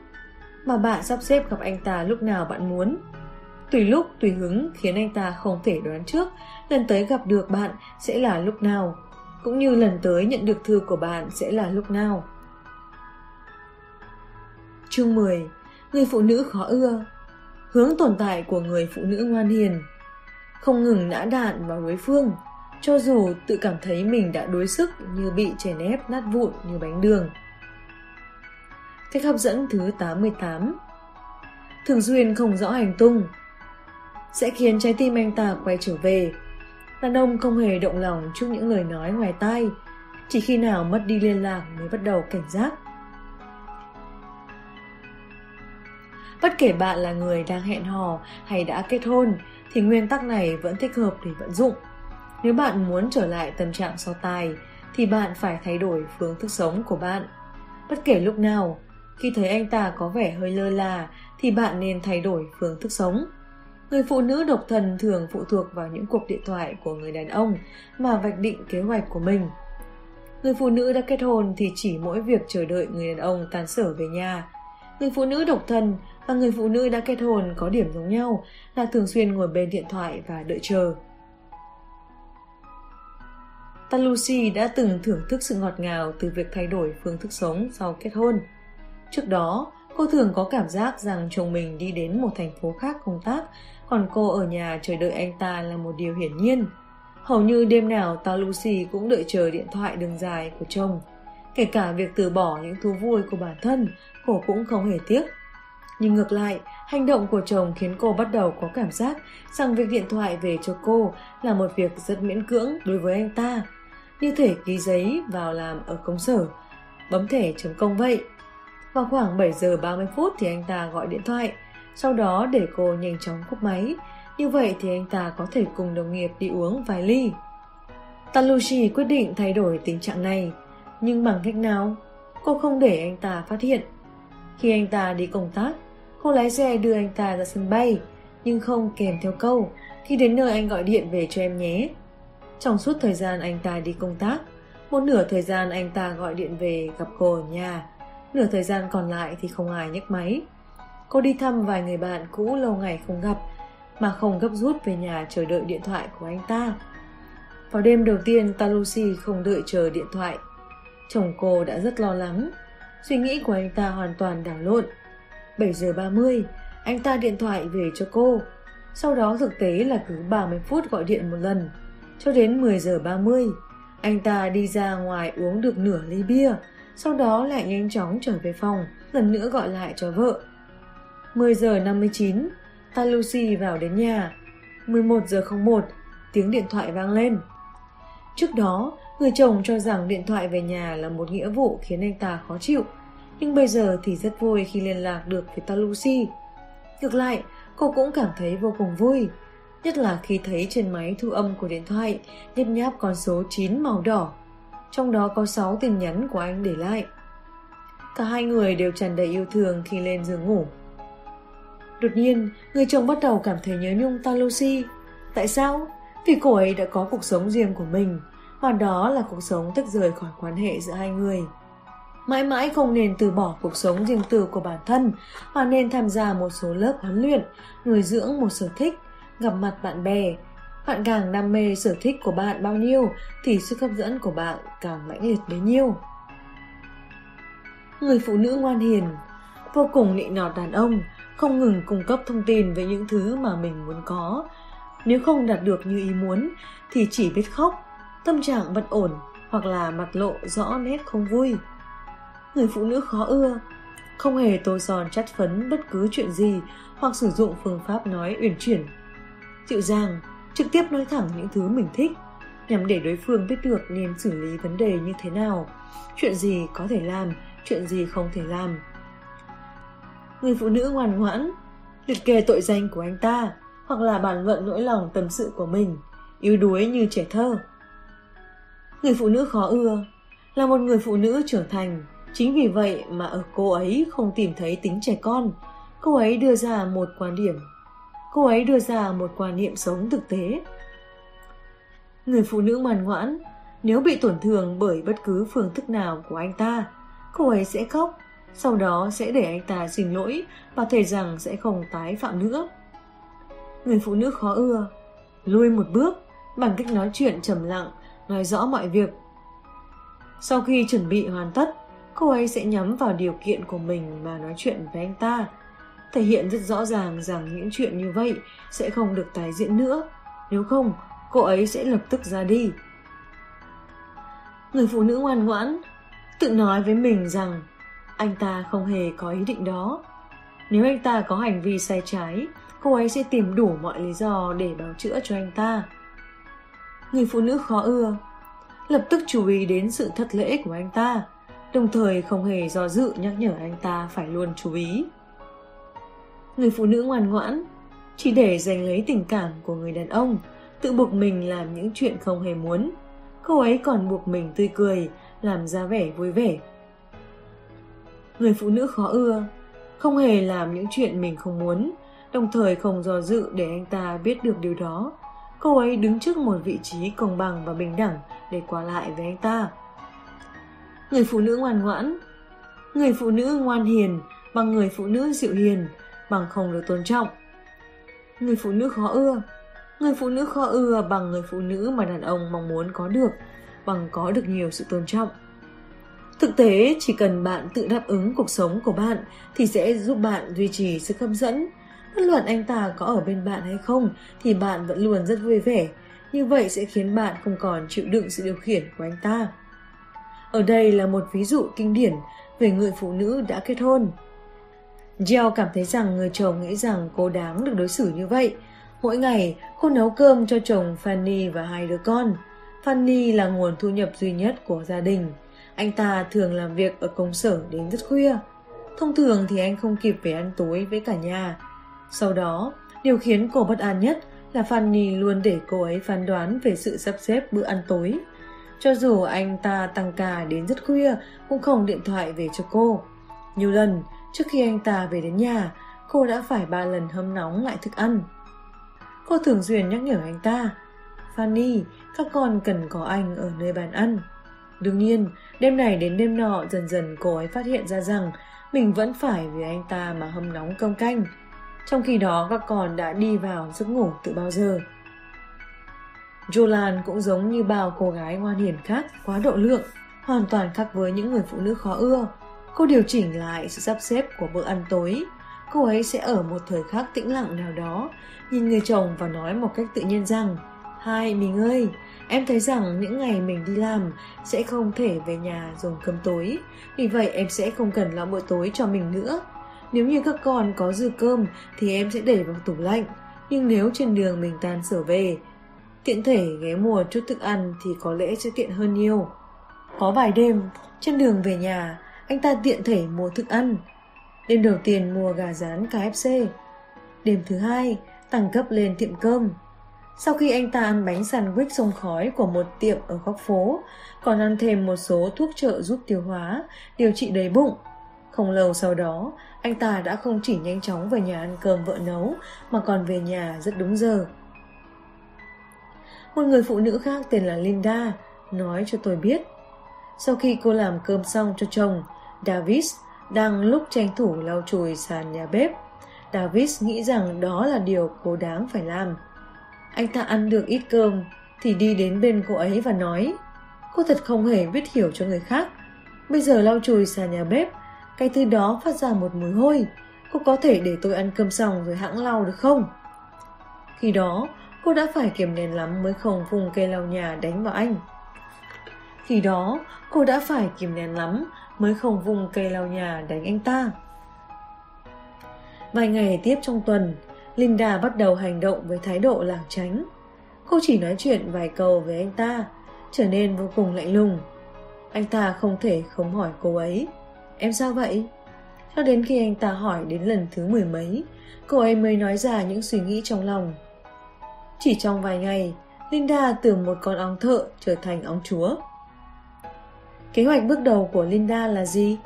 Speaker 1: mà bạn sắp xếp gặp anh ta lúc nào bạn muốn. Tùy lúc, tùy hứng khiến anh ta không thể đoán trước lần tới gặp được bạn sẽ là lúc nào, cũng như lần tới nhận được thư của bạn sẽ là lúc nào. Chương 10. Người phụ nữ khó ưa Hướng tồn tại của người phụ nữ ngoan hiền Không ngừng nã đạn vào đối phương cho dù tự cảm thấy mình đã đối sức như bị chèn ép nát vụn như bánh đường. Cách hấp dẫn thứ 88 Thường xuyên không rõ hành tung Sẽ khiến trái tim anh ta quay trở về Đàn ông không hề động lòng trước những lời nói ngoài tai Chỉ khi nào mất đi liên lạc mới bắt đầu cảnh giác Bất kể bạn là người đang hẹn hò hay đã kết hôn thì nguyên tắc này vẫn thích hợp để vận dụng. Nếu bạn muốn trở lại tâm trạng so tài thì bạn phải thay đổi phương thức sống của bạn. Bất kể lúc nào, khi thấy anh ta có vẻ hơi lơ là thì bạn nên thay đổi phương thức sống. Người phụ nữ độc thân thường phụ thuộc vào những cuộc điện thoại của người đàn ông mà vạch định kế hoạch của mình. Người phụ nữ đã kết hôn thì chỉ mỗi việc chờ đợi người đàn ông tan sở về nhà. Người phụ nữ độc thân và người phụ nữ đã kết hôn có điểm giống nhau là thường xuyên ngồi bên điện thoại và đợi chờ. Ta Lucy đã từng thưởng thức sự ngọt ngào từ việc thay đổi phương thức sống sau kết hôn. Trước đó, cô thường có cảm giác rằng chồng mình đi đến một thành phố khác công tác, còn cô ở nhà chờ đợi anh ta là một điều hiển nhiên. Hầu như đêm nào ta Lucy cũng đợi chờ điện thoại đường dài của chồng. Kể cả việc từ bỏ những thú vui của bản thân, cô cũng không hề tiếc. Nhưng ngược lại, hành động của chồng khiến cô bắt đầu có cảm giác rằng việc điện thoại về cho cô là một việc rất miễn cưỡng đối với anh ta. Như thể ký giấy vào làm ở công sở, bấm thẻ chấm công vậy. Vào khoảng 7 giờ 30 phút thì anh ta gọi điện thoại, sau đó để cô nhanh chóng cúp máy. Như vậy thì anh ta có thể cùng đồng nghiệp đi uống vài ly. Talushi quyết định thay đổi tình trạng này, nhưng bằng cách nào? Cô không để anh ta phát hiện. Khi anh ta đi công tác, cô lái xe đưa anh ta ra sân bay, nhưng không kèm theo câu, khi đến nơi anh gọi điện về cho em nhé. Trong suốt thời gian anh ta đi công tác, một nửa thời gian anh ta gọi điện về gặp cô ở nhà, nửa thời gian còn lại thì không ai nhấc máy. Cô đi thăm vài người bạn cũ lâu ngày không gặp, mà không gấp rút về nhà chờ đợi điện thoại của anh ta. Vào đêm đầu tiên, Talusi không đợi chờ điện thoại. Chồng cô đã rất lo lắng. Suy nghĩ của anh ta hoàn toàn đảo lộn. 7 giờ 30, anh ta điện thoại về cho cô. Sau đó thực tế là cứ 30 phút gọi điện một lần. Cho đến 10 giờ 30, anh ta đi ra ngoài uống được nửa ly bia sau đó lại nhanh chóng trở về phòng, lần nữa gọi lại cho vợ. 10 giờ 59, ta Lucy vào đến nhà. 11 giờ 01, tiếng điện thoại vang lên. Trước đó, người chồng cho rằng điện thoại về nhà là một nghĩa vụ khiến anh ta khó chịu. Nhưng bây giờ thì rất vui khi liên lạc được với ta Lucy. Ngược lại, cô cũng cảm thấy vô cùng vui. Nhất là khi thấy trên máy thu âm của điện thoại nhấp nháp con số 9 màu đỏ trong đó có 6 tin nhắn của anh để lại. Cả hai người đều tràn đầy yêu thương khi lên giường ngủ. Đột nhiên, người chồng bắt đầu cảm thấy nhớ nhung Talosi. Tại sao? Vì cô ấy đã có cuộc sống riêng của mình, và đó là cuộc sống tách rời khỏi quan hệ giữa hai người. Mãi mãi không nên từ bỏ cuộc sống riêng tư của bản thân, mà nên tham gia một số lớp huấn luyện, nuôi dưỡng một sở thích, gặp mặt bạn bè, bạn càng đam mê sở thích của bạn bao nhiêu thì sức hấp dẫn của bạn càng mãnh liệt bấy nhiêu. Người phụ nữ ngoan hiền vô cùng nịnh nọt đàn ông, không ngừng cung cấp thông tin về những thứ mà mình muốn có. Nếu không đạt được như ý muốn thì chỉ biết khóc, tâm trạng bất ổn hoặc là mặt lộ rõ nét không vui. Người phụ nữ khó ưa, không hề tô son chắt phấn bất cứ chuyện gì hoặc sử dụng phương pháp nói uyển chuyển. Dịu dàng, trực tiếp nói thẳng những thứ mình thích, nhằm để đối phương biết được nên xử lý vấn đề như thế nào, chuyện gì có thể làm, chuyện gì không thể làm. Người phụ nữ ngoan ngoãn, liệt kê tội danh của anh ta, hoặc là bàn luận nỗi lòng tâm sự của mình, yếu đuối như trẻ thơ. Người phụ nữ khó ưa, là một người phụ nữ trưởng thành, chính vì vậy mà ở cô ấy không tìm thấy tính trẻ con, cô ấy đưa ra một quan điểm. Cô ấy đưa ra một quan niệm sống thực tế. Người phụ nữ ngoan ngoãn, nếu bị tổn thương bởi bất cứ phương thức nào của anh ta, cô ấy sẽ khóc, sau đó sẽ để anh ta xin lỗi và thề rằng sẽ không tái phạm nữa. Người phụ nữ khó ưa, lui một bước bằng cách nói chuyện trầm lặng, nói rõ mọi việc. Sau khi chuẩn bị hoàn tất, cô ấy sẽ nhắm vào điều kiện của mình mà nói chuyện với anh ta, thể hiện rất rõ ràng rằng những chuyện như vậy sẽ không được tái diễn nữa, nếu không cô ấy sẽ lập tức ra đi. Người phụ nữ ngoan ngoãn tự nói với mình rằng anh ta không hề có ý định đó. Nếu anh ta có hành vi sai trái, cô ấy sẽ tìm đủ mọi lý do để bào chữa cho anh ta. Người phụ nữ khó ưa, lập tức chú ý đến sự thất lễ của anh ta, đồng thời không hề do dự nhắc nhở anh ta phải luôn chú ý. Người phụ nữ ngoan ngoãn, chỉ để giành lấy tình cảm của người đàn ông, tự buộc mình làm những chuyện không hề muốn. Cô ấy còn buộc mình tươi cười, làm ra vẻ vui vẻ. Người phụ nữ khó ưa, không hề làm những chuyện mình không muốn, đồng thời không do dự để anh ta biết được điều đó. Cô ấy đứng trước một vị trí công bằng và bình đẳng để qua lại với anh ta. Người phụ nữ ngoan ngoãn Người phụ nữ ngoan hiền bằng người phụ nữ dịu hiền bằng không được tôn trọng. Người phụ nữ khó ưa Người phụ nữ khó ưa bằng người phụ nữ mà đàn ông mong muốn có được bằng có được nhiều sự tôn trọng. Thực tế, chỉ cần bạn tự đáp ứng cuộc sống của bạn thì sẽ giúp bạn duy trì sức hấp dẫn. Bất luận anh ta có ở bên bạn hay không thì bạn vẫn luôn rất vui vẻ. Như vậy sẽ khiến bạn không còn chịu đựng sự điều khiển của anh ta. Ở đây là một ví dụ kinh điển về người phụ nữ đã kết hôn. Jill cảm thấy rằng người chồng nghĩ rằng cô đáng được đối xử như vậy. Mỗi ngày, cô nấu cơm cho chồng Fanny và hai đứa con. Fanny là nguồn thu nhập duy nhất của gia đình. Anh ta thường làm việc ở công sở đến rất khuya. Thông thường thì anh không kịp về ăn tối với cả nhà. Sau đó, điều khiến cô bất an nhất là Fanny luôn để cô ấy phán đoán về sự sắp xếp bữa ăn tối. Cho dù anh ta tăng ca đến rất khuya cũng không điện thoại về cho cô. Nhiều lần, trước khi anh ta về đến nhà, cô đã phải ba lần hâm nóng lại thức ăn. Cô thường xuyên nhắc nhở anh ta, Fanny, các con cần có anh ở nơi bàn ăn. Đương nhiên, đêm này đến đêm nọ dần dần cô ấy phát hiện ra rằng mình vẫn phải vì anh ta mà hâm nóng cơm canh. Trong khi đó các con đã đi vào giấc ngủ từ bao giờ. Jolan cũng giống như bao cô gái ngoan hiền khác, quá độ lượng, hoàn toàn khác với những người phụ nữ khó ưa. Cô điều chỉnh lại sự sắp xếp của bữa ăn tối. Cô ấy sẽ ở một thời khắc tĩnh lặng nào đó, nhìn người chồng và nói một cách tự nhiên rằng Hai, mình ơi, em thấy rằng những ngày mình đi làm sẽ không thể về nhà dùng cơm tối. Vì vậy em sẽ không cần lo bữa tối cho mình nữa. Nếu như các con có dư cơm thì em sẽ để vào tủ lạnh. Nhưng nếu trên đường mình tan sở về, tiện thể ghé mua chút thức ăn thì có lẽ sẽ tiện hơn nhiều. Có vài đêm, trên đường về nhà, anh ta tiện thể mua thức ăn. Đêm đầu tiên mua gà rán KFC. Đêm thứ hai, tăng cấp lên tiệm cơm. Sau khi anh ta ăn bánh sandwich sông khói của một tiệm ở góc phố, còn ăn thêm một số thuốc trợ giúp tiêu hóa, điều trị đầy bụng. Không lâu sau đó, anh ta đã không chỉ nhanh chóng về nhà ăn cơm vợ nấu, mà còn về nhà rất đúng giờ. Một người phụ nữ khác tên là Linda nói cho tôi biết. Sau khi cô làm cơm xong cho chồng, Davis đang lúc tranh thủ lau chùi sàn nhà bếp. Davis nghĩ rằng đó là điều cô đáng phải làm. Anh ta ăn được ít cơm thì đi đến bên cô ấy và nói Cô thật không hề biết hiểu cho người khác. Bây giờ lau chùi sàn nhà bếp cái thứ đó phát ra một mùi hôi. Cô có thể để tôi ăn cơm xong rồi hãng lau được không? Khi đó, cô đã phải kiềm nén lắm mới không vùng cây lau nhà đánh vào anh. Khi đó, cô đã phải kiềm nén lắm mới không vùng cây lau nhà đánh anh ta. Vài ngày tiếp trong tuần, Linda bắt đầu hành động với thái độ lảng tránh. Cô chỉ nói chuyện vài câu với anh ta, trở nên vô cùng lạnh lùng. Anh ta không thể không hỏi cô ấy. Em sao vậy? Cho đến khi anh ta hỏi đến lần thứ mười mấy, cô ấy mới nói ra những suy nghĩ trong lòng. Chỉ trong vài ngày, Linda từ một con ong thợ trở thành ong chúa. Kế hoạch bước đầu của Linda là gì?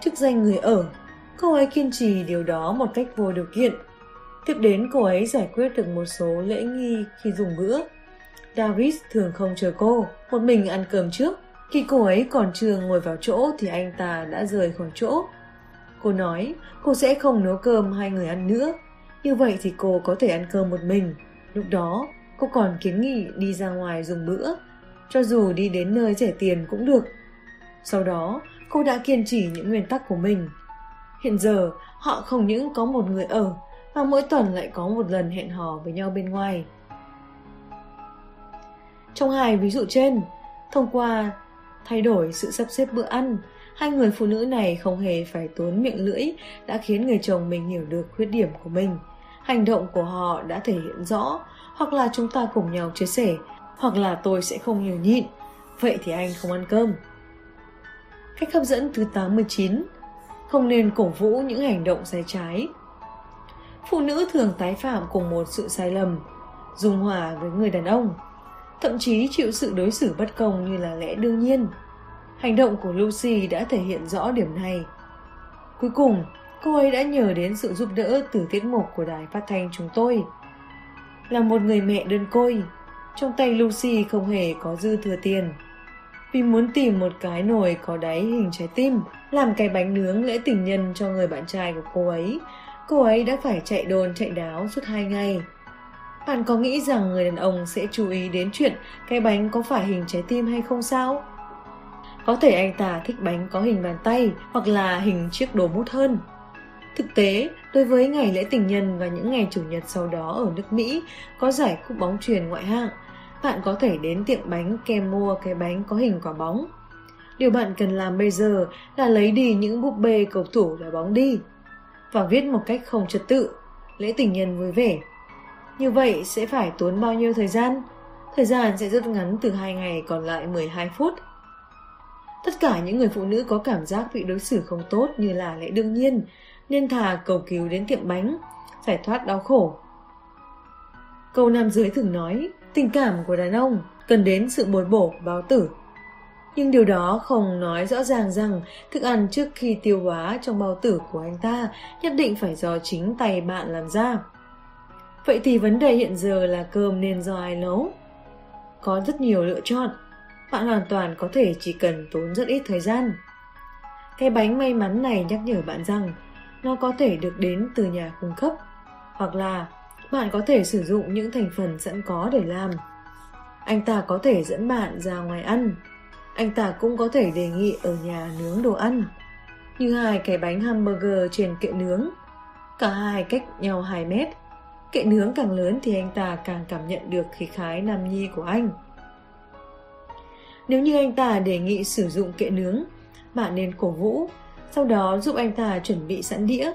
Speaker 1: Chức danh người ở. Cô ấy kiên trì điều đó một cách vô điều kiện. Tiếp đến cô ấy giải quyết được một số lễ nghi khi dùng bữa. Davis thường không chờ cô, một mình ăn cơm trước. Khi cô ấy còn chưa ngồi vào chỗ thì anh ta đã rời khỏi chỗ. Cô nói cô sẽ không nấu cơm hai người ăn nữa. Như vậy thì cô có thể ăn cơm một mình. Lúc đó, cô còn kiến nghị đi ra ngoài dùng bữa. Cho dù đi đến nơi rẻ tiền cũng được. Sau đó, cô đã kiên trì những nguyên tắc của mình. Hiện giờ, họ không những có một người ở, mà mỗi tuần lại có một lần hẹn hò với nhau bên ngoài. Trong hai ví dụ trên, thông qua thay đổi sự sắp xếp bữa ăn, hai người phụ nữ này không hề phải tốn miệng lưỡi đã khiến người chồng mình hiểu được khuyết điểm của mình. Hành động của họ đã thể hiện rõ, hoặc là chúng ta cùng nhau chia sẻ, hoặc là tôi sẽ không hiểu nhịn, vậy thì anh không ăn cơm. Cách hấp dẫn thứ 89 Không nên cổ vũ những hành động sai trái. Phụ nữ thường tái phạm cùng một sự sai lầm Dùng hòa với người đàn ông Thậm chí chịu sự đối xử bất công như là lẽ đương nhiên. Hành động của Lucy đã thể hiện rõ điểm này. Cuối cùng, cô ấy đã nhờ đến sự giúp đỡ từ tiết mục của đài phát thanh chúng tôi. Là một người mẹ đơn côi Trong tay Lucy không hề có dư thừa tiền vì muốn tìm một cái nồi có đáy hình trái tim, làm cái bánh nướng lễ tình nhân cho người bạn trai của cô ấy. Cô ấy đã phải chạy đồn chạy đáo suốt hai ngày. Bạn có nghĩ rằng người đàn ông sẽ chú ý đến chuyện cái bánh có phải hình trái tim hay không sao? Có thể anh ta thích bánh có hình bàn tay hoặc là hình chiếc đồ mút hơn. Thực tế, đối với ngày lễ tình nhân và những ngày chủ nhật sau đó ở nước Mỹ có giải cúp bóng truyền ngoại hạng, bạn có thể đến tiệm bánh kem mua cái bánh có hình quả bóng. Điều bạn cần làm bây giờ là lấy đi những búp bê cầu thủ đá bóng đi và viết một cách không trật tự, lễ tình nhân vui vẻ. Như vậy sẽ phải tốn bao nhiêu thời gian? Thời gian sẽ rất ngắn từ 2 ngày còn lại 12 phút. Tất cả những người phụ nữ có cảm giác bị đối xử không tốt như là lẽ đương nhiên, nên thà cầu cứu đến tiệm bánh, giải thoát đau khổ. Câu nam giới thường nói, Tình cảm của đàn ông cần đến sự bồi bổ, báo tử. Nhưng điều đó không nói rõ ràng rằng thức ăn trước khi tiêu hóa trong bao tử của anh ta nhất định phải do chính tay bạn làm ra. Vậy thì vấn đề hiện giờ là cơm nên do ai nấu? Có rất nhiều lựa chọn. Bạn hoàn toàn có thể chỉ cần tốn rất ít thời gian. Cái bánh may mắn này nhắc nhở bạn rằng nó có thể được đến từ nhà cung cấp, hoặc là bạn có thể sử dụng những thành phần sẵn có để làm. Anh ta có thể dẫn bạn ra ngoài ăn. Anh ta cũng có thể đề nghị ở nhà nướng đồ ăn. Như hai cái bánh hamburger trên kệ nướng. Cả hai cách nhau 2 mét. Kệ nướng càng lớn thì anh ta càng cảm nhận được khí khái nam nhi của anh. Nếu như anh ta đề nghị sử dụng kệ nướng, bạn nên cổ vũ, sau đó giúp anh ta chuẩn bị sẵn đĩa.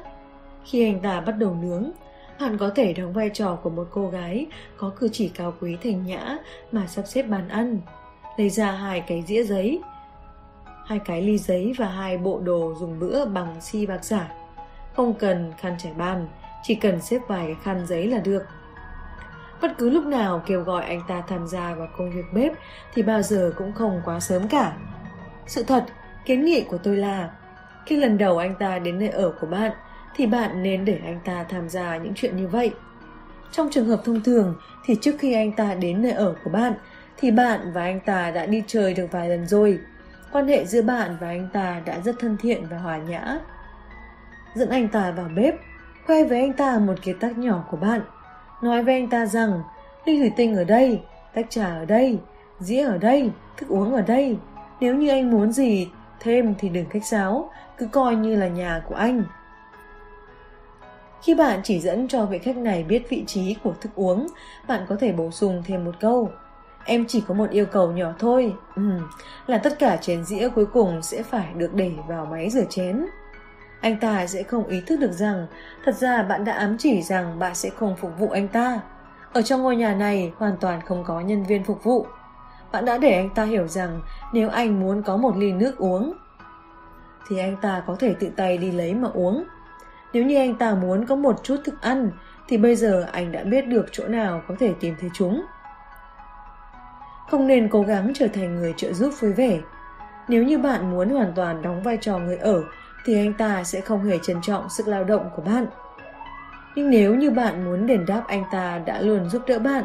Speaker 1: Khi anh ta bắt đầu nướng, bạn có thể đóng vai trò của một cô gái có cử chỉ cao quý thành nhã mà sắp xếp bàn ăn. Lấy ra hai cái dĩa giấy, hai cái ly giấy và hai bộ đồ dùng bữa bằng xi bạc giả. Không cần khăn trải bàn, chỉ cần xếp vài cái khăn giấy là được. Bất cứ lúc nào kêu gọi anh ta tham gia vào công việc bếp thì bao giờ cũng không quá sớm cả. Sự thật, kiến nghị của tôi là khi lần đầu anh ta đến nơi ở của bạn, thì bạn nên để anh ta tham gia những chuyện như vậy. Trong trường hợp thông thường thì trước khi anh ta đến nơi ở của bạn thì bạn và anh ta đã đi chơi được vài lần rồi. Quan hệ giữa bạn và anh ta đã rất thân thiện và hòa nhã. Dẫn anh ta vào bếp, khoe với anh ta một kiệt tác nhỏ của bạn. Nói với anh ta rằng ly thủy tinh ở đây, tách trà ở đây, dĩa ở đây, thức uống ở đây. Nếu như anh muốn gì thêm thì đừng khách sáo, cứ coi như là nhà của anh. Khi bạn chỉ dẫn cho vị khách này biết vị trí của thức uống, bạn có thể bổ sung thêm một câu. Em chỉ có một yêu cầu nhỏ thôi, ừ, là tất cả chén dĩa cuối cùng sẽ phải được để vào máy rửa chén. Anh ta sẽ không ý thức được rằng thật ra bạn đã ám chỉ rằng bạn sẽ không phục vụ anh ta. Ở trong ngôi nhà này hoàn toàn không có nhân viên phục vụ. Bạn đã để anh ta hiểu rằng nếu anh muốn có một ly nước uống thì anh ta có thể tự tay đi lấy mà uống. Nếu như anh ta muốn có một chút thức ăn thì bây giờ anh đã biết được chỗ nào có thể tìm thấy chúng. Không nên cố gắng trở thành người trợ giúp vui vẻ. Nếu như bạn muốn hoàn toàn đóng vai trò người ở thì anh ta sẽ không hề trân trọng sức lao động của bạn. Nhưng nếu như bạn muốn đền đáp anh ta đã luôn giúp đỡ bạn,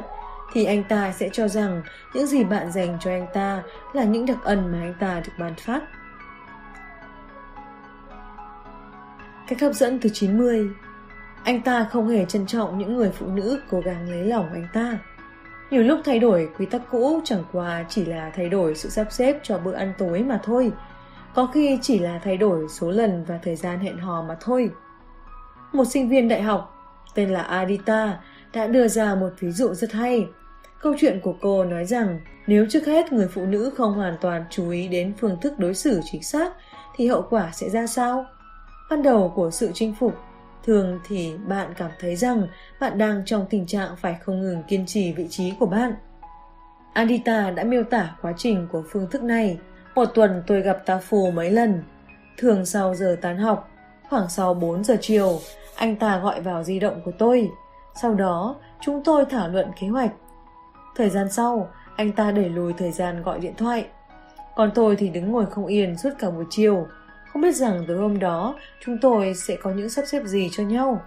Speaker 1: thì anh ta sẽ cho rằng những gì bạn dành cho anh ta là những đặc ân mà anh ta được ban phát. Cách hấp dẫn thứ 90 Anh ta không hề trân trọng những người phụ nữ cố gắng lấy lòng anh ta. Nhiều lúc thay đổi quy tắc cũ chẳng qua chỉ là thay đổi sự sắp xếp cho bữa ăn tối mà thôi. Có khi chỉ là thay đổi số lần và thời gian hẹn hò mà thôi. Một sinh viên đại học tên là Adita đã đưa ra một ví dụ rất hay. Câu chuyện của cô nói rằng, nếu trước hết người phụ nữ không hoàn toàn chú ý đến phương thức đối xử chính xác, thì hậu quả sẽ ra sao? Ban đầu của sự chinh phục thường thì bạn cảm thấy rằng bạn đang trong tình trạng phải không ngừng kiên trì vị trí của bạn. Adita đã miêu tả quá trình của phương thức này. Một tuần tôi gặp ta phù mấy lần. Thường sau giờ tán học, khoảng sau 4 giờ chiều, anh ta gọi vào di động của tôi. Sau đó, chúng tôi thảo luận kế hoạch. Thời gian sau, anh ta đẩy lùi thời gian gọi điện thoại. Còn tôi thì đứng ngồi không yên suốt cả buổi chiều. Không biết rằng từ hôm đó chúng tôi sẽ có những sắp xếp gì cho nhau.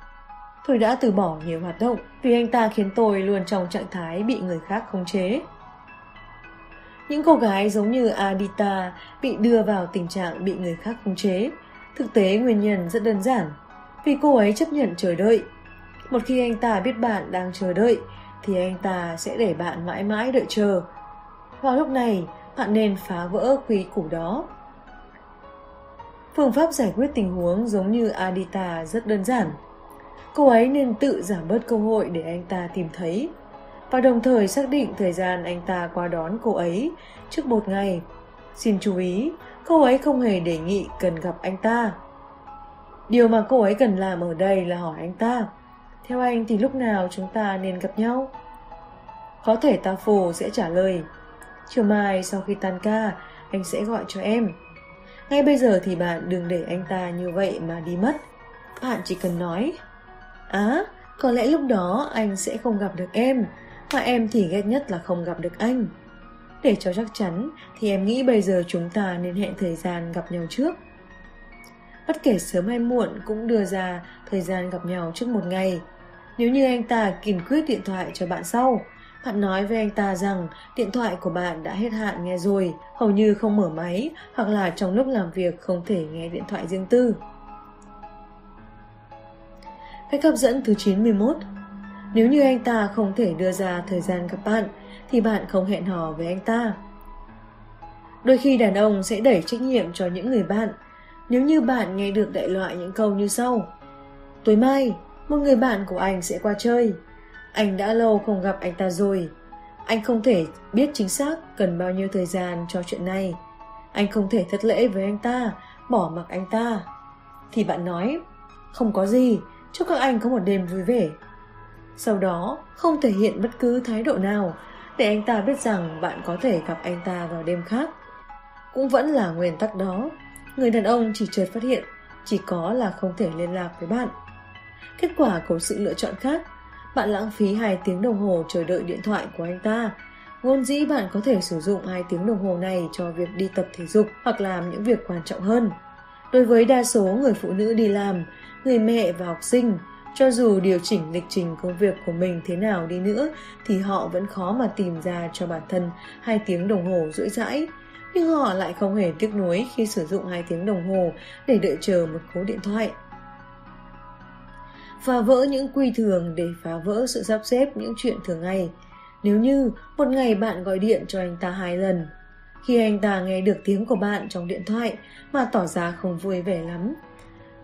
Speaker 1: Tôi đã từ bỏ nhiều hoạt động vì anh ta khiến tôi luôn trong trạng thái bị người khác khống chế. Những cô gái giống như Adita bị đưa vào tình trạng bị người khác khống chế. Thực tế nguyên nhân rất đơn giản vì cô ấy chấp nhận chờ đợi. Một khi anh ta biết bạn đang chờ đợi, thì anh ta sẽ để bạn mãi mãi đợi chờ. Vào lúc này, bạn nên phá vỡ quy củ đó. Phương pháp giải quyết tình huống giống như Adita rất đơn giản. Cô ấy nên tự giảm bớt cơ hội để anh ta tìm thấy và đồng thời xác định thời gian anh ta qua đón cô ấy trước một ngày. Xin chú ý, cô ấy không hề đề nghị cần gặp anh ta. Điều mà cô ấy cần làm ở đây là hỏi anh ta. Theo anh thì lúc nào chúng ta nên gặp nhau? Có thể ta phù sẽ trả lời. Chiều mai sau khi tan ca, anh sẽ gọi cho em. Ngay bây giờ thì bạn đừng để anh ta như vậy mà đi mất. Bạn chỉ cần nói. Á, có lẽ lúc đó anh sẽ không gặp được em, mà em thì ghét nhất là không gặp được anh. Để cho chắc chắn thì em nghĩ bây giờ chúng ta nên hẹn thời gian gặp nhau trước bất kể sớm hay muộn cũng đưa ra thời gian gặp nhau trước một ngày. Nếu như anh ta kiên quyết điện thoại cho bạn sau, bạn nói với anh ta rằng điện thoại của bạn đã hết hạn nghe rồi, hầu như không mở máy hoặc là trong lúc làm việc không thể nghe điện thoại riêng tư. Cách hấp dẫn thứ 91 Nếu như anh ta không thể đưa ra thời gian gặp bạn, thì bạn không hẹn hò với anh ta. Đôi khi đàn ông sẽ đẩy trách nhiệm cho những người bạn nếu như bạn nghe được đại loại những câu như sau. Tối mai, một người bạn của anh sẽ qua chơi. Anh đã lâu không gặp anh ta rồi. Anh không thể biết chính xác cần bao nhiêu thời gian cho chuyện này. Anh không thể thất lễ với anh ta, bỏ mặc anh ta. Thì bạn nói, không có gì, chúc các anh có một đêm vui vẻ. Sau đó, không thể hiện bất cứ thái độ nào để anh ta biết rằng bạn có thể gặp anh ta vào đêm khác. Cũng vẫn là nguyên tắc đó, người đàn ông chỉ chợt phát hiện chỉ có là không thể liên lạc với bạn. Kết quả của sự lựa chọn khác, bạn lãng phí 2 tiếng đồng hồ chờ đợi điện thoại của anh ta. Ngôn dĩ bạn có thể sử dụng 2 tiếng đồng hồ này cho việc đi tập thể dục hoặc làm những việc quan trọng hơn. Đối với đa số người phụ nữ đi làm, người mẹ và học sinh, cho dù điều chỉnh lịch trình công việc của mình thế nào đi nữa thì họ vẫn khó mà tìm ra cho bản thân 2 tiếng đồng hồ rưỡi rãi nhưng họ lại không hề tiếc nuối khi sử dụng 2 tiếng đồng hồ để đợi chờ một cú điện thoại. Phá vỡ những quy thường để phá vỡ sự sắp xếp những chuyện thường ngày. Nếu như một ngày bạn gọi điện cho anh ta hai lần, khi anh ta nghe được tiếng của bạn trong điện thoại mà tỏ ra không vui vẻ lắm.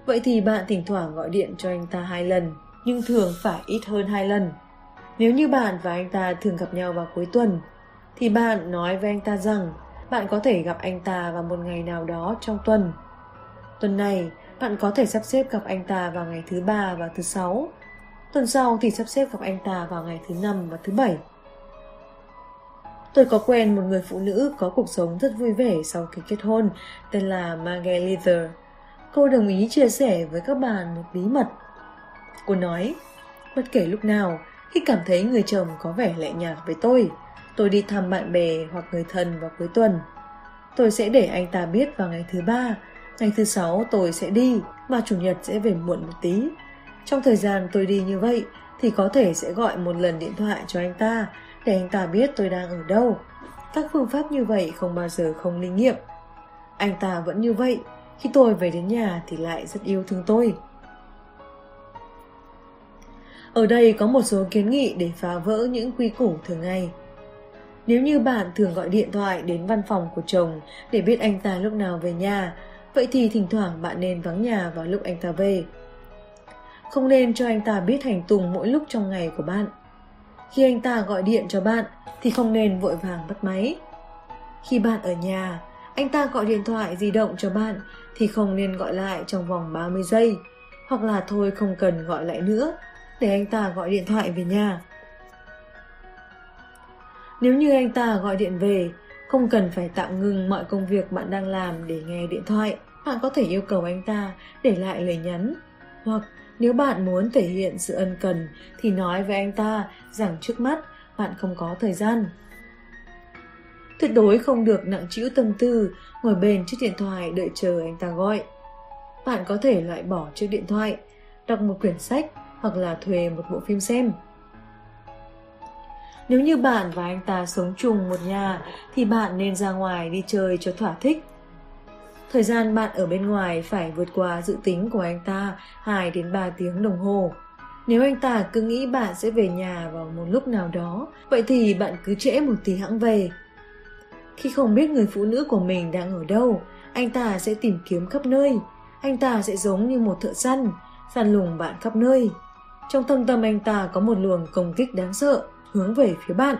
Speaker 1: Vậy thì bạn thỉnh thoảng gọi điện cho anh ta hai lần, nhưng thường phải ít hơn hai lần. Nếu như bạn và anh ta thường gặp nhau vào cuối tuần, thì bạn nói với anh ta rằng bạn có thể gặp anh ta vào một ngày nào đó trong tuần. Tuần này, bạn có thể sắp xếp gặp anh ta vào ngày thứ ba và thứ sáu. Tuần sau thì sắp xếp gặp anh ta vào ngày thứ năm và thứ bảy. Tôi có quen một người phụ nữ có cuộc sống rất vui vẻ sau khi kết hôn, tên là Margaret Leather. Cô đồng ý chia sẻ với các bạn một bí mật. Cô nói, bất kể lúc nào, khi cảm thấy người chồng có vẻ lẹ nhạt với tôi, tôi đi thăm bạn bè hoặc người thân vào cuối tuần. Tôi sẽ để anh ta biết vào ngày thứ ba, ngày thứ sáu tôi sẽ đi, mà chủ nhật sẽ về muộn một tí. Trong thời gian tôi đi như vậy, thì có thể sẽ gọi một lần điện thoại cho anh ta để anh ta biết tôi đang ở đâu. Các phương pháp như vậy không bao giờ không linh nghiệm. Anh ta vẫn như vậy, khi tôi về đến nhà thì lại rất yêu thương tôi. Ở đây có một số kiến nghị để phá vỡ những quy củ thường ngày. Nếu như bạn thường gọi điện thoại đến văn phòng của chồng để biết anh ta lúc nào về nhà, vậy thì thỉnh thoảng bạn nên vắng nhà vào lúc anh ta về. Không nên cho anh ta biết hành tùng mỗi lúc trong ngày của bạn. Khi anh ta gọi điện cho bạn thì không nên vội vàng bắt máy. Khi bạn ở nhà, anh ta gọi điện thoại di động cho bạn thì không nên gọi lại trong vòng 30 giây hoặc là thôi không cần gọi lại nữa để anh ta gọi điện thoại về nhà. Nếu như anh ta gọi điện về, không cần phải tạm ngừng mọi công việc bạn đang làm để nghe điện thoại. Bạn có thể yêu cầu anh ta để lại lời nhắn. Hoặc nếu bạn muốn thể hiện sự ân cần thì nói với anh ta rằng trước mắt bạn không có thời gian. Tuyệt đối không được nặng trĩu tâm tư, ngồi bên chiếc điện thoại đợi chờ anh ta gọi. Bạn có thể loại bỏ chiếc điện thoại, đọc một quyển sách hoặc là thuê một bộ phim xem. Nếu như bạn và anh ta sống chung một nhà thì bạn nên ra ngoài đi chơi cho thỏa thích. Thời gian bạn ở bên ngoài phải vượt qua dự tính của anh ta 2 đến 3 tiếng đồng hồ. Nếu anh ta cứ nghĩ bạn sẽ về nhà vào một lúc nào đó, vậy thì bạn cứ trễ một tí hãng về. Khi không biết người phụ nữ của mình đang ở đâu, anh ta sẽ tìm kiếm khắp nơi. Anh ta sẽ giống như một thợ săn, săn lùng bạn khắp nơi. Trong thâm tâm anh ta có một luồng công kích đáng sợ hướng về phía bạn.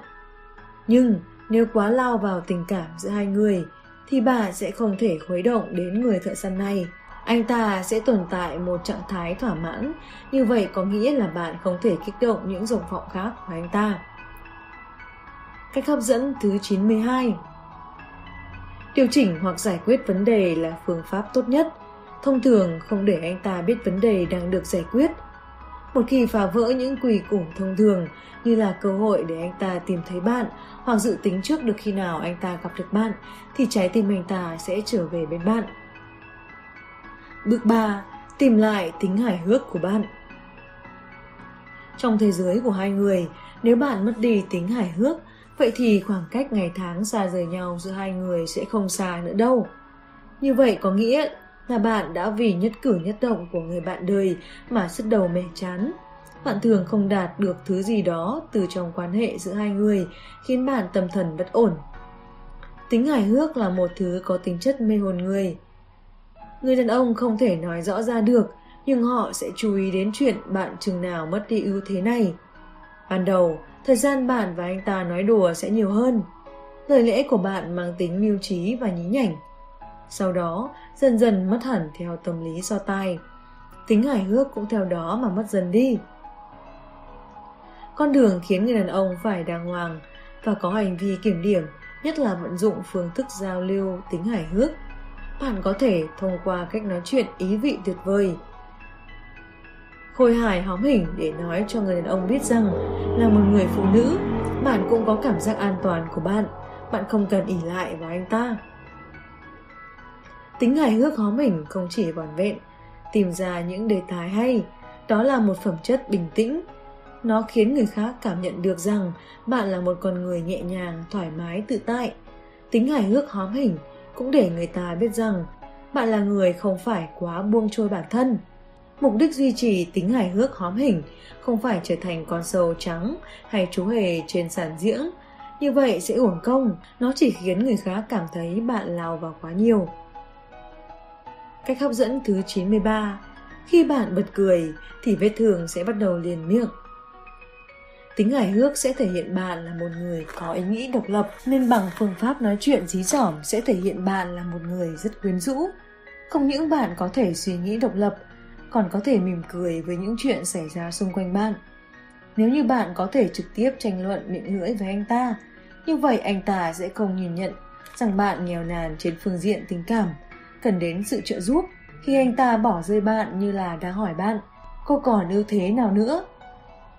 Speaker 1: Nhưng nếu quá lao vào tình cảm giữa hai người thì bà sẽ không thể khuấy động đến người thợ săn này. Anh ta sẽ tồn tại một trạng thái thỏa mãn, như vậy có nghĩa là bạn không thể kích động những dục vọng khác của anh ta. Cách hấp dẫn thứ 92 Điều chỉnh hoặc giải quyết vấn đề là phương pháp tốt nhất. Thông thường không để anh ta biết vấn đề đang được giải quyết – một khi phá vỡ những quỷ củ thông thường như là cơ hội để anh ta tìm thấy bạn hoặc dự tính trước được khi nào anh ta gặp được bạn thì trái tim anh ta sẽ trở về bên bạn. Bước 3. Tìm lại tính hài hước của bạn Trong thế giới của hai người, nếu bạn mất đi tính hài hước, vậy thì khoảng cách ngày tháng xa rời nhau giữa hai người sẽ không xa nữa đâu. Như vậy có nghĩa là bạn đã vì nhất cử nhất động của người bạn đời mà sức đầu mẻ chán. Bạn thường không đạt được thứ gì đó từ trong quan hệ giữa hai người, khiến bạn tâm thần bất ổn. Tính hài hước là một thứ có tính chất mê hồn người. Người đàn ông không thể nói rõ ra được, nhưng họ sẽ chú ý đến chuyện bạn chừng nào mất đi ưu thế này. Ban đầu, thời gian bạn và anh ta nói đùa sẽ nhiều hơn. Lời lẽ của bạn mang tính mưu trí và nhí nhảnh sau đó dần dần mất hẳn theo tâm lý so tai. Tính hài hước cũng theo đó mà mất dần đi. Con đường khiến người đàn ông phải đàng hoàng và có hành vi kiểm điểm, nhất là vận dụng phương thức giao lưu tính hài hước. Bạn có thể thông qua cách nói chuyện ý vị tuyệt vời, khôi hài hóm hình để nói cho người đàn ông biết rằng là một người phụ nữ, bạn cũng có cảm giác an toàn của bạn, bạn không cần ỉ lại vào anh ta. Tính hài hước hó mình không chỉ vòn vẹn, tìm ra những đề tài hay, đó là một phẩm chất bình tĩnh. Nó khiến người khác cảm nhận được rằng bạn là một con người nhẹ nhàng, thoải mái, tự tại. Tính hài hước hóm hình cũng để người ta biết rằng bạn là người không phải quá buông trôi bản thân. Mục đích duy trì tính hài hước hóm hình không phải trở thành con sâu trắng hay chú hề trên sàn diễn. Như vậy sẽ uổng công, nó chỉ khiến người khác cảm thấy bạn lao vào quá nhiều. Cách hấp dẫn thứ 93 Khi bạn bật cười thì vết thương sẽ bắt đầu liền miệng. Tính hài hước sẽ thể hiện bạn là một người có ý nghĩ độc lập nên bằng phương pháp nói chuyện dí dỏm sẽ thể hiện bạn là một người rất quyến rũ. Không những bạn có thể suy nghĩ độc lập, còn có thể mỉm cười với những chuyện xảy ra xung quanh bạn. Nếu như bạn có thể trực tiếp tranh luận miệng lưỡi với anh ta, như vậy anh ta sẽ không nhìn nhận rằng bạn nghèo nàn trên phương diện tình cảm, cần đến sự trợ giúp khi anh ta bỏ rơi bạn như là đang hỏi bạn, cô còn ưu thế nào nữa?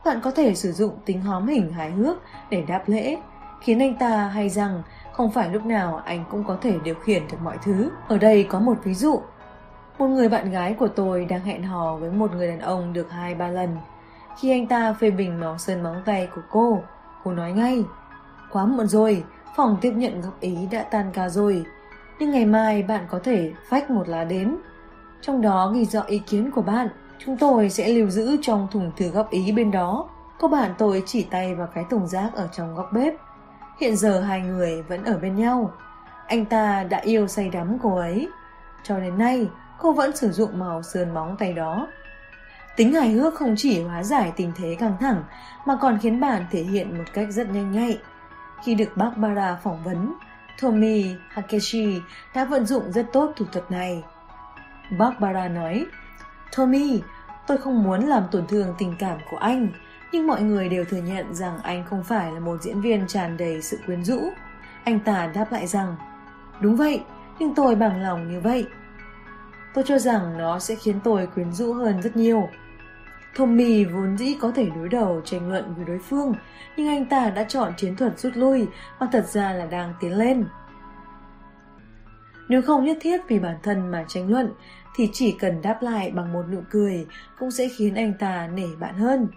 Speaker 1: Bạn có thể sử dụng tính hóm hình hài hước để đáp lễ, khiến anh ta hay rằng không phải lúc nào anh cũng có thể điều khiển được mọi thứ. Ở đây có một ví dụ. Một người bạn gái của tôi đang hẹn hò với một người đàn ông được hai ba lần. Khi anh ta phê bình móng sơn móng tay của cô, cô nói ngay, quá muộn rồi, phòng tiếp nhận góp ý đã tan ca rồi. Nhưng ngày mai bạn có thể phách một lá đến. Trong đó ghi rõ ý kiến của bạn, chúng tôi sẽ lưu giữ trong thùng thư góp ý bên đó. Cô bạn tôi chỉ tay vào cái thùng rác ở trong góc bếp. Hiện giờ hai người vẫn ở bên nhau. Anh ta đã yêu say đắm cô ấy. Cho đến nay, cô vẫn sử dụng màu sơn móng tay đó. Tính hài hước không chỉ hóa giải tình thế căng thẳng mà còn khiến bạn thể hiện một cách rất nhanh nhạy. Khi được Barbara phỏng vấn, Tommy Hakeshi đã vận dụng rất tốt thủ thuật này. Barbara nói, Tommy, tôi không muốn làm tổn thương tình cảm của anh, nhưng mọi người đều thừa nhận rằng anh không phải là một diễn viên tràn đầy sự quyến rũ. Anh ta đáp lại rằng, đúng vậy, nhưng tôi bằng lòng như vậy. Tôi cho rằng nó sẽ khiến tôi quyến rũ hơn rất nhiều. Tommy vốn dĩ có thể đối đầu tranh luận với đối phương, nhưng anh ta đã chọn chiến thuật rút lui và thật ra là đang tiến lên. Nếu không nhất thiết vì bản thân mà tranh luận, thì chỉ cần đáp lại bằng một nụ cười cũng sẽ khiến anh ta nể bạn hơn.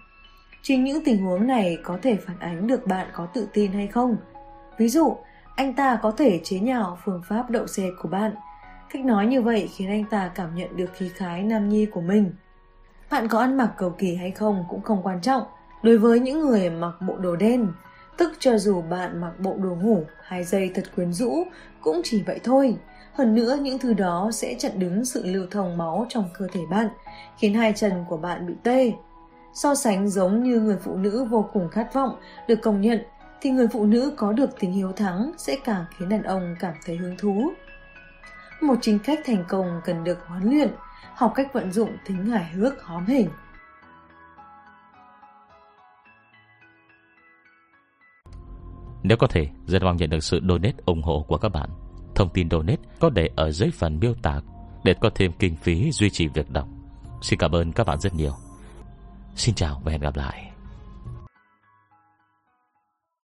Speaker 1: Chính những tình huống này có thể phản ánh được bạn có tự tin hay không. Ví dụ, anh ta có thể chế nhạo phương pháp đậu xe của bạn. Cách nói như vậy khiến anh ta cảm nhận được khí khái nam nhi của mình. Bạn có ăn mặc cầu kỳ hay không cũng không quan trọng. Đối với những người mặc bộ đồ đen, tức cho dù bạn mặc bộ đồ ngủ hai dây thật quyến rũ cũng chỉ vậy thôi. Hơn nữa những thứ đó sẽ chặn đứng sự lưu thông máu trong cơ thể bạn, khiến hai chân của bạn bị tê. So sánh giống như người phụ nữ vô cùng khát vọng được công nhận thì người phụ nữ có được tình hiếu thắng sẽ càng khiến đàn ông cảm thấy hứng thú. Một chính khách thành công cần được huấn luyện, học cách vận dụng tính hài hước hóm hình.
Speaker 2: Nếu có thể, rất mong nhận được sự donate ủng hộ của các bạn. Thông tin donate có để ở dưới phần miêu tả để có thêm kinh phí duy trì việc đọc. Xin cảm ơn các bạn rất nhiều. Xin chào và hẹn gặp lại.